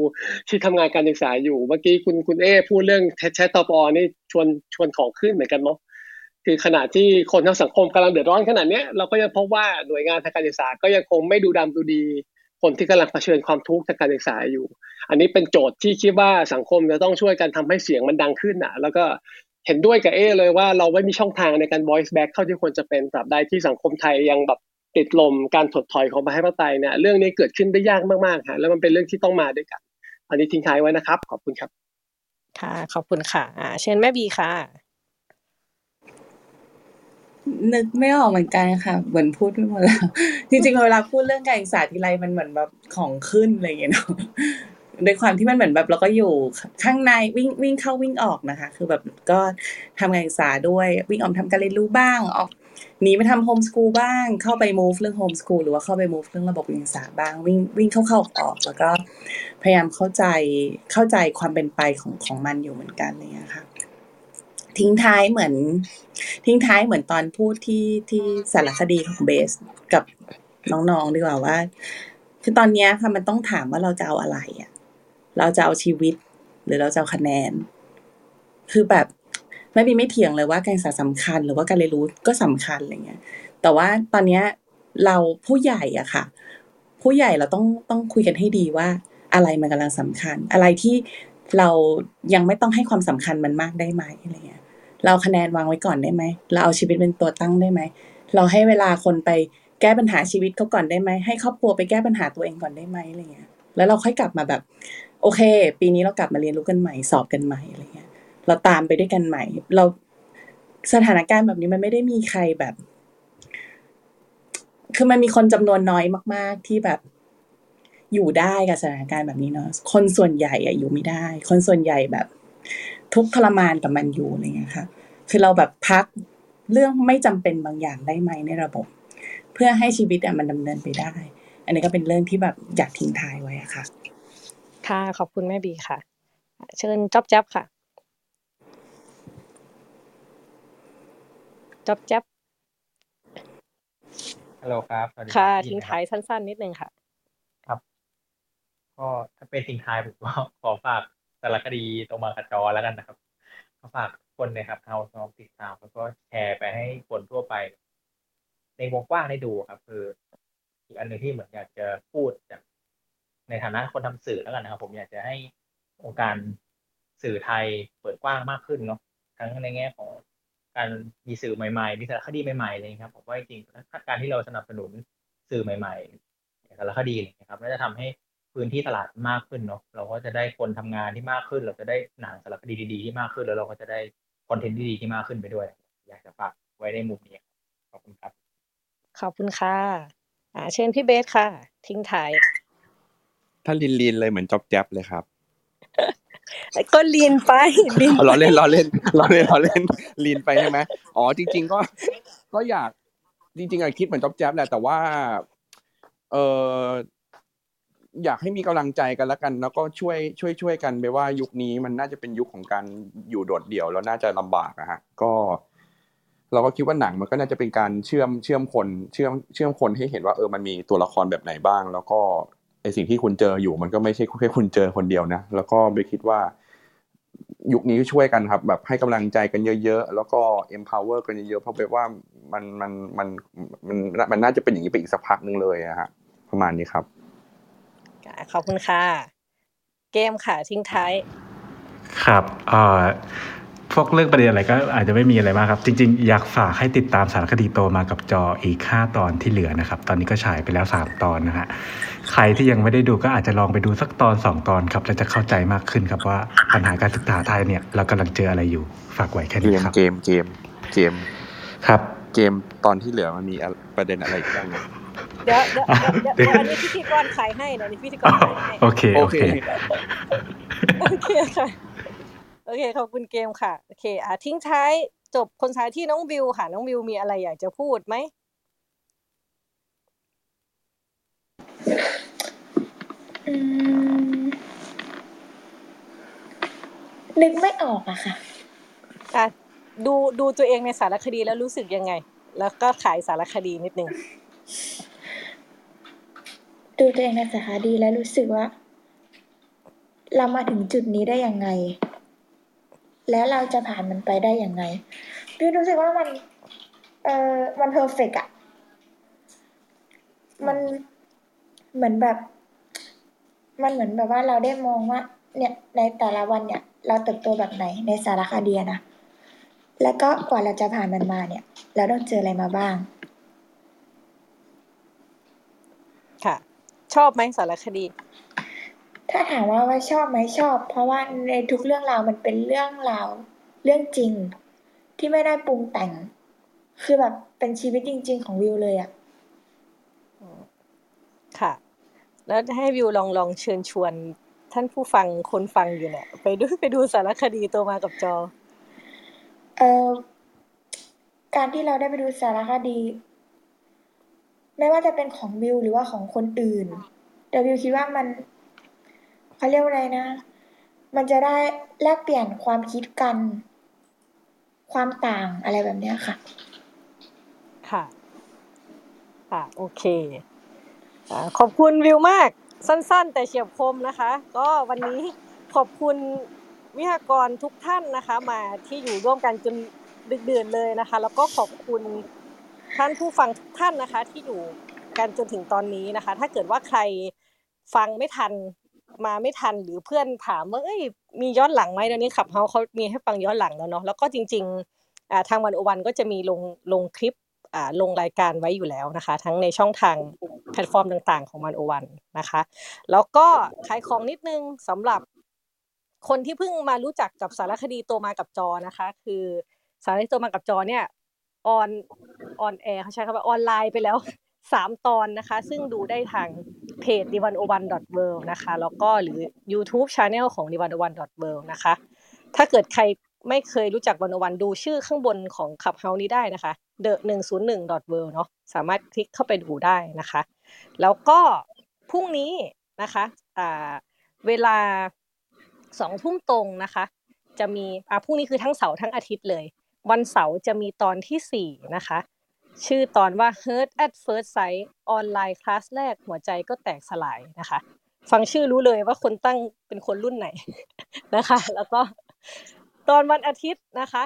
ที่ทำงานการศึกษาอยู่เมื่อกี้คุณคุณเอพูดเรื่องแชทตอปอนี่ชวนชวนของขึ้นเหมือนกันเนาะ คือขณะที่คนทั้งสังคมกำลังเดือดร้อนขนาดนี้เราก็ยังพบว่าหน่วยงานทางการศึกษาก็ยังคงไม่ดูดำดูดี คนที่กำลังเผชิญความทุกข์ทางการศึกษาอยู่ อันนี้เป็นโจทย์ที่คิดว่าสังคมจะต้องช่วยกันทำให้เสียงมันดังขึ้นอะ แล้วก็เห็นด้วยกับเอเลยว่าเราไม่มีช่องทางในการ voice back เท่าที่ควรจะเป็นตราบใดที่สังคมไทยยังแบบติดลมการถดถอยของประชาธิปไตยเนี่ยเรื่องนี้เกิดขึ้นได้ยากมากๆฮะแล้วมันเป็นเรื่องที่ต้องมาด้วยกัน อันนี้ทิ้งท้ายไว้นะครับ ขอบคุณครับ ค่ะ ขอบคุณค่ะเชิญแม่บีค่ะ นึกไม่ออกเหมือนกันค่ะ เหมือนพูดไปหมดแล้ว จริงๆเวลาพูดเรื่องการศึกษาทีไรมันเหมือนแบบของขึ้นอะไรอย่างเงี้ยเนาะด้วยความที่มันเหมือนแบบเราก็อยู่ข้างในวิ่งวิ่งเข้าวิ่งออกนะคะ คือแบบก็ทำการศึกษาด้วยวิ่งออกทำการเรียนรู้บ้างออกหนีไปทำโฮมสกูลบ้าง เข้าไป move เรื่องโฮมสกูลหรือว่าเข้าไป move เรื่องระบบการศึกษาบ้าง วิ่งวิ่งเข้าเข้าออกแล้วก็พยายามเข้าใจเข้าใจความเป็นไปของของมันอยู่เหมือนกันเนี่ยค่ะ ทิ้งท้ายเหมือน ทิ้งท้ายเหมือนตอนพูดที่ที่สารคดีของเบสกับน้องๆดีกว่าว่า คือตอนนี้ค่ะมันต้องถามว่าเราจะเอาอะไรอะเราจะเอาชีวิต หรือเราจะเอาคะแนน คือแบบไม่มีไม่เถียงเลยว่าการศึกษาสำคัญ หรือว่าการเรียนรู้ก็สำคัญอะไรเงี้ย แต่ว่าตอนเนี้ยเราผู้ใหญ่อะค่ะ ผู้ใหญ่เราต้องต้องคุยกันให้ดีว่าอะไรมันกำลังสำคัญ อะไรที่เรายังไม่ต้องให้ความสำคัญมันมากได้ไหมอะไรเงี้ย เราคะแนนวางไว้ก่อนได้ไหม เราเอาชีวิตเป็นตัวตั้งได้ไหม เราให้เวลาคนไปแก้ปัญหาชีวิตเขาก่อนได้ไหม ให้ครอบครัวไปแก้ปัญหาตัวเองก่อนได้ไหมอะไรเงี้ย แล้วเราค่อยกลับมาแบบ โอเค ปีนี้เรากลับมาเรียนรู้กันใหม่ สอบกันใหม่อะไรเงี้ย เราตามไปด้วยกันใหม่ เราสถานการณ์แบบนี้มันไม่ได้มีใครแบบ คือมันมีคนจำนวนน้อยมาก ๆ ที่แบบอยู่ได้กับสถานการณ์แบบนี้เนาะ คนส่วนใหญ่อะอยู่ไม่ได้ คนส่วนใหญ่แบบ ทุกทรมานกับมันอยู่อะไรเงี้ยค่ะ คือเราแบบพักเรื่องไม่จำเป็นบางอย่างได้ไหมในระบบ เพื่อให้ชีวิตอะมันดำเนินไปได้ อันนี้ก็เป็นเรื่องที่แบบอยากทิ้งท้ายไว้อะค่ะ ค่ะ ขอบคุณแม่บีค่ะ เชิญจ๊อบแจ๊บค่ะจ๊อบแจ๊บฮัลโหลครับสวัสดีค่ะรับทิ้งท้ายสั้น ๆ นิดนึงค่ะ ครับ ก็ถ้าเป็นทิ้งท้ายผมก็ขอฝากสารคดีตรงมาขจรแล้วกันนะครับขอฝากคนนะครับเอาลองติดตามแล้วก็แชร์ไปให้คนทั่วไป ในวงกว้างได้ดูครับ คืออีกอันหนึ่งที่เหมือนอยากจะพูดจากในฐานะคนทำสื่อแล้วกันนะครับ ผมอยากจะให้องค์การสื่อไทยเปิดกว้างมากขึ้นเนาะทั้งในแง่ของการมีสื่อใหม่ๆ มีสารคดีใหม่ๆเลยครับผมว่าจริงๆการที่เราสนับสนุนสื่อใหม่ ๆ สารคดีนะครับน่าจะทำให้ พื้นที่ตลาดมากขึ้นเนาะเราก็จะได้คนทำงานที่มากขึ้น เราจะได้หนังสารคดีดีๆที่มากขึ้น แล้วเราก็จะได้คอนเทนต์ดีๆที่มากขึ้นไปด้วย อยากจะฝากไว้ในมุมนี้ขอบคุณครับ ขอบคุณค่ะอ่าเชิญพี่เบสค่ะ ทิ้งท้ายถ้าลินลินเลยเหมือนจ๊อบแจ๊บเลยครับก็ลีนไปลีนอ๋อล้อเล่นล้อเล่นล้อเล่นล้อเล่นลีนไปใช่ไหมอ๋อจริง ๆ ก็ก็อยากจริงๆอะคิดเหมือนจ๊อบแจ๊บแหละแต่ว่า เออ อยากให้มีกำลังใจกันแล้วกัน แล้วก็ช่วยช่วยช่วยกันไปว่ายุคนี้มันน่าจะเป็นยุคของการอยู่โดดเดี่ยวแล้วน่าจะลำบากอะฮะก็ เราก็คิดว่าหนังมันก็น่าจะเป็นการเชื่อมเชื่อมคนเชื่อมเชื่อมคนให้เห็นว่าเออมันมีตัวละครแบบไหนบ้าง แล้วก็ไอสิ่งที่คุณเจออยู่มันก็ไม่ใช่แค่คุณเจอคนเดียวนะแล้วก็ไปคิดว่ายุคนี้ช่วยกันครับ แบบให้กำลังใจกันเยอะ ๆ แล้วก็ empower กันเยอะๆเพราะแบบว่ามันมันมันมันมันน่าจะเป็นอย่างนี้ไปอีกสักพักนึงเลยอะฮะประมาณนี้ครับ ขอบคุณค่ะ เกมค่ะทิ้งท้าย ครับเอ่อพวกเรื่องประเด็นอะไรก็อาจจะไม่มีอะไรมากครับ จริง ๆ อยากฝากให้ติดตามสารคดีโตมากับจออีกห้าตอนที่เหลือนะครับ ตอนนี้ก็ฉายไปแล้วสามตอนนะฮะใครที่ยังไม่ได้ดูก็อาจจะลองไปดูสักตอนสองตอนครับ แล้วจะเข้าใจมากขึ้นครับว่าปัญหาการศึกษาไทยเนี่ย เรากำลังเจออะไรอยู่ฝากไว้แค่เกนี้มครับเกมเกมเกมครับ เกมตอนที่เหลือมันมีอะไรประเด็นอะไรอีกบ้าง เนี่ยเดี๋ยวเดี๋ยวเดี๋ยวเดี๋ยวอันนี้พิธีกรขายให้นะนี่พิธีกรขายให้โอเคโอเคโอเคค่ะโอเคขอบคุณเกมค่ะโอเค อะทิ้งท้ายจบคนท้ายที่น้องวิวค่ะ น้องวิวมีอะไรอยากจะพูดไหมอืมนึกไม่ออกอะค่ะอะดูดูตัวเองในสารคดีแล้วรู้สึกยังไง แล้วก็ขายสารคดีนิดนึง ดูตัวเองในสารคดีแล้วรู้สึกว่า เรามาถึงจุดนี้ได้ยังไง แล้วเราจะผ่านมันไปได้ยังไงพี่รู้สึกว่ามัน เออมันเพอร์เฟกอะมันเหมือนแบบ มันเหมือนแบบว่าเราได้มองว่า เนี่ย ในแต่ละวันเนี่ย เราเติบโตแบบไหนในสารคดีนะแล้วก็กว่าเราจะผ่านมันมาเนี่ย เราต้องเจออะไรมาบ้าง ค่ะ ชอบไหมสารคดี ถ้าถามว่าว่าชอบไหมชอบ เพราะว่าในทุกเรื่องราวมันเป็นเรื่องราวเรื่องจริง ที่ไม่ได้ปรุงแต่ง คือแบบเป็นชีวิตจริง ๆ ของวิวเลยอะค่ะ แล้วให้วิวลองลองเชิญชวนท่านผู้ฟังคนฟังอยู่เนี่ยไปดูไปดูสารคดีตัวมากับจอ เออการที่เราได้ไปดูสารคดี ไม่ว่าจะเป็นของวิวหรือว่าของคนอื่น แต่วิวคิดว่ามันเขาเรียกว่าอะไรนะ มันจะได้แลกเปลี่ยนความคิดกัน ความต่างอะไรแบบเนี้ยค่ะ ค่ะ ค่ะ โอเคอขอบคุณวิวมาก สั้น ๆ แต่เฉียบคมนะคะ ก็วันนี้ขอบคุณวิทยากรทุกท่านนะคะ มาที่อยู่ร่วมกันจนดึกดื่นเลยนะคะ แล้วก็ขอบคุณ ท่านผู้ฟังทุกท่านนะคะ ที่อยู่กันจนถึงตอนนี้นะคะ ถ้าเกิดว่าใครฟังไม่ทันมาไม่ทันหรือเพื่อนถามว่าเอ้ยมีย้อนหลังไหมตอนนี้ Clubhouse เขามีให้ฟังย้อนหลังแล้วเนาะแล้วก็จริงๆทาง One O One ก็จะมีลงลงคลิปลงรายการไว้อยู่แล้วนะคะ ทั้งในช่องทางแพลตฟอร์มต่าง ๆ ของ One O One นะคะ แล้วก็ขายของนิดนึงสำหรับคนที่เพิ่งมารู้จักกับสารคดีโตมากับจอนะคะ คือสารคดีโตมากับจอเนี่ย on on air เขาใช้คำว่าออนไลน์ไปแล้วสามตอนนะคะ ซึ่งดูได้ทางเพจ d 1 0 1 w o r l d นะคะ แล้วก็หรือ YouTube Channel ของ d 1 0 1 w o r l d นะคะ ถ้าเกิดใครไม่เคยรู้จักวันวันดูชื่อข้างบนของขับเฮานี้ได้นะคะ the 1 0 1 w o r l d เนาะสามารถคลิกเข้าไปดูได้นะคะ แล้วก็พรุ่งนี้นะคะอ่าเวลาสองทุ่มตรงนะคะ จะมีอ่าพรุ่งนี้คือทั้งเสาร์ทั้งอาทิตย์เลย วันเสาร์จะมีตอนที่สี่นะคะ ชื่อตอนว่า Hurt at First Sight ออนไลน์คลาสแรกหัวใจก็แตกสลายนะคะ ฟังชื่อรู้เลยว่าคนตั้งเป็นคนรุ่นไหนนะคะ แล้วก็ตอนวันอาทิตย์นะคะ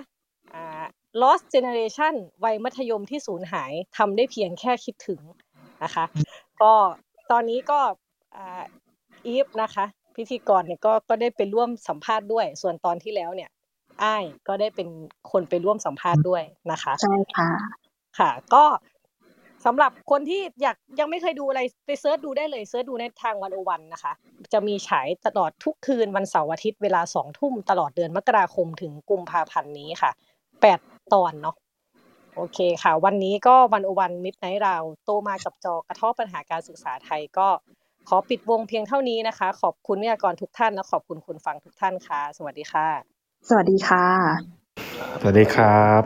อ่า Lost Generation วัยมัธยมที่สูญหายทำได้เพียงแค่คิดถึงนะคะ ก็ตอนนี้ก็อ่าอีฟนะคะ พิธีกรเนี่ยก็ก็ได้ไปร่วมสัมภาษณ์ด้วย ส่วนตอนที่แล้วเนี่ย อ้ายก็ได้เป็นคนไปร่วมสัมภาษณ์ด้วยนะคะใช่ค่ะ ค่ะ ก็สำหรับคนที่อยากยังไม่เคยดูอะไรไป search ดูได้เลย search ดูในทาง One O One นะคะ จะมีฉายตลอดทุกคืนวันเสาร์อาทิตย์เวลาสองทุ่มตลอดเดือนมกราคมถึงกุมภาพันธ์นี้ค่ะแปดตอนเนาะโอเคค่ะ วันนี้ก็ One O One midnight round โตมากับจอกระทบปัญหาการศึกษาไทยก็ขอปิดวงเพียงเท่านี้นะคะ ขอบคุณวิทยากรทุกท่านและขอบคุณผู้ฟังทุกท่านค่ะ สวัสดีค่ะ สวัสดีค่ะ สวัสดีครับ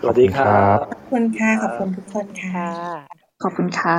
สวัสดีครับ ขอบคุณค่ะ ขอบคุณทุกคนค่ะค่ะขอบคุณค่ะ